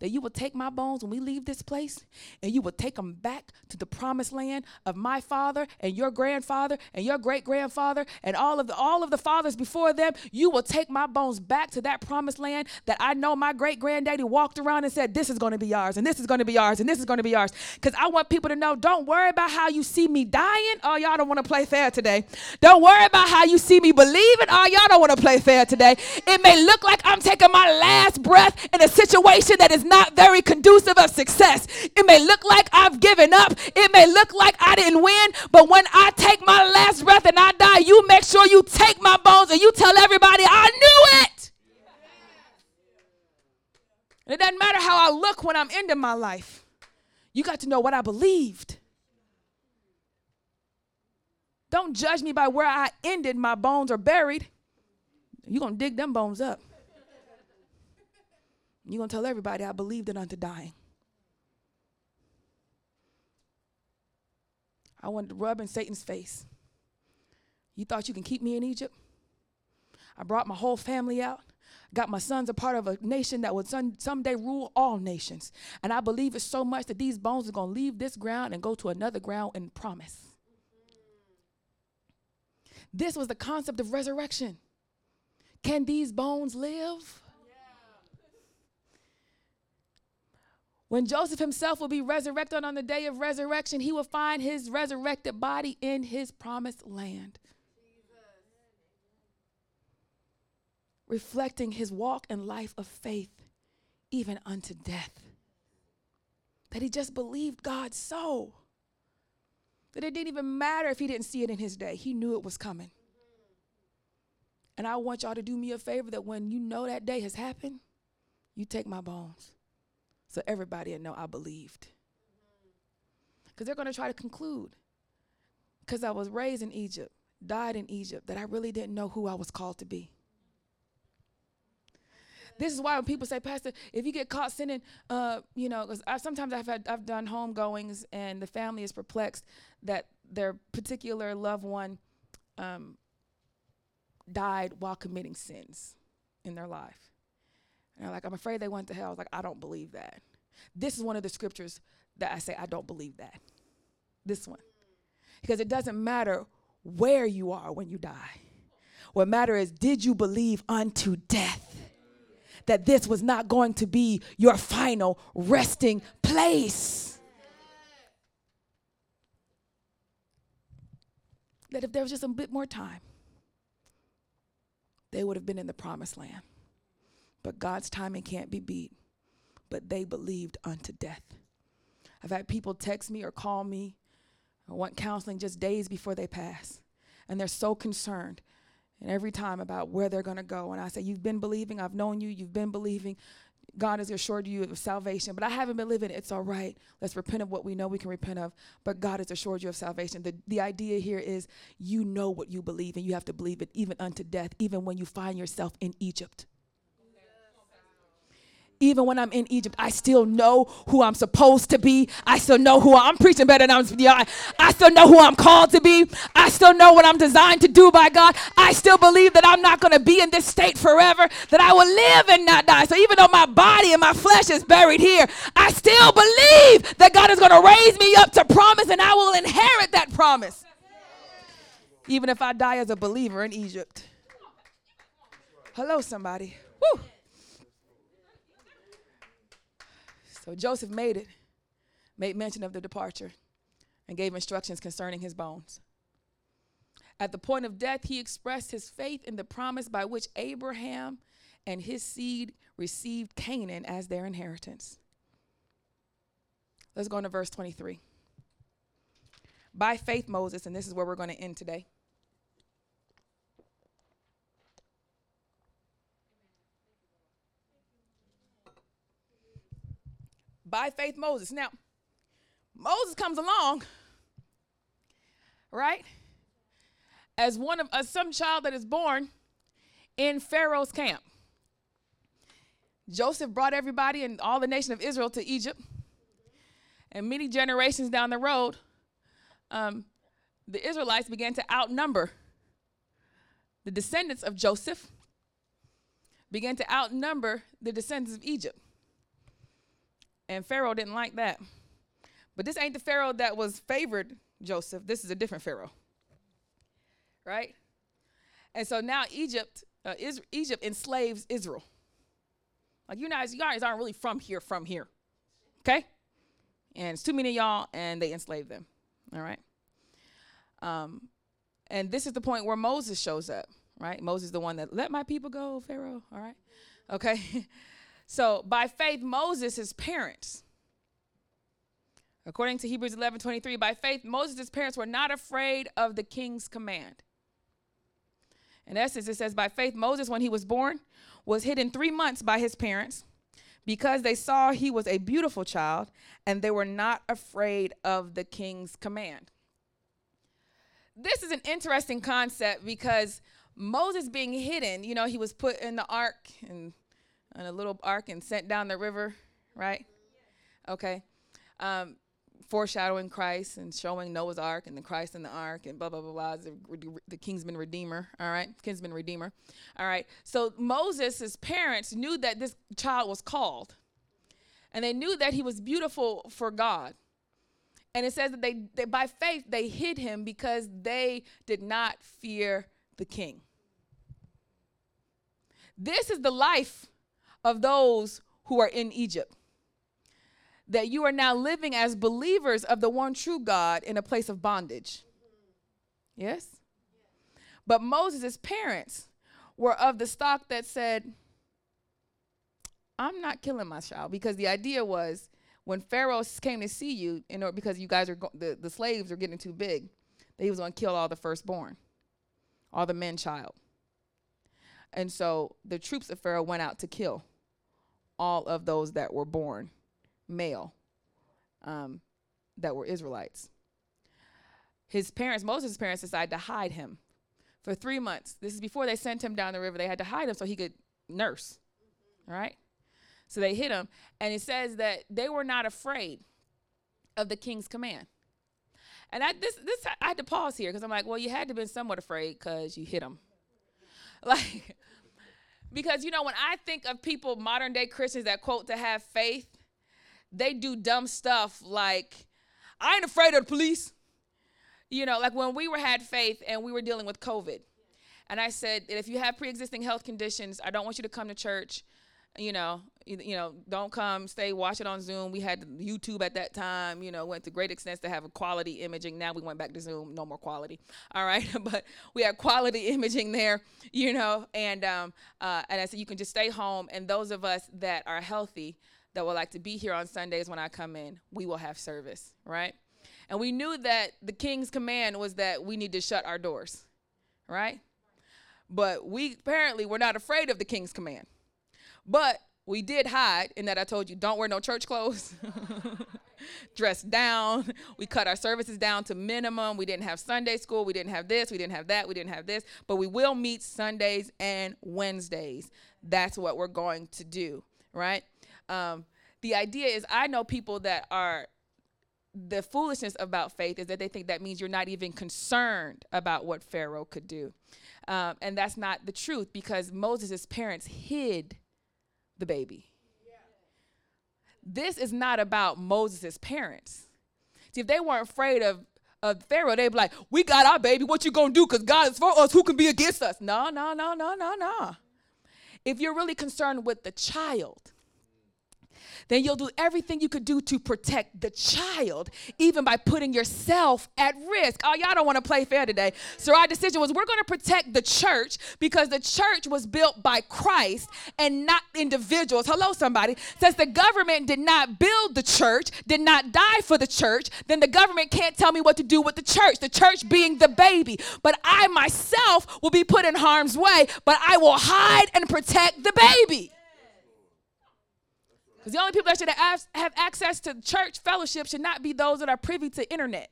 that you will take my bones when we leave this place and you will take them back to the promised land of my father and your grandfather and your great grandfather and all of the all of the fathers before them. You will take my bones back to that promised land that I know my great granddaddy walked around and said this is going to be ours and this is going to be ours and this is going to be ours cuz I want people to know don't worry about how you see me dying. Oh y'all don't want to play fair today. Don't worry about how you see me believing. Oh y'all don't want to play fair today. It may look like I'm taking my last breath in a situation that is not very conducive of success. It may look like I've given up. It may look like I didn't win. But when I take my last breath and I die, you make sure you take my bones and you tell everybody I knew it. It doesn't matter how I look when I'm ending my life. You got to know what I believed. Don't judge me by where I ended. My bones are buried. You're going to dig them bones up. You're going to tell everybody I believed it unto dying. I wanted to rub in Satan's face. You thought you can keep me in Egypt? I brought my whole family out. Got my sons a part of a nation that would some, someday rule all nations. And I believe it so much that these bones are going to leave this ground and go to another ground in promise. This was the concept of resurrection. Can these bones live? When Joseph himself will be resurrected on the day of resurrection, he will find his resurrected body in his promised land. Reflecting his walk and life of faith, even unto death. That he just believed God so that it didn't even matter if he didn't see it in his day, he knew it was coming. And I want y'all to do me a favor that when you know that day has happened, you take my bones so everybody will know I believed. Because they're going to try to conclude, because I was raised in Egypt, died in Egypt, that I really didn't know who I was called to be. This is why when people say, Pastor, if you get caught sinning, uh, you know, because sometimes I've had I've done home goings and the family is perplexed that their particular loved one um, died while committing sins in their life. And they're like, I'm afraid they went to hell. I was like, I don't believe that. This is one of the scriptures that I say, I don't believe that. This one. Because it doesn't matter where you are when you die. What matters is, did you believe unto death? That this was not going to be your final resting place. That if there was just a bit more time, they would have been in the promised land. But God's timing can't be beat. But they believed unto death. I've had people text me or call me or want counseling just days before they pass. And they're so concerned and every time about where they're going to go. And I say, You've been believing. I've known you. You've been believing. God has assured you of salvation, but I haven't been living. It's all right. Let's repent of what we know we can repent of. But God has assured you of salvation. The, the idea here is you know what you believe, and you have to believe it even unto death, even when you find yourself in Egypt even when I'm in Egypt, I still know who I'm supposed to be. I still know who I'm preaching better than I'm. Yeah, I still know who I'm called to be. I still know what I'm designed to do by God. I still believe that I'm not going to be in this state forever. That I will live and not die. So even though my body and my flesh is buried here, I still believe that God is going to raise me up to promise, and I will inherit that promise. Even if I die as a believer in Egypt. Hello, somebody. Woo. So Joseph made it, made mention of the departure, and gave instructions concerning his bones. At the point of death, he expressed his faith in the promise by which Abraham and his seed received Canaan as their inheritance. Let's go into verse 23. By faith, Moses, and this is where we're going to end today. By faith Moses. Now, Moses comes along, right? As one of as some child that is born in Pharaoh's camp. Joseph brought everybody and all the nation of Israel to Egypt. And many generations down the road, um, the Israelites began to outnumber the descendants of Joseph, began to outnumber the descendants of Egypt. And Pharaoh didn't like that. But this ain't the Pharaoh that was favored Joseph. This is a different Pharaoh. Right? And so now Egypt, uh, Egypt enslaves Israel. Like you guys, you guys aren't really from here, from here. Okay? And it's too many of y'all, and they enslave them. All right. Um, and this is the point where Moses shows up, right? Moses the one that let my people go, Pharaoh. All right. Okay. so by faith, Moses' parents, according to Hebrews 11 23, by faith, Moses' parents were not afraid of the king's command. In essence, it says, by faith, Moses, when he was born, was hidden three months by his parents because they saw he was a beautiful child and they were not afraid of the king's command. This is an interesting concept because Moses being hidden, you know, he was put in the ark and in a little ark and sent down the river, right? Okay. Um, foreshadowing Christ and showing Noah's Ark and the Christ in the Ark and blah blah blah blah. The, the kinsman redeemer. All right, kinsman redeemer. All right. So Moses' parents knew that this child was called, and they knew that he was beautiful for God. And it says that they, they by faith they hid him because they did not fear the king. This is the life of those who are in Egypt that you are now living as believers of the one true God in a place of bondage. Yes? But Moses' parents were of the stock that said, I'm not killing my child because the idea was when Pharaoh came to see you, in order, because you guys are go- the, the slaves are getting too big, that he was going to kill all the firstborn, all the men child. And so the troops of Pharaoh went out to kill all of those that were born male um, that were Israelites. His parents, Moses' parents, decided to hide him for three months. This is before they sent him down the river. They had to hide him so he could nurse. All right? So they hid him. And it says that they were not afraid of the king's command. And I this this I had to pause here because I'm like, well, you had to have been somewhat afraid because you hit him. Like because you know when I think of people modern day Christians that quote to have faith, they do dumb stuff like, I ain't afraid of the police. You know, like when we were had faith and we were dealing with COVID. And I said that if you have pre-existing health conditions, I don't want you to come to church. You know, you, you know, don't come, stay, watch it on Zoom. We had YouTube at that time. You know, went to great extents to have a quality imaging. Now we went back to Zoom, no more quality. All right, but we had quality imaging there. You know, and um, uh, and I said you can just stay home. And those of us that are healthy, that would like to be here on Sundays when I come in, we will have service, right? And we knew that the king's command was that we need to shut our doors, right? But we apparently were not afraid of the king's command. But we did hide in that I told you don't wear no church clothes. Dress down. We cut our services down to minimum. We didn't have Sunday school. We didn't have this. We didn't have that. We didn't have this. But we will meet Sundays and Wednesdays. That's what we're going to do, right? Um, the idea is I know people that are the foolishness about faith is that they think that means you're not even concerned about what Pharaoh could do. Um, and that's not the truth because Moses' parents hid the baby. This is not about Moses' parents. See, if they weren't afraid of, of Pharaoh, they'd be like, We got our baby. What you gonna do? Because God is for us. Who can be against us? No, no, no, no, no, no. If you're really concerned with the child, then you'll do everything you could do to protect the child, even by putting yourself at risk. Oh, y'all don't want to play fair today. So our decision was we're going to protect the church because the church was built by Christ and not individuals. Hello, somebody. Since the government did not build the church, did not die for the church, then the government can't tell me what to do with the church, the church being the baby. But I myself will be put in harm's way, but I will hide and protect the baby. Because the only people that should have, access to church fellowship should not be those that are privy to internet.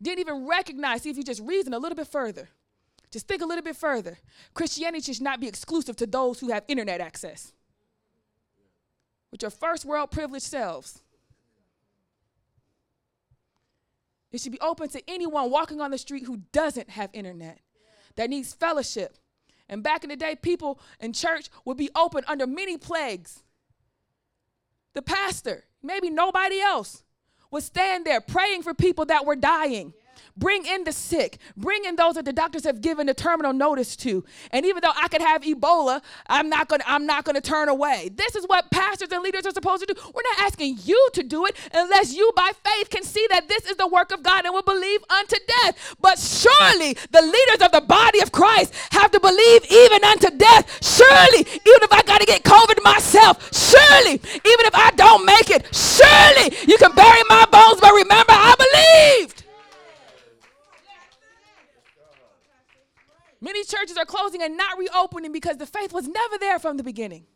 Didn't even recognize, see if you just reason a little bit further. Just think a little bit further. Christianity should not be exclusive to those who have internet access. With your first world privileged selves. It should be open to anyone walking on the street who doesn't have internet, that needs fellowship, and back in the day, people in church would be open under many plagues. the pastor, maybe nobody else, would stand there praying for people that were dying. Bring in the sick. Bring in those that the doctors have given a terminal notice to. And even though I could have Ebola, I'm not gonna I'm not gonna turn away. This is what pastors and leaders are supposed to do. We're not asking you to do it unless you by faith can see that this is the work of God and will believe unto death. But surely the leaders of the body of Christ have to believe even unto death. Surely, even if I gotta get COVID myself, surely, even if I don't make it, surely you can bury my bones, but remember I believed. Many churches are closing and not reopening because the faith was never there from the beginning.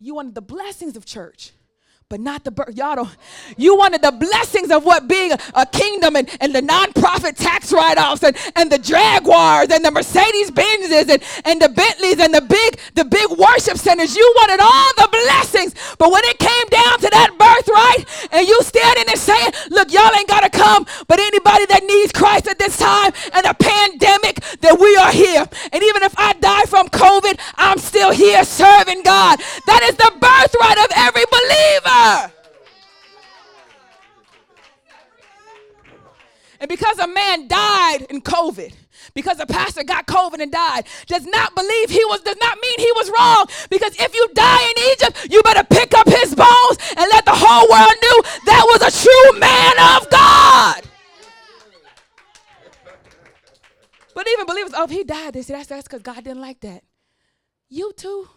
You wanted the blessings of church but not the y'all don't you wanted the blessings of what being a, kingdom and, and the nonprofit tax write-offs and, and the jaguars and the mercedes benzes and, and the bentleys and the big the big worship centers you wanted all the blessings. But when it came down to that birthright and you standing there saying look y'all ain't gotta come but anybody that needs christ at this time and a pandemic that we are here. And even if i die from covid i'm still here serving god. That is the birthright of every believer and because a man died in COVID, because a pastor got COVID and died, does not believe he was, does not mean he was wrong. Because if you die in Egypt, you better pick up his bones and let the whole world knew that was a true man of God. But even believers, oh, he died, they say that's because God didn't like that. You too.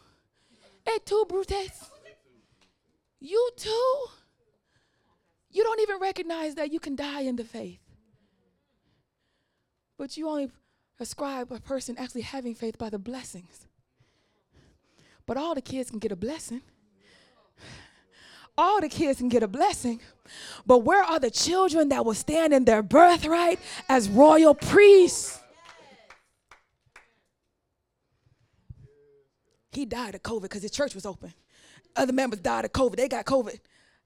Hey, too, Brutus. You too? You don't even recognize that you can die in the faith. But you only ascribe a person actually having faith by the blessings. But all the kids can get a blessing. All the kids can get a blessing. But where are the children that will stand in their birthright as royal priests? He died of COVID because his church was open other members died of COVID. They got COVID.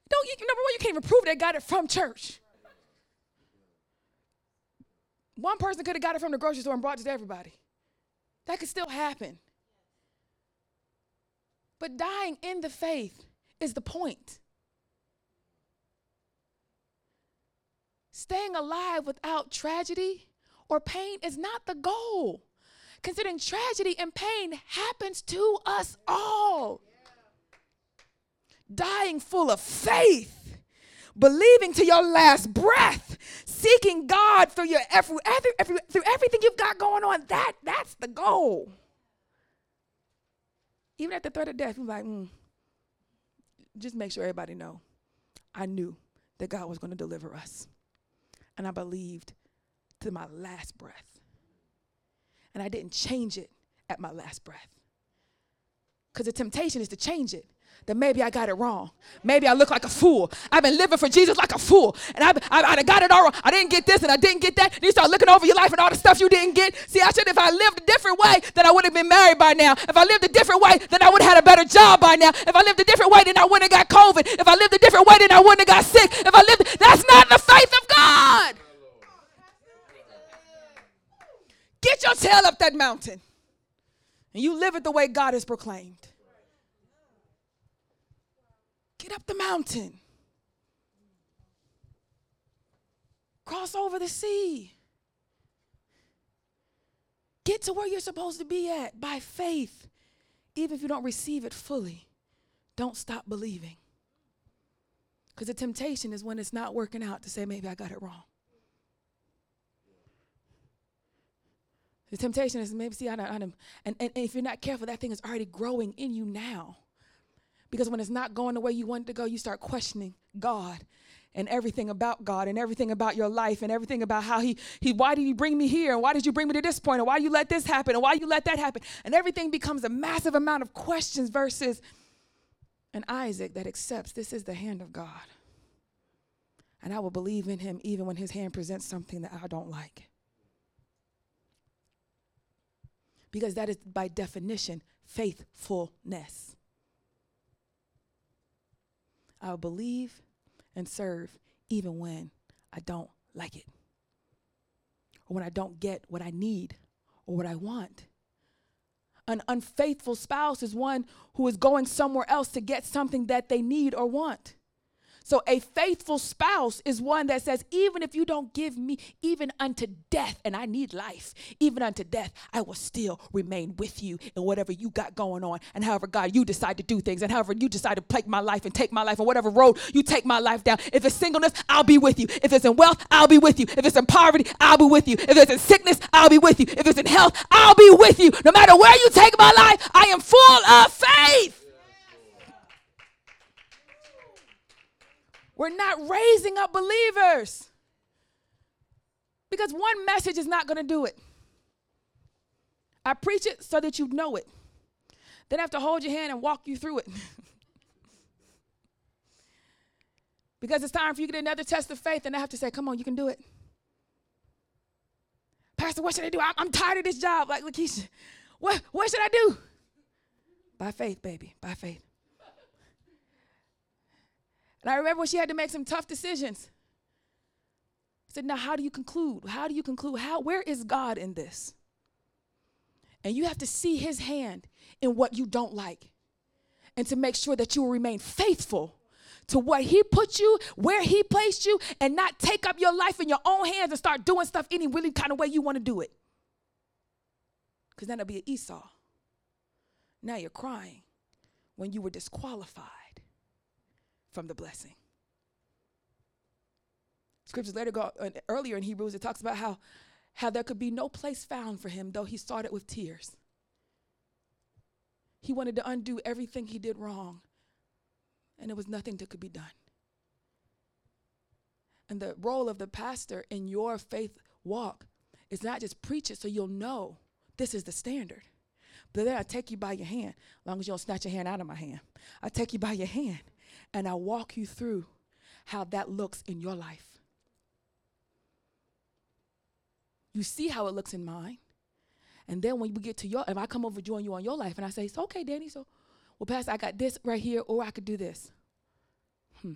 Don't you number one, you can't even prove they got it from church. One person could have got it from the grocery store and brought it to everybody. That could still happen. But dying in the faith is the point. Staying alive without tragedy or pain is not the goal. Considering tragedy and pain happens to us all dying full of faith, believing to your last breath, seeking God through your every, every, every, through everything you've got going on. That that's the goal. Even at the threat of death, you're like, mm, just make sure everybody know. I knew that God was going to deliver us, and I believed to my last breath, and I didn't change it at my last breath. Because the temptation is to change it that maybe I got it wrong. Maybe I look like a fool. I've been living for Jesus like a fool. And I've, I, I got it all wrong. I didn't get this and I didn't get that. And you start looking over your life and all the stuff you didn't get. See, I should, if I lived a different way, then I would have been married by now. If I lived a different way, then I would have had a better job by now. If I lived a different way, then I wouldn't have got COVID. If I lived a different way, then I wouldn't have got sick. If I lived, that's not the faith of God. Get your tail up that mountain. And you live it the way God has proclaimed. Get up the mountain. Cross over the sea. Get to where you're supposed to be at by faith. Even if you don't receive it fully, don't stop believing. Because the temptation is when it's not working out to say, maybe I got it wrong. The temptation is maybe, see, I don't, I don't and, and if you're not careful, that thing is already growing in you now. Because when it's not going the way you want it to go, you start questioning God and everything about God and everything about your life and everything about how he, he why did he bring me here? And why did you bring me to this point? And why you let this happen? And why you let that happen? And everything becomes a massive amount of questions versus an Isaac that accepts this is the hand of God. And I will believe in him even when his hand presents something that I don't like. Because that is by definition faithfulness I'll believe and serve even when I don't like it. Or when I don't get what I need or what I want. An unfaithful spouse is one who is going somewhere else to get something that they need or want. So a faithful spouse is one that says, even if you don't give me even unto death, and I need life, even unto death, I will still remain with you in whatever you got going on. And however, God, you decide to do things, and however you decide to take my life and take my life, and whatever road you take my life down. If it's singleness, I'll be with you. If it's in wealth, I'll be with you. If it's in poverty, I'll be with you. If it's in sickness, I'll be with you. If it's in health, I'll be with you. No matter where you take my life, I am full of faith. We're not raising up believers because one message is not going to do it. I preach it so that you know it. Then I have to hold your hand and walk you through it. because it's time for you to get another test of faith, and I have to say, Come on, you can do it. Pastor, what should I do? I'm, I'm tired of this job. Like Lakeisha, what, what should I do? By faith, baby, by faith. And I remember when she had to make some tough decisions. I said, Now, how do you conclude? How do you conclude? How, where is God in this? And you have to see his hand in what you don't like and to make sure that you will remain faithful to what he put you, where he placed you, and not take up your life in your own hands and start doing stuff any really kind of way you want to do it. Because then it'll be an Esau. Now you're crying when you were disqualified from the blessing. Scriptures later go uh, earlier in Hebrews, it talks about how, how there could be no place found for him, though he started with tears. He wanted to undo everything he did wrong, and there was nothing that could be done. And the role of the pastor in your faith walk is not just preach it so you'll know this is the standard. But then I take you by your hand, as long as you don't snatch your hand out of my hand. I take you by your hand and I'll walk you through how that looks in your life. You see how it looks in mine. And then when we get to your, if I come over join you on your life and I say, it's okay, Danny, so, well, Pastor, I got this right here, or I could do this. Hmm.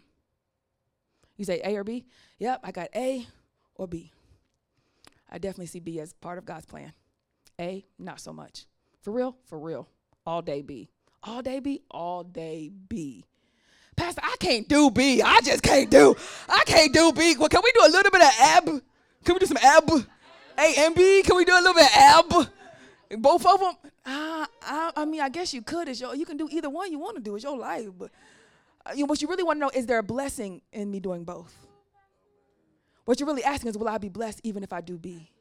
You say A or B? Yep, I got A or B. I definitely see B as part of God's plan. A, not so much. For real? For real. All day B. All day B? All day B. Pastor, I can't do B. I just can't do. I can't do B. Well, can we do a little bit of ab? Can we do some ab? A and B? Can we do a little bit of ab? Both of them? Uh, I, I mean, I guess you could. It's your, you can do either one you want to do. It's your life. But uh, you know, what you really want to know is there a blessing in me doing both? What you're really asking is, will I be blessed even if I do B?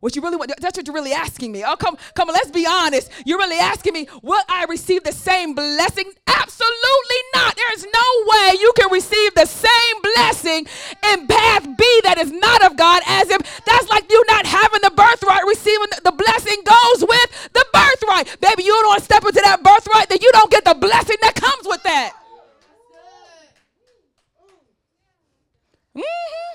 What you really want, that's what you're really asking me. Oh, come, come on, let's be honest. You're really asking me, will I receive the same blessing? Absolutely not. There is no way you can receive the same blessing in path B that is not of God as if that's like you not having the birthright, receiving the blessing goes with the birthright. Baby, you don't want to step into that birthright, then you don't get the blessing that comes with that. Mm-hmm.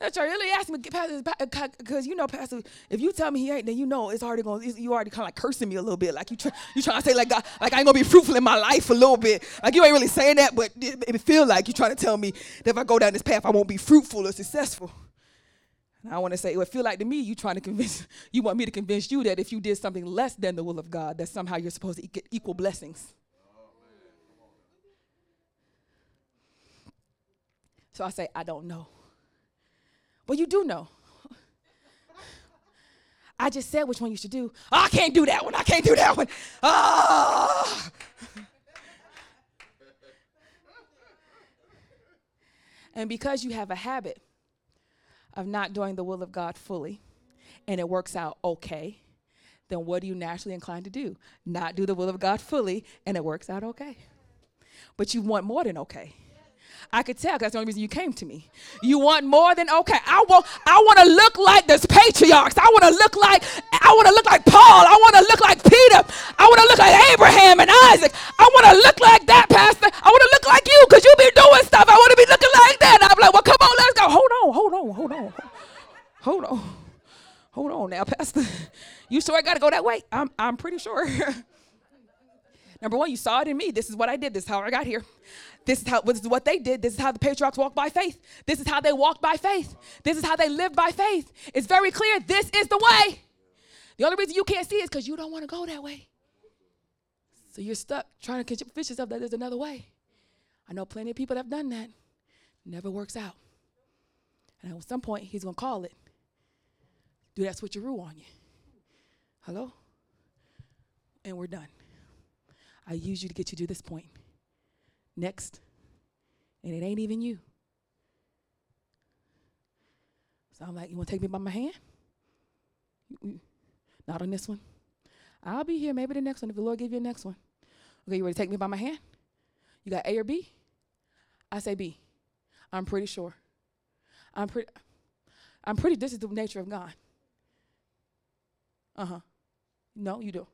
That's right. Really ask me, Pastor, because uh, you know, Pastor, if you tell me he ain't, then you know it's already going. You already kind of like cursing me a little bit, like you try, you trying to say like God, like I ain't gonna be fruitful in my life a little bit. Like you ain't really saying that, but it, it feel like you trying to tell me that if I go down this path, I won't be fruitful or successful. And I want to say, it would feel like to me, you trying to convince, you want me to convince you that if you did something less than the will of God, that somehow you're supposed to get equal blessings. So I say, I don't know. Well, you do know. I just said which one you should do. Oh, I can't do that one. I can't do that one. Ah. and because you have a habit of not doing the will of God fully and it works out okay, then what are you naturally inclined to do? Not do the will of God fully and it works out okay. But you want more than okay. I could tell that's the only reason you came to me. You want more than okay. I want I want to look like this patriarchs. I want to look like I want to look like Paul. I want to look like Peter. I want to look like Abraham and Isaac. I want to look like that, Pastor. I want to look like you because you be doing stuff. I want to be looking like that. And I'm like, well, come on, let's go. Hold on, hold on, hold on, hold on, hold on now, Pastor. You sure I got to go that way? I'm I'm pretty sure. Number one, you saw it in me. This is what I did. This is how I got here. This is how this is what they did. This is how the patriarchs walked by faith. This is how they walked by faith. This is how they lived by faith. It's very clear. This is the way. The only reason you can't see is because you don't want to go that way. So you're stuck trying to convince yourself that there's another way. I know plenty of people that have done that. Never works out. And at some point, he's going to call it. Do that switcheroo on you. Hello? And we're done. I use you to get you to this point. Next. And it ain't even you. So I'm like, you want to take me by my hand? Not on this one. I'll be here maybe the next one if the Lord give you the next one. Okay, you ready to take me by my hand? You got A or B? I say B. I'm pretty sure. I'm pretty I'm pretty this is the nature of God. Uh-huh. No, you do.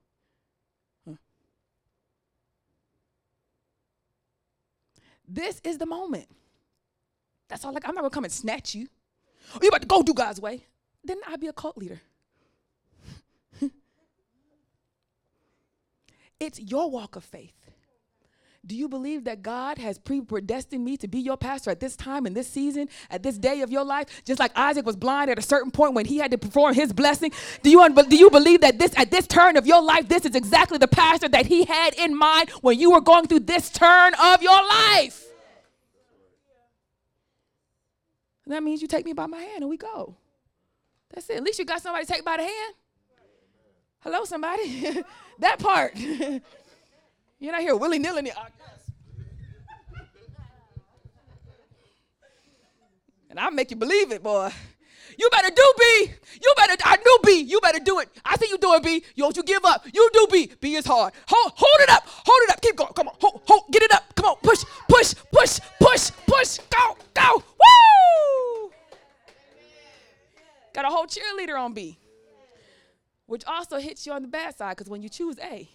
This is the moment. That's all like I'm not gonna come and snatch you. Oh, you about to go do God's way. Then I'd be a cult leader. it's your walk of faith. Do you believe that God has predestined me to be your pastor at this time in this season, at this day of your life? Just like Isaac was blind at a certain point when he had to perform his blessing. Do you, do you believe that this at this turn of your life, this is exactly the pastor that he had in mind when you were going through this turn of your life? And that means you take me by my hand and we go. That's it. At least you got somebody to take by the hand. Hello, somebody. that part. You're not here willy nilly. And I'll make you believe it, boy. You better do B. You better, I knew B. You better do it. I see you doing B. You don't you give up. You do B. B is hard. Hold, hold it up. Hold it up. Keep going. Come on. Hold, hold, get it up. Come on. Push, push, push, push, push. Go, go. Woo! Got a whole cheerleader on B. Which also hits you on the bad side because when you choose A,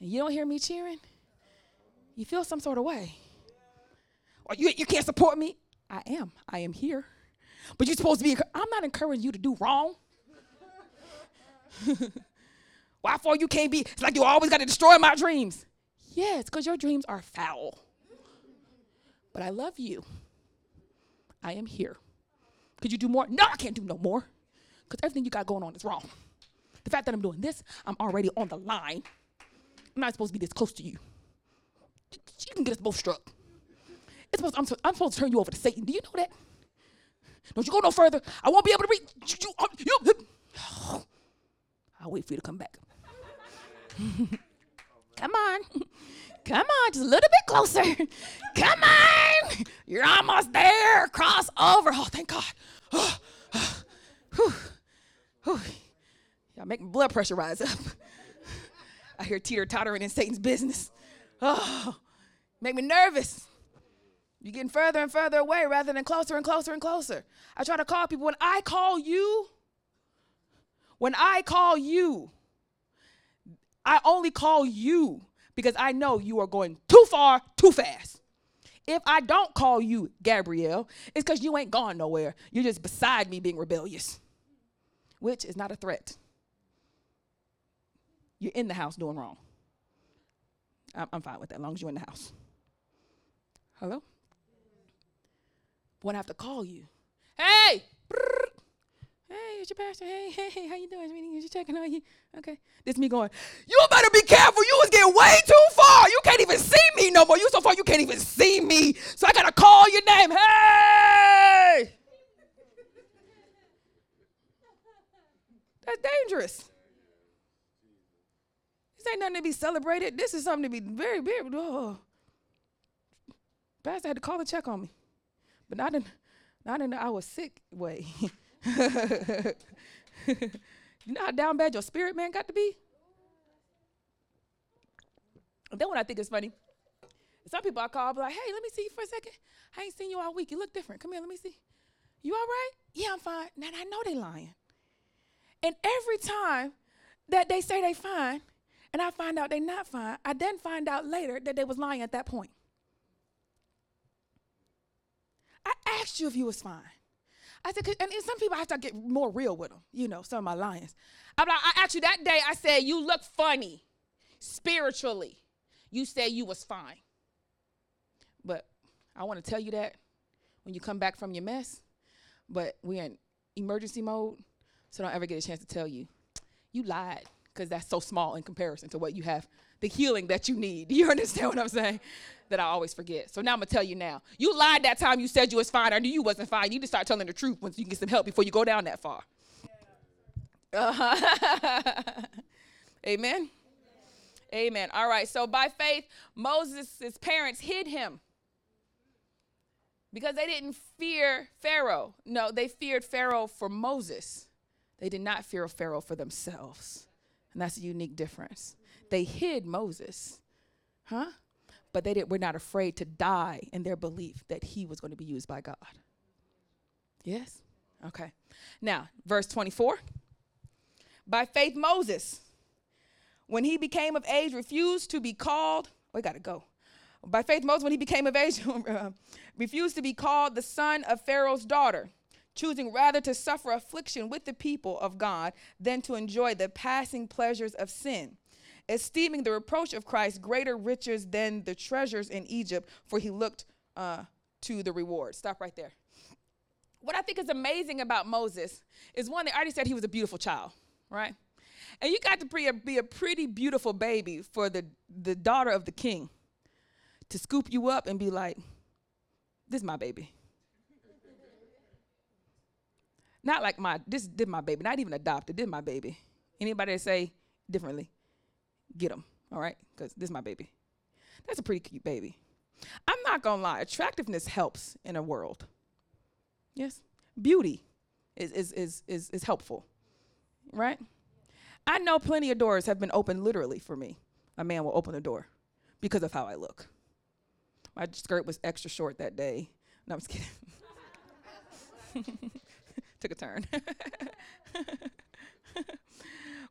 and you don't hear me cheering, you feel some sort of way. Or you, you can't support me. I am. I am here. But you're supposed to be, I'm not encouraging you to do wrong. Why for you can't be, it's like you always got to destroy my dreams. Yes, because your dreams are foul. But I love you. I am here. Could you do more? No, I can't do no more. Because everything you got going on is wrong. The fact that I'm doing this, I'm already on the line. I'm not supposed to be this close to you. You can get us both struck. It's supposed, I'm, I'm supposed to turn you over to Satan. Do you know that? Don't you go no further. I won't be able to reach you. you, um, you. I'll wait for you to come back. come on. Come on, just a little bit closer. Come on. You're almost there. Cross over. Oh, thank God. Oh, oh, whew, whew. Y'all make my blood pressure rise up. I hear teeter tottering in Satan's business. Oh, make me nervous. You're getting further and further away rather than closer and closer and closer. I try to call people. When I call you, when I call you, I only call you because I know you are going too far, too fast. If I don't call you Gabrielle, it's because you ain't gone nowhere. You're just beside me being rebellious, which is not a threat. You're in the house doing wrong. I'm, I'm fine with that, as long as you're in the house. Hello? When I have to call you, hey, hey, it's your pastor. Hey, hey, how you doing? Is you checking on you? Okay. This me going, you better be careful. You was getting way too far. You can't even see me no more. You so far you can't even see me. So I gotta call your name. Hey! That's dangerous. Ain't nothing to be celebrated. This is something to be very, very. Oh. Pastor had to call and check on me, but not in, not in the I was sick way. you know how down bad your spirit man got to be. And then when I think it's funny, some people I call, be like, "Hey, let me see you for a second. I ain't seen you all week. You look different. Come here, let me see. You all right? Yeah, I'm fine. Now I know they lying. And every time that they say they fine, and I find out they're not fine, I then find out later that they was lying at that point. I asked you if you was fine. I said, and some people I have to get more real with them, you know, some of my lions. I'm like, I asked you that day, I said, you look funny spiritually. You said you was fine. But I want to tell you that when you come back from your mess, but we're in emergency mode. So don't ever get a chance to tell you, you lied, because that's so small in comparison to what you have, the healing that you need. Do you understand what I'm saying? That I always forget. So now I'm gonna tell you now. You lied that time you said you was fine. I knew you wasn't fine. You need to start telling the truth once you can get some help before you go down that far. Uh-huh. Amen. Amen. All right. So by faith, Moses' parents hid him because they didn't fear Pharaoh. No, they feared Pharaoh for Moses. They did not fear Pharaoh for themselves. And that's a unique difference. They hid Moses. Huh? But they did, were not afraid to die in their belief that he was going to be used by God. Yes? Okay. Now, verse 24. By faith, Moses, when he became of age, refused to be called. Oh, we got to go. By faith, Moses, when he became of age, uh, refused to be called the son of Pharaoh's daughter, choosing rather to suffer affliction with the people of God than to enjoy the passing pleasures of sin, esteeming the reproach of Christ greater riches than the treasures in Egypt, for he looked uh, to the reward. Stop right there. What I think is amazing about Moses is one, they already said he was a beautiful child, right? And you got to be a, be a pretty beautiful baby for the, the daughter of the king to scoop you up and be like, this is my baby. Not like my, this did my baby, not even adopted, did my baby. Anybody say differently, get them, all right? Because this is my baby. That's a pretty cute baby. I'm not gonna lie, attractiveness helps in a world. Yes? Beauty is, is, is, is, is helpful, right? I know plenty of doors have been opened literally for me. A man will open a door because of how I look. My skirt was extra short that day. No, I'm just kidding. Took a turn.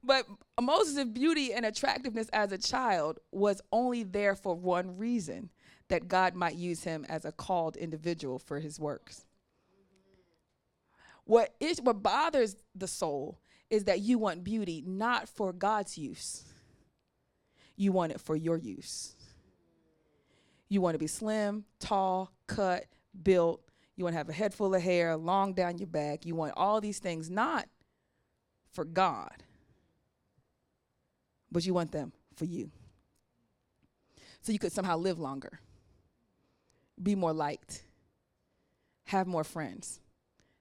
but Moses' beauty and attractiveness as a child was only there for one reason that God might use him as a called individual for his works. What is what bothers the soul is that you want beauty not for God's use. You want it for your use. You want to be slim, tall, cut, built. You want to have a head full of hair, long down your back. You want all these things not for God, but you want them for you. So you could somehow live longer, be more liked, have more friends,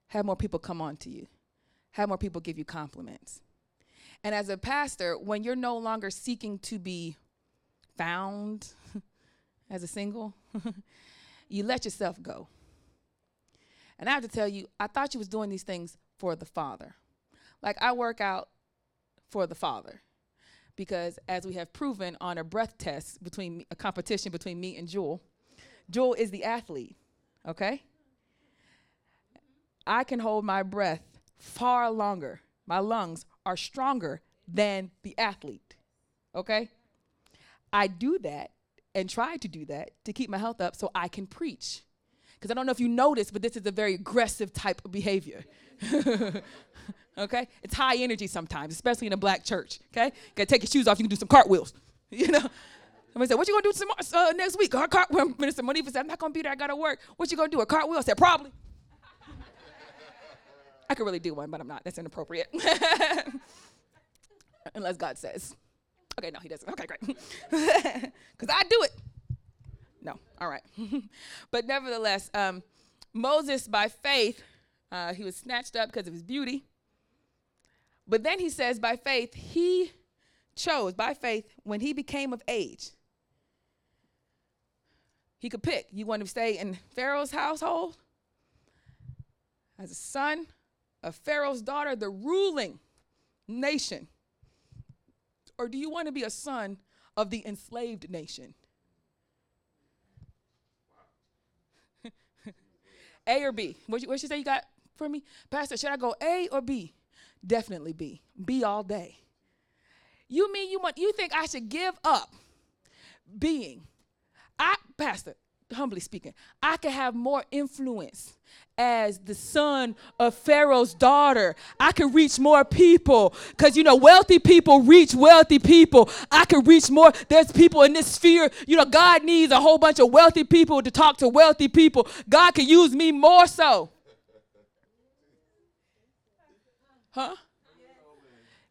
have more people come on to you, have more people give you compliments. And as a pastor, when you're no longer seeking to be found, as a single, you let yourself go. And I have to tell you, I thought you was doing these things for the Father. Like I work out for the Father. Because as we have proven on a breath test between a competition between me and Jewel, Jewel is the athlete, okay? I can hold my breath far longer. My lungs are stronger than the athlete, okay? I do that and try to do that to keep my health up so I can preach. Because I don't know if you noticed, but this is a very aggressive type of behavior. okay? It's high energy sometimes, especially in a black church. Okay? You gotta take your shoes off, you can do some cartwheels. You know? Somebody said, What you gonna do tomorrow, uh, next week? Our cart- well, Minister Monifa said, I'm not gonna be there, I gotta work. What you gonna do? A cartwheel? I said, Probably. I could really do one, but I'm not. That's inappropriate. Unless God says. Okay, no, he doesn't. Okay, great. Because I do it. No, all right. but nevertheless, um, Moses, by faith, uh, he was snatched up because of his beauty. But then he says, by faith, he chose, by faith, when he became of age, he could pick. You want to stay in Pharaoh's household as a son of Pharaoh's daughter, the ruling nation or do you want to be a son of the enslaved nation? A or B? What you, what you say you got for me? Pastor, should I go A or B? Definitely B. B all day. You mean you want you think I should give up being I pastor, humbly speaking, I could have more influence as the son of Pharaoh's daughter. I could reach more people because, you know, wealthy people reach wealthy people. I could reach more. There's people in this sphere. You know, God needs a whole bunch of wealthy people to talk to wealthy people. God could use me more so. Huh?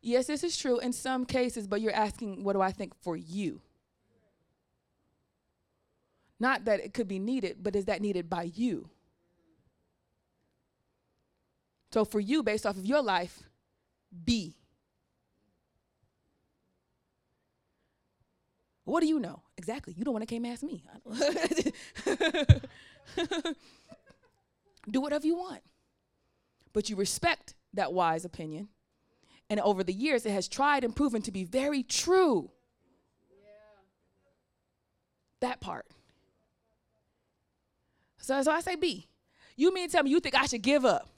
Yes, this is true in some cases, but you're asking, what do I think for you? Not that it could be needed, but is that needed by you? So for you, based off of your life, B. What do you know? Exactly. You don't want to came ask me. do whatever you want. But you respect that wise opinion. And over the years, it has tried and proven to be very true. Yeah. That part. So, so I say B. You mean tell me you think I should give up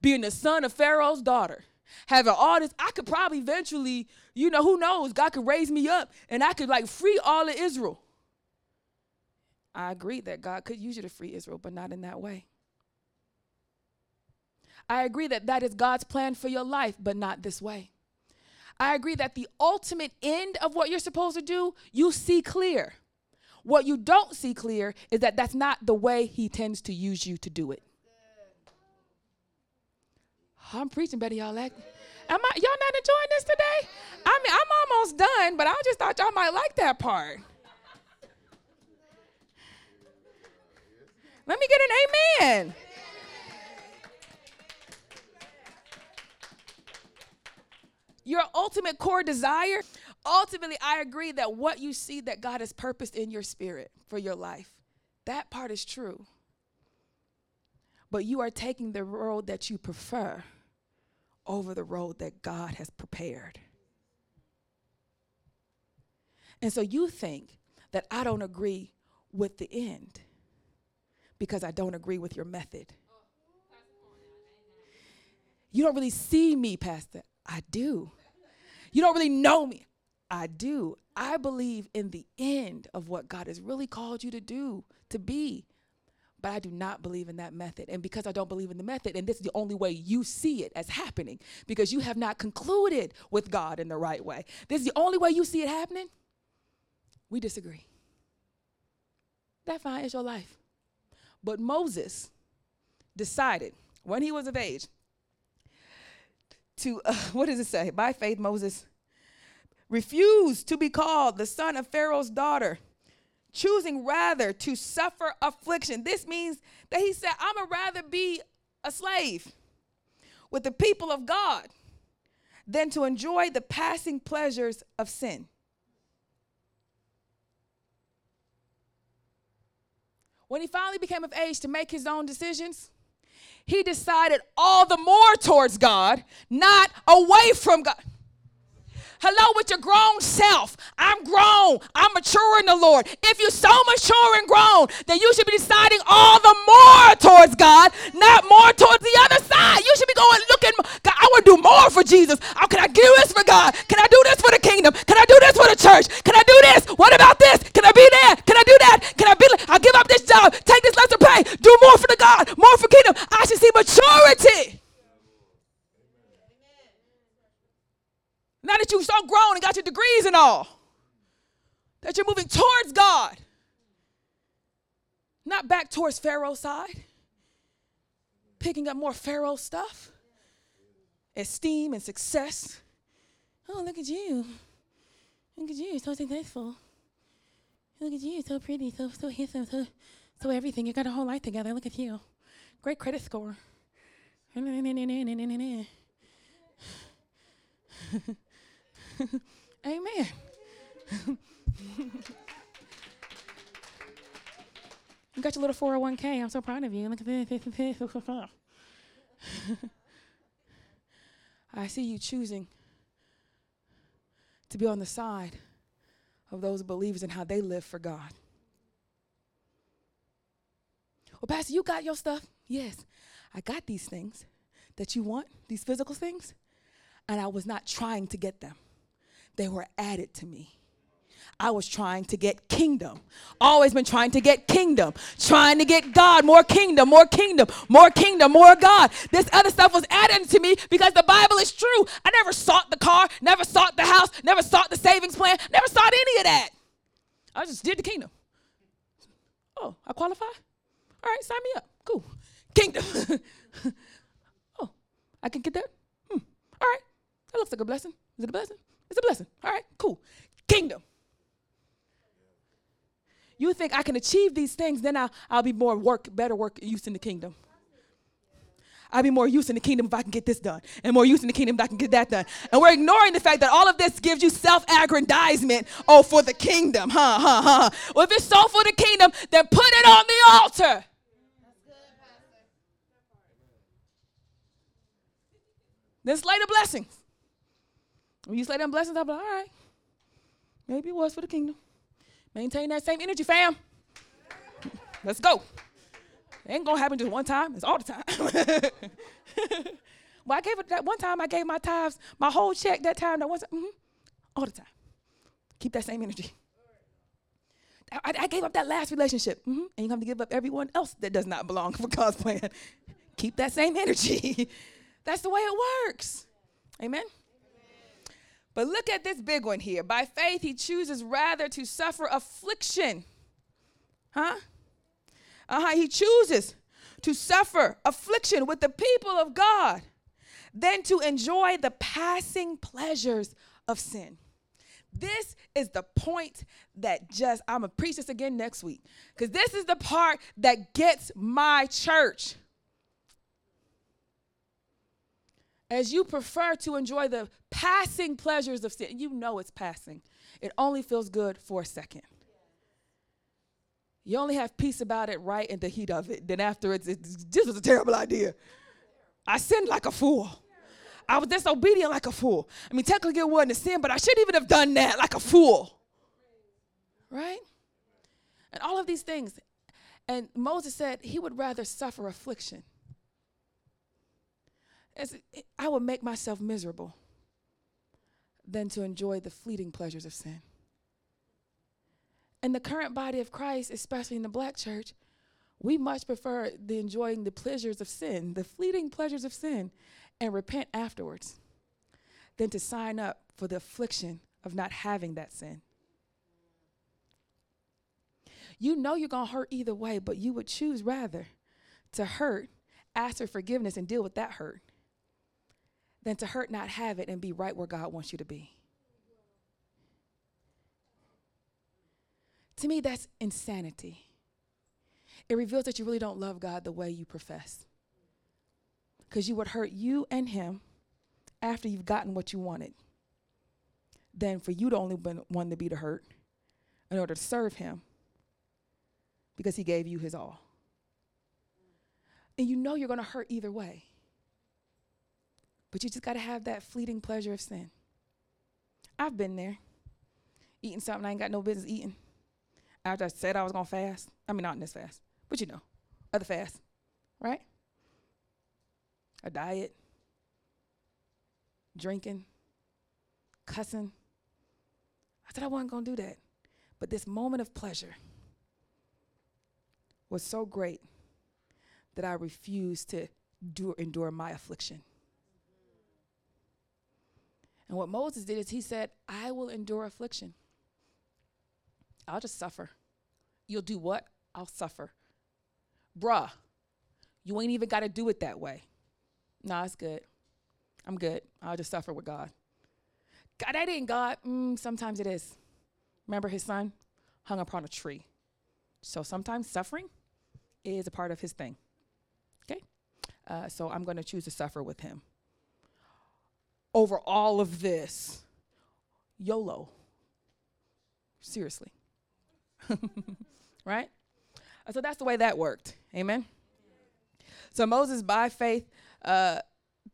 being the son of Pharaoh's daughter? having all this, I could probably eventually, you know, who knows? God could raise me up and I could like free all of Israel. I agree that God could use you to free Israel, but not in that way. I agree that that is God's plan for your life, but not this way. I agree that the ultimate end of what you're supposed to do, you see clear. What you don't see clear is that that's not the way He tends to use you to do it. I'm preaching better, y'all like. Am I y'all not enjoying this today? I mean, I'm almost done, but I just thought y'all might like that part. Let me get an amen. Your ultimate core desire, ultimately, I agree that what you see that God has purposed in your spirit for your life, that part is true. But you are taking the road that you prefer over the road that God has prepared. And so you think that I don't agree with the end because I don't agree with your method. You don't really see me, Pastor. I do. You don't really know me. I do. I believe in the end of what God has really called you to do, to be but I do not believe in that method. And because I don't believe in the method, and this is the only way you see it as happening, because you have not concluded with God in the right way. This is the only way you see it happening. We disagree. That fine is your life. But Moses decided when he was of age to, uh, what does it say? By faith, Moses refused to be called the son of Pharaoh's daughter choosing rather to suffer affliction. This means that he said, I'm going to rather be a slave with the people of God than to enjoy the passing pleasures of sin. When he finally became of age to make his own decisions, he decided all the more towards God, not away from God. Hello with your grown self. I'm grown. I'm mature in the Lord. If you're so mature and grown, then you should be deciding all the more towards God, not more towards the other side. You should be going looking, God, I want to do more for Jesus. How can I do this for God? Can I do this for the kingdom? Can I do this for the church? Can I do this? What about this? Can I be there? Can I do that? Can I be I'll give up this job, take this lesser pay, do more for the God, more for kingdom. I should see maturity. Now that you've so grown and got your degrees and all, that you're moving towards God, not back towards Pharaoh's side, picking up more Pharaoh stuff, esteem and success. Oh, look at you. Look at you, so successful. Look at you, so pretty, so so handsome, so so everything. You got a whole life together. Look at you. Great credit score. Amen. you got your little 401k. I'm so proud of you. Look at this. I see you choosing to be on the side of those believers and how they live for God. Well, Pastor, you got your stuff? Yes, I got these things that you want, these physical things, and I was not trying to get them they were added to me. I was trying to get kingdom. Always been trying to get kingdom. Trying to get God, more kingdom, more kingdom, more kingdom, more God. This other stuff was added to me because the Bible is true. I never sought the car, never sought the house, never sought the savings plan, never sought any of that. I just did the kingdom. Oh, I qualify? All right, sign me up. Cool. Kingdom. oh, I can get that? Hmm. All right. That looks like a blessing? Is it a blessing? It's a blessing. All right, cool. Kingdom. You think I can achieve these things, then I'll, I'll be more work, better work use in the kingdom. I'll be more use in the kingdom if I can get this done, and more use in the kingdom if I can get that done. And we're ignoring the fact that all of this gives you self aggrandizement. Oh, for the kingdom, huh, huh, huh. Well, if it's so for the kingdom, then put it on the altar. Then slay the blessings. When you slay them blessings, I'll be like, all right, maybe it was for the kingdom. Maintain that same energy, fam. Let's go. It ain't gonna happen just one time, it's all the time. well, I gave it that one time, I gave my tithes, my whole check that time, that time, mm-hmm, all the time. Keep that same energy. I, I gave up that last relationship, mm-hmm, and you have to give up everyone else that does not belong for God's plan. Keep that same energy. That's the way it works. Amen. But look at this big one here. By faith, he chooses rather to suffer affliction. Huh? Uh huh. He chooses to suffer affliction with the people of God than to enjoy the passing pleasures of sin. This is the point that just, I'm to preach this again next week because this is the part that gets my church. As you prefer to enjoy the passing pleasures of sin, you know it's passing. It only feels good for a second. You only have peace about it right in the heat of it. Then afterwards, it's, this was a terrible idea. I sinned like a fool. I was disobedient like a fool. I mean, technically it wasn't a sin, but I shouldn't even have done that like a fool. Right? And all of these things. And Moses said he would rather suffer affliction. As I would make myself miserable than to enjoy the fleeting pleasures of sin. In the current body of Christ, especially in the black church, we much prefer the enjoying the pleasures of sin, the fleeting pleasures of sin, and repent afterwards than to sign up for the affliction of not having that sin. You know you're going to hurt either way, but you would choose rather to hurt, ask for forgiveness, and deal with that hurt than to hurt, not have it, and be right where God wants you to be. To me, that's insanity. It reveals that you really don't love God the way you profess. Because you would hurt you and Him after you've gotten what you wanted, than for you to only been one to be the hurt in order to serve Him because He gave you His all. And you know you're going to hurt either way. But you just got to have that fleeting pleasure of sin. I've been there, eating something I ain't got no business eating after I said I was gonna fast. I mean, not in this fast, but you know, other fast, right? A diet, drinking, cussing. I said I wasn't gonna do that, but this moment of pleasure was so great that I refused to do, endure my affliction. And what Moses did is he said, I will endure affliction. I'll just suffer. You'll do what? I'll suffer. Bruh, you ain't even got to do it that way. Nah, it's good. I'm good. I'll just suffer with God. God, that ain't God. Mm, sometimes it is. Remember his son hung upon a tree. So sometimes suffering is a part of his thing. Okay? Uh, so I'm going to choose to suffer with him. Over all of this, YOLO. Seriously. right? So that's the way that worked. Amen. So Moses, by faith, uh,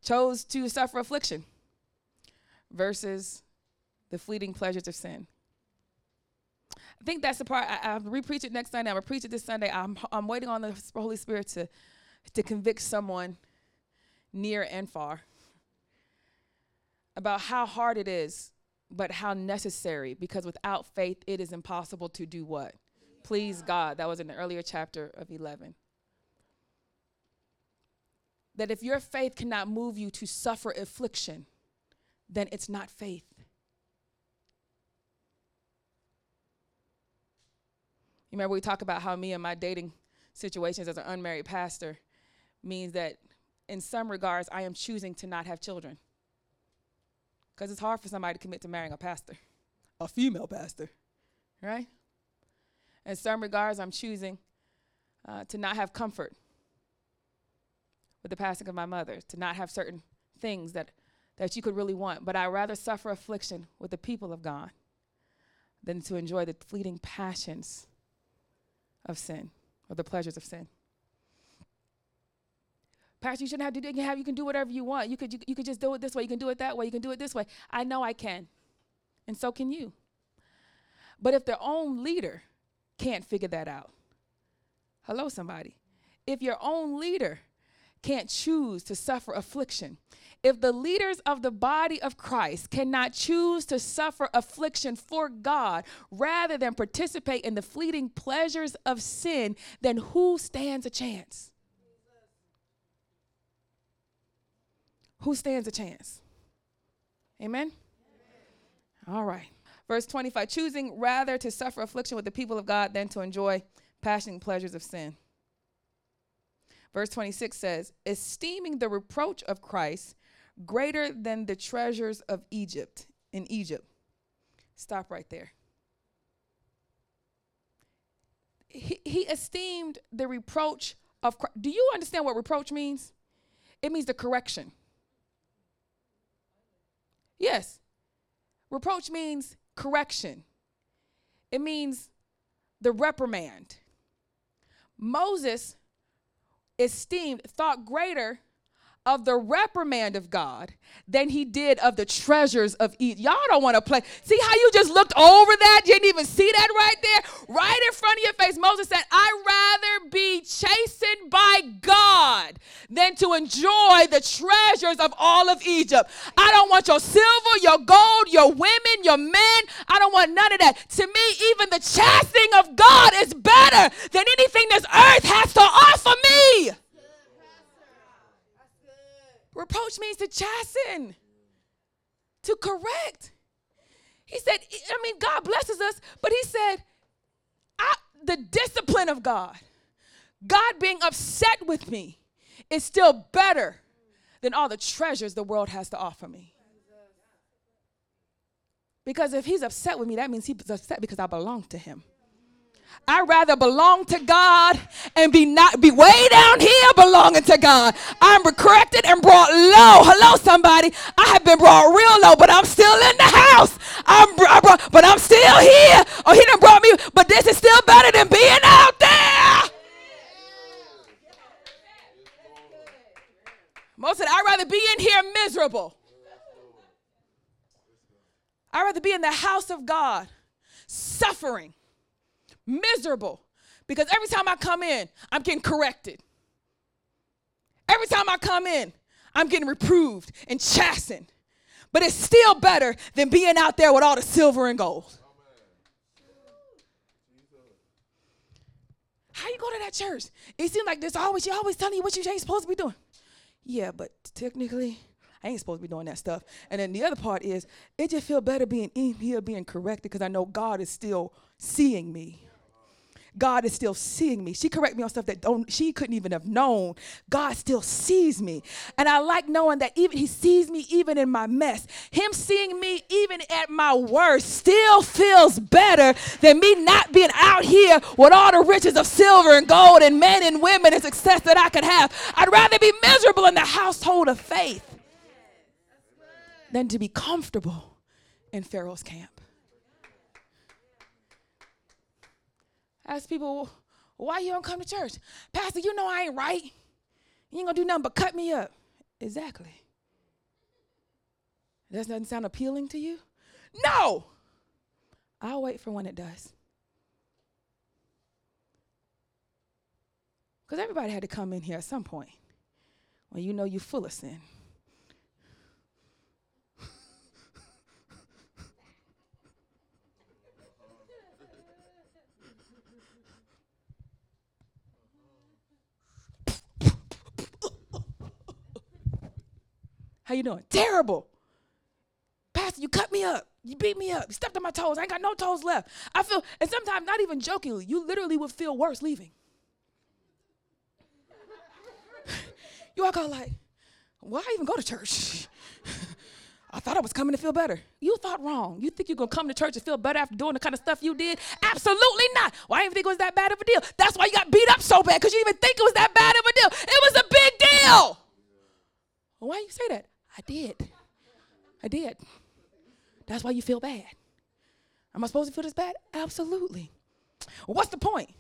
chose to suffer affliction versus the fleeting pleasures of sin. I think that's the part. I, will repreach it next Sunday. I'm gonna preach it this Sunday. I'm I'm waiting on the Holy Spirit to to convict someone near and far about how hard it is but how necessary because without faith it is impossible to do what? Please god. That was in the earlier chapter of 11 that if your faith cannot move you to suffer affliction then it's not faith. You remember we talk about how me and my dating situations as an unmarried pastor means that in some regards i am choosing to not have children Because it's hard for somebody to commit to marrying a pastor, a female pastor, right? In some regards, I'm choosing uh, to not have comfort with the passing of my mother, to not have certain things that, that you could really want. But I'd rather suffer affliction with the people of God than to enjoy the fleeting passions of sin or the pleasures of sin. Pastor, you shouldn't have to do you can have you can do whatever you want. You could you, you could just do it this way, you can do it that way, you can do it this way. I know I can. And so can you. But if their own leader can't figure that out, hello, somebody. If your own leader can't choose to suffer affliction, if the leaders of the body of Christ cannot choose to suffer affliction for God rather than participate in the fleeting pleasures of sin, then who stands a chance? Who stands a chance? Amen? All right. Verse 25 choosing rather to suffer affliction with the people of God than to enjoy passionate pleasures of sin. Verse 26 says, esteeming the reproach of Christ greater than the treasures of Egypt in Egypt. Stop right there. He, he esteemed the reproach of Christ. Do you understand what reproach means? It means the correction. Yes. Reproach means correction, it means the reprimand. Moses esteemed, thought greater of the reprimand of God than he did of the treasures of Egypt. Y'all don't want to play. See how you just looked over that? You didn't even see that right there? Right in front of your face. Moses said, I'd rather be chastened by God than to enjoy the treasures of all of Egypt. I don't want your silver, your gold, your women, your men. I don't want none of that. To me, even the chastening of God is better than anything this earth has to offer me. Reproach means to chasten, to correct. He said, I mean, God blesses us, but he said, the discipline of God, God being upset with me, is still better than all the treasures the world has to offer me. Because if he's upset with me, that means he's upset because I belong to him. I'd rather belong to God and be not be way down here belonging to God. I'm corrected and brought low. Hello, somebody. I have been brought real low, but I'm still in the house. I'm I brought, but I'm still here. Oh, he done brought me, but this is still better than being out there. Moses said, I'd rather be in here miserable. I'd rather be in the house of God, suffering miserable because every time I come in, I'm getting corrected. Every time I come in, I'm getting reproved and chastened. But it's still better than being out there with all the silver and gold. How you go to that church? It seems like there's always you always telling you what you ain't supposed to be doing. Yeah, but technically, I ain't supposed to be doing that stuff. And then the other part is, it just feel better being in here, being corrected, because I know God is still seeing me. God is still seeing me. She correct me on stuff that don't she couldn't even have known. God still sees me. And I like knowing that even he sees me even in my mess. Him seeing me even at my worst still feels better than me not being out here with all the riches of silver and gold and men and women and success that I could have. I'd rather be miserable in the household of faith than to be comfortable in Pharaoh's camp. Ask people, why you don't come to church? Pastor, you know I ain't right. You ain't gonna do nothing but cut me up. Exactly. Does that sound appealing to you? No. I'll wait for when it does. Because everybody had to come in here at some point when you know you're full of sin. How you doing? Terrible. Pastor, you cut me up. You beat me up. You stepped on my toes. I ain't got no toes left. I feel, and sometimes not even jokingly, you literally would feel worse leaving. you walk out like, why even go to church? I thought I was coming to feel better. You thought wrong. You think you're gonna come to church and feel better after doing the kind of stuff you did? Absolutely not. Why well, didn't think it was that bad of a deal? That's why you got beat up so bad, because you even think it was that bad of a deal. It was a big deal. Why you say that? I did. I did. That's why you feel bad. Am I supposed to feel this bad? Absolutely. Well, what's the point?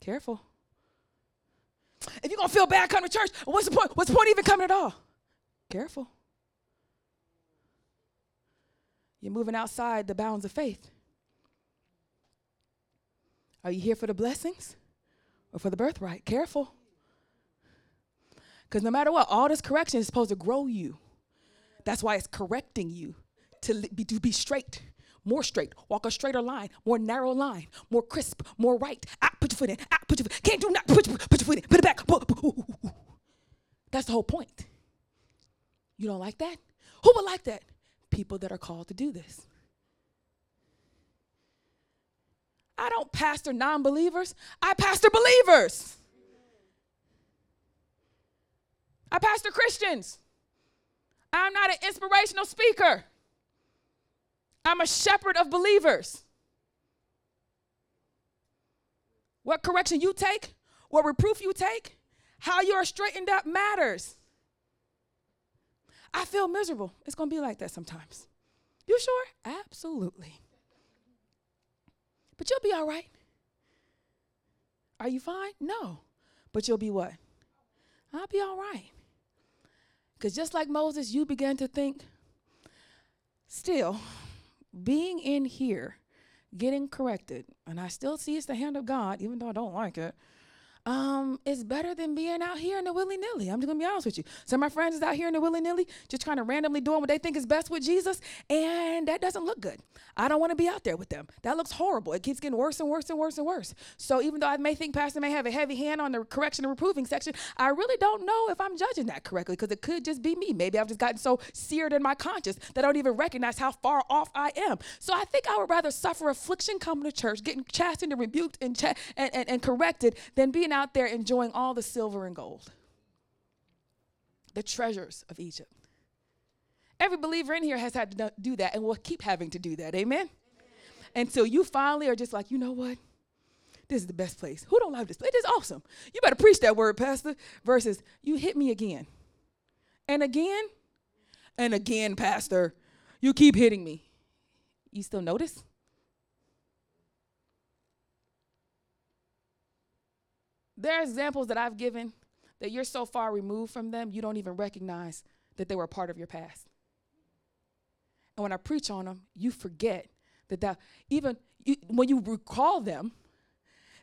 Careful. If you're gonna feel bad coming to church, what's the point? What's the point even coming at all? Careful. You're moving outside the bounds of faith. Are you here for the blessings or for the birthright? Careful. Because no matter what, all this correction is supposed to grow you. That's why it's correcting you to be, to be straight, more straight, walk a straighter line, more narrow line, more crisp, more right. Ah, put your foot in. Ah, put your foot. Can't do not. Put your, put your foot in. Put it back. That's the whole point. You don't like that? Who would like that? People that are called to do this. I don't pastor non believers, I pastor believers. I pastor Christians. I'm not an inspirational speaker. I'm a shepherd of believers. What correction you take, what reproof you take, how you are straightened up matters. I feel miserable. It's going to be like that sometimes. You sure? Absolutely. But you'll be all right. Are you fine? No. But you'll be what? I'll be all right. Because just like Moses, you began to think, still, being in here, getting corrected, and I still see it's the hand of God, even though I don't like it, um, it's better than being out here in the willy nilly. I'm just gonna be honest with you. Some of my friends is out here in the willy nilly, just kind of randomly doing what they think is best with Jesus, and that doesn't look good. I don't want to be out there with them. That looks horrible. It keeps getting worse and worse and worse and worse. So even though I may think Pastor may have a heavy hand on the correction and reproving section, I really don't know if I'm judging that correctly because it could just be me. Maybe I've just gotten so seared in my conscience that I don't even recognize how far off I am. So I think I would rather suffer affliction coming to church, getting chastened and rebuked and, and, and, and corrected, than being out there enjoying all the silver and gold, the treasures of Egypt. Every believer in here has had to do that and will keep having to do that. Amen? Amen. Until you finally are just like, you know what? This is the best place. Who don't love this place? It is awesome. You better preach that word, Pastor. Versus, you hit me again. And again, and again, Pastor. You keep hitting me. You still notice? There are examples that I've given that you're so far removed from them, you don't even recognize that they were a part of your past. And when I preach on them, you forget that that even you, when you recall them,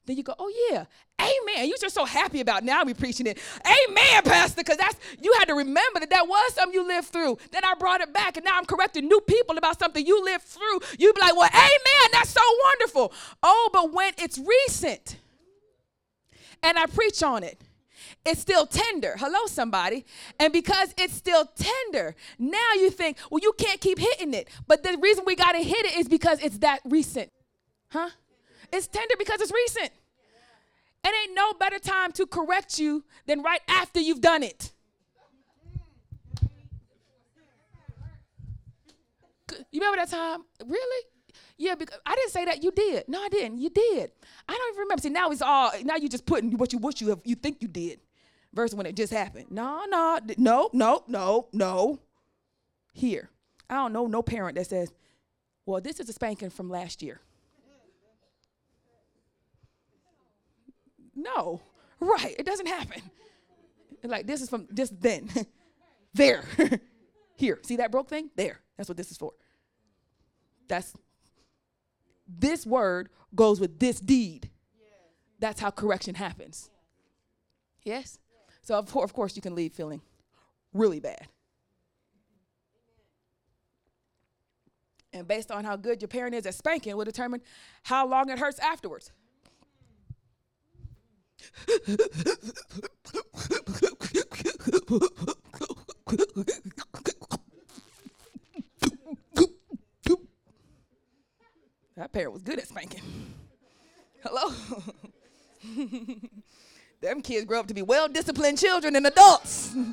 then you go, oh yeah, amen. You're just so happy about now we preaching it. Amen, pastor, because that's you had to remember that that was something you lived through. Then I brought it back, and now I'm correcting new people about something you lived through. You'd be like, well, amen, that's so wonderful. Oh, but when it's recent, and I preach on it. It's still tender. Hello, somebody. And because it's still tender, now you think, well, you can't keep hitting it. But the reason we got to hit it is because it's that recent. Huh? It's tender because it's recent. It ain't no better time to correct you than right after you've done it. You remember that time? Really? Yeah, because I didn't say that. You did. No, I didn't. You did. I don't even remember. See, now it's all. Now you just putting what you wish you have. You think you did, versus when it just happened. No, no, no, no, no, no. Here, I don't know no parent that says, "Well, this is a spanking from last year." No, right? It doesn't happen. Like this is from just then. there, here. See that broke thing? There. That's what this is for. That's this word goes with this deed. That's how correction happens. Yes? So, of, of course, you can leave feeling really bad. And based on how good your parent is at spanking, will determine how long it hurts afterwards. That parent was good at spanking. Hello? Them kids grow up to be well disciplined children and adults.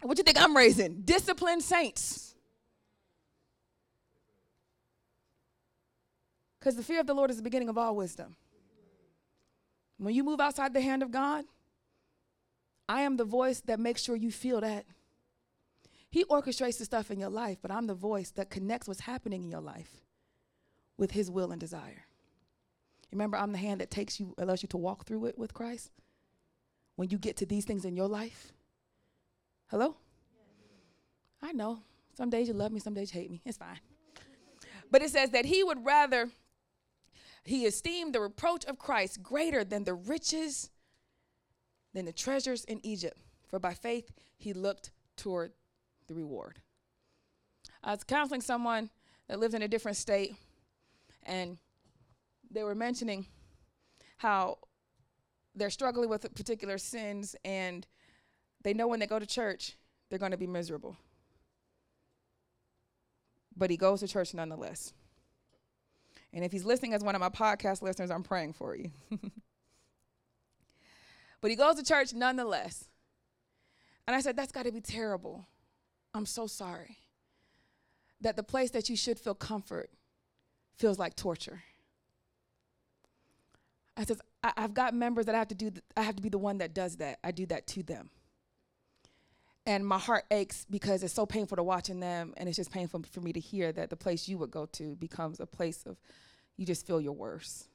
What you think I'm raising? Disciplined saints. Because the fear of the Lord is the beginning of all wisdom. When you move outside the hand of God, I am the voice that makes sure you feel that. He orchestrates the stuff in your life, but I'm the voice that connects what's happening in your life with His will and desire. Remember, I'm the hand that takes you, allows you to walk through it with Christ. When you get to these things in your life, hello? I know. Some days you love me, some days you hate me. It's fine. But it says that he would rather, he esteemed the reproach of Christ greater than the riches, than the treasures in Egypt. For by faith he looked toward the reward. I was counseling someone that lives in a different state, and they were mentioning how they're struggling with particular sins, and they know when they go to church, they're going to be miserable. But he goes to church nonetheless. And if he's listening as one of my podcast listeners, I'm praying for you. but he goes to church nonetheless. And I said, That's got to be terrible. I'm so sorry that the place that you should feel comfort feels like torture. I says, I, have got members that I have to do, th- I have to be the one that does that. I do that to them. And my heart aches because it's so painful to watching them, and it's just painful for me to hear that the place you would go to becomes a place of you just feel your worst.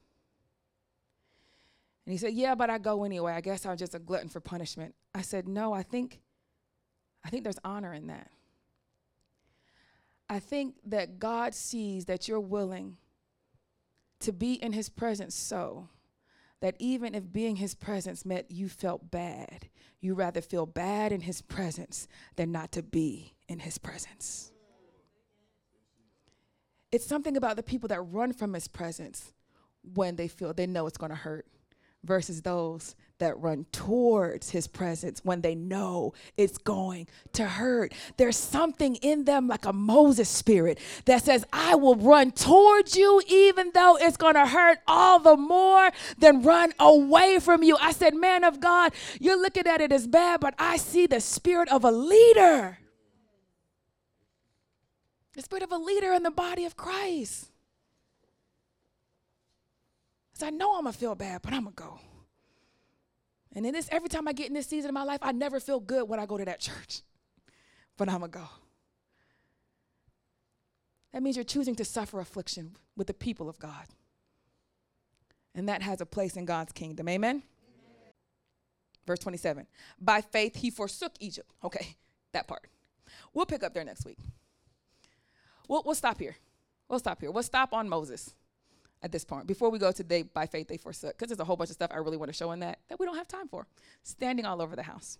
And he said, Yeah, but I go anyway. I guess I'm just a glutton for punishment. I said, No, I think I think there's honor in that. I think that God sees that you're willing to be in his presence so that even if being his presence meant you felt bad, you rather feel bad in his presence than not to be in his presence. It's something about the people that run from his presence when they feel they know it's going to hurt versus those that run towards his presence when they know it's going to hurt. There's something in them like a Moses spirit that says, I will run towards you even though it's going to hurt all the more than run away from you. I said, Man of God, you're looking at it as bad, but I see the spirit of a leader. The spirit of a leader in the body of Christ. So I know I'm going to feel bad, but I'm going to go. And in this, every time I get in this season of my life, I never feel good when I go to that church. But I'm going to go. That means you're choosing to suffer affliction with the people of God. And that has a place in God's kingdom. Amen? Amen? Verse 27. By faith, he forsook Egypt. Okay, that part. We'll pick up there next week. We'll, we'll stop here. We'll stop here. We'll stop on Moses at this point. Before we go to they by faith they forsook because there's a whole bunch of stuff i really want to show in that that we don't have time for. Standing all over the house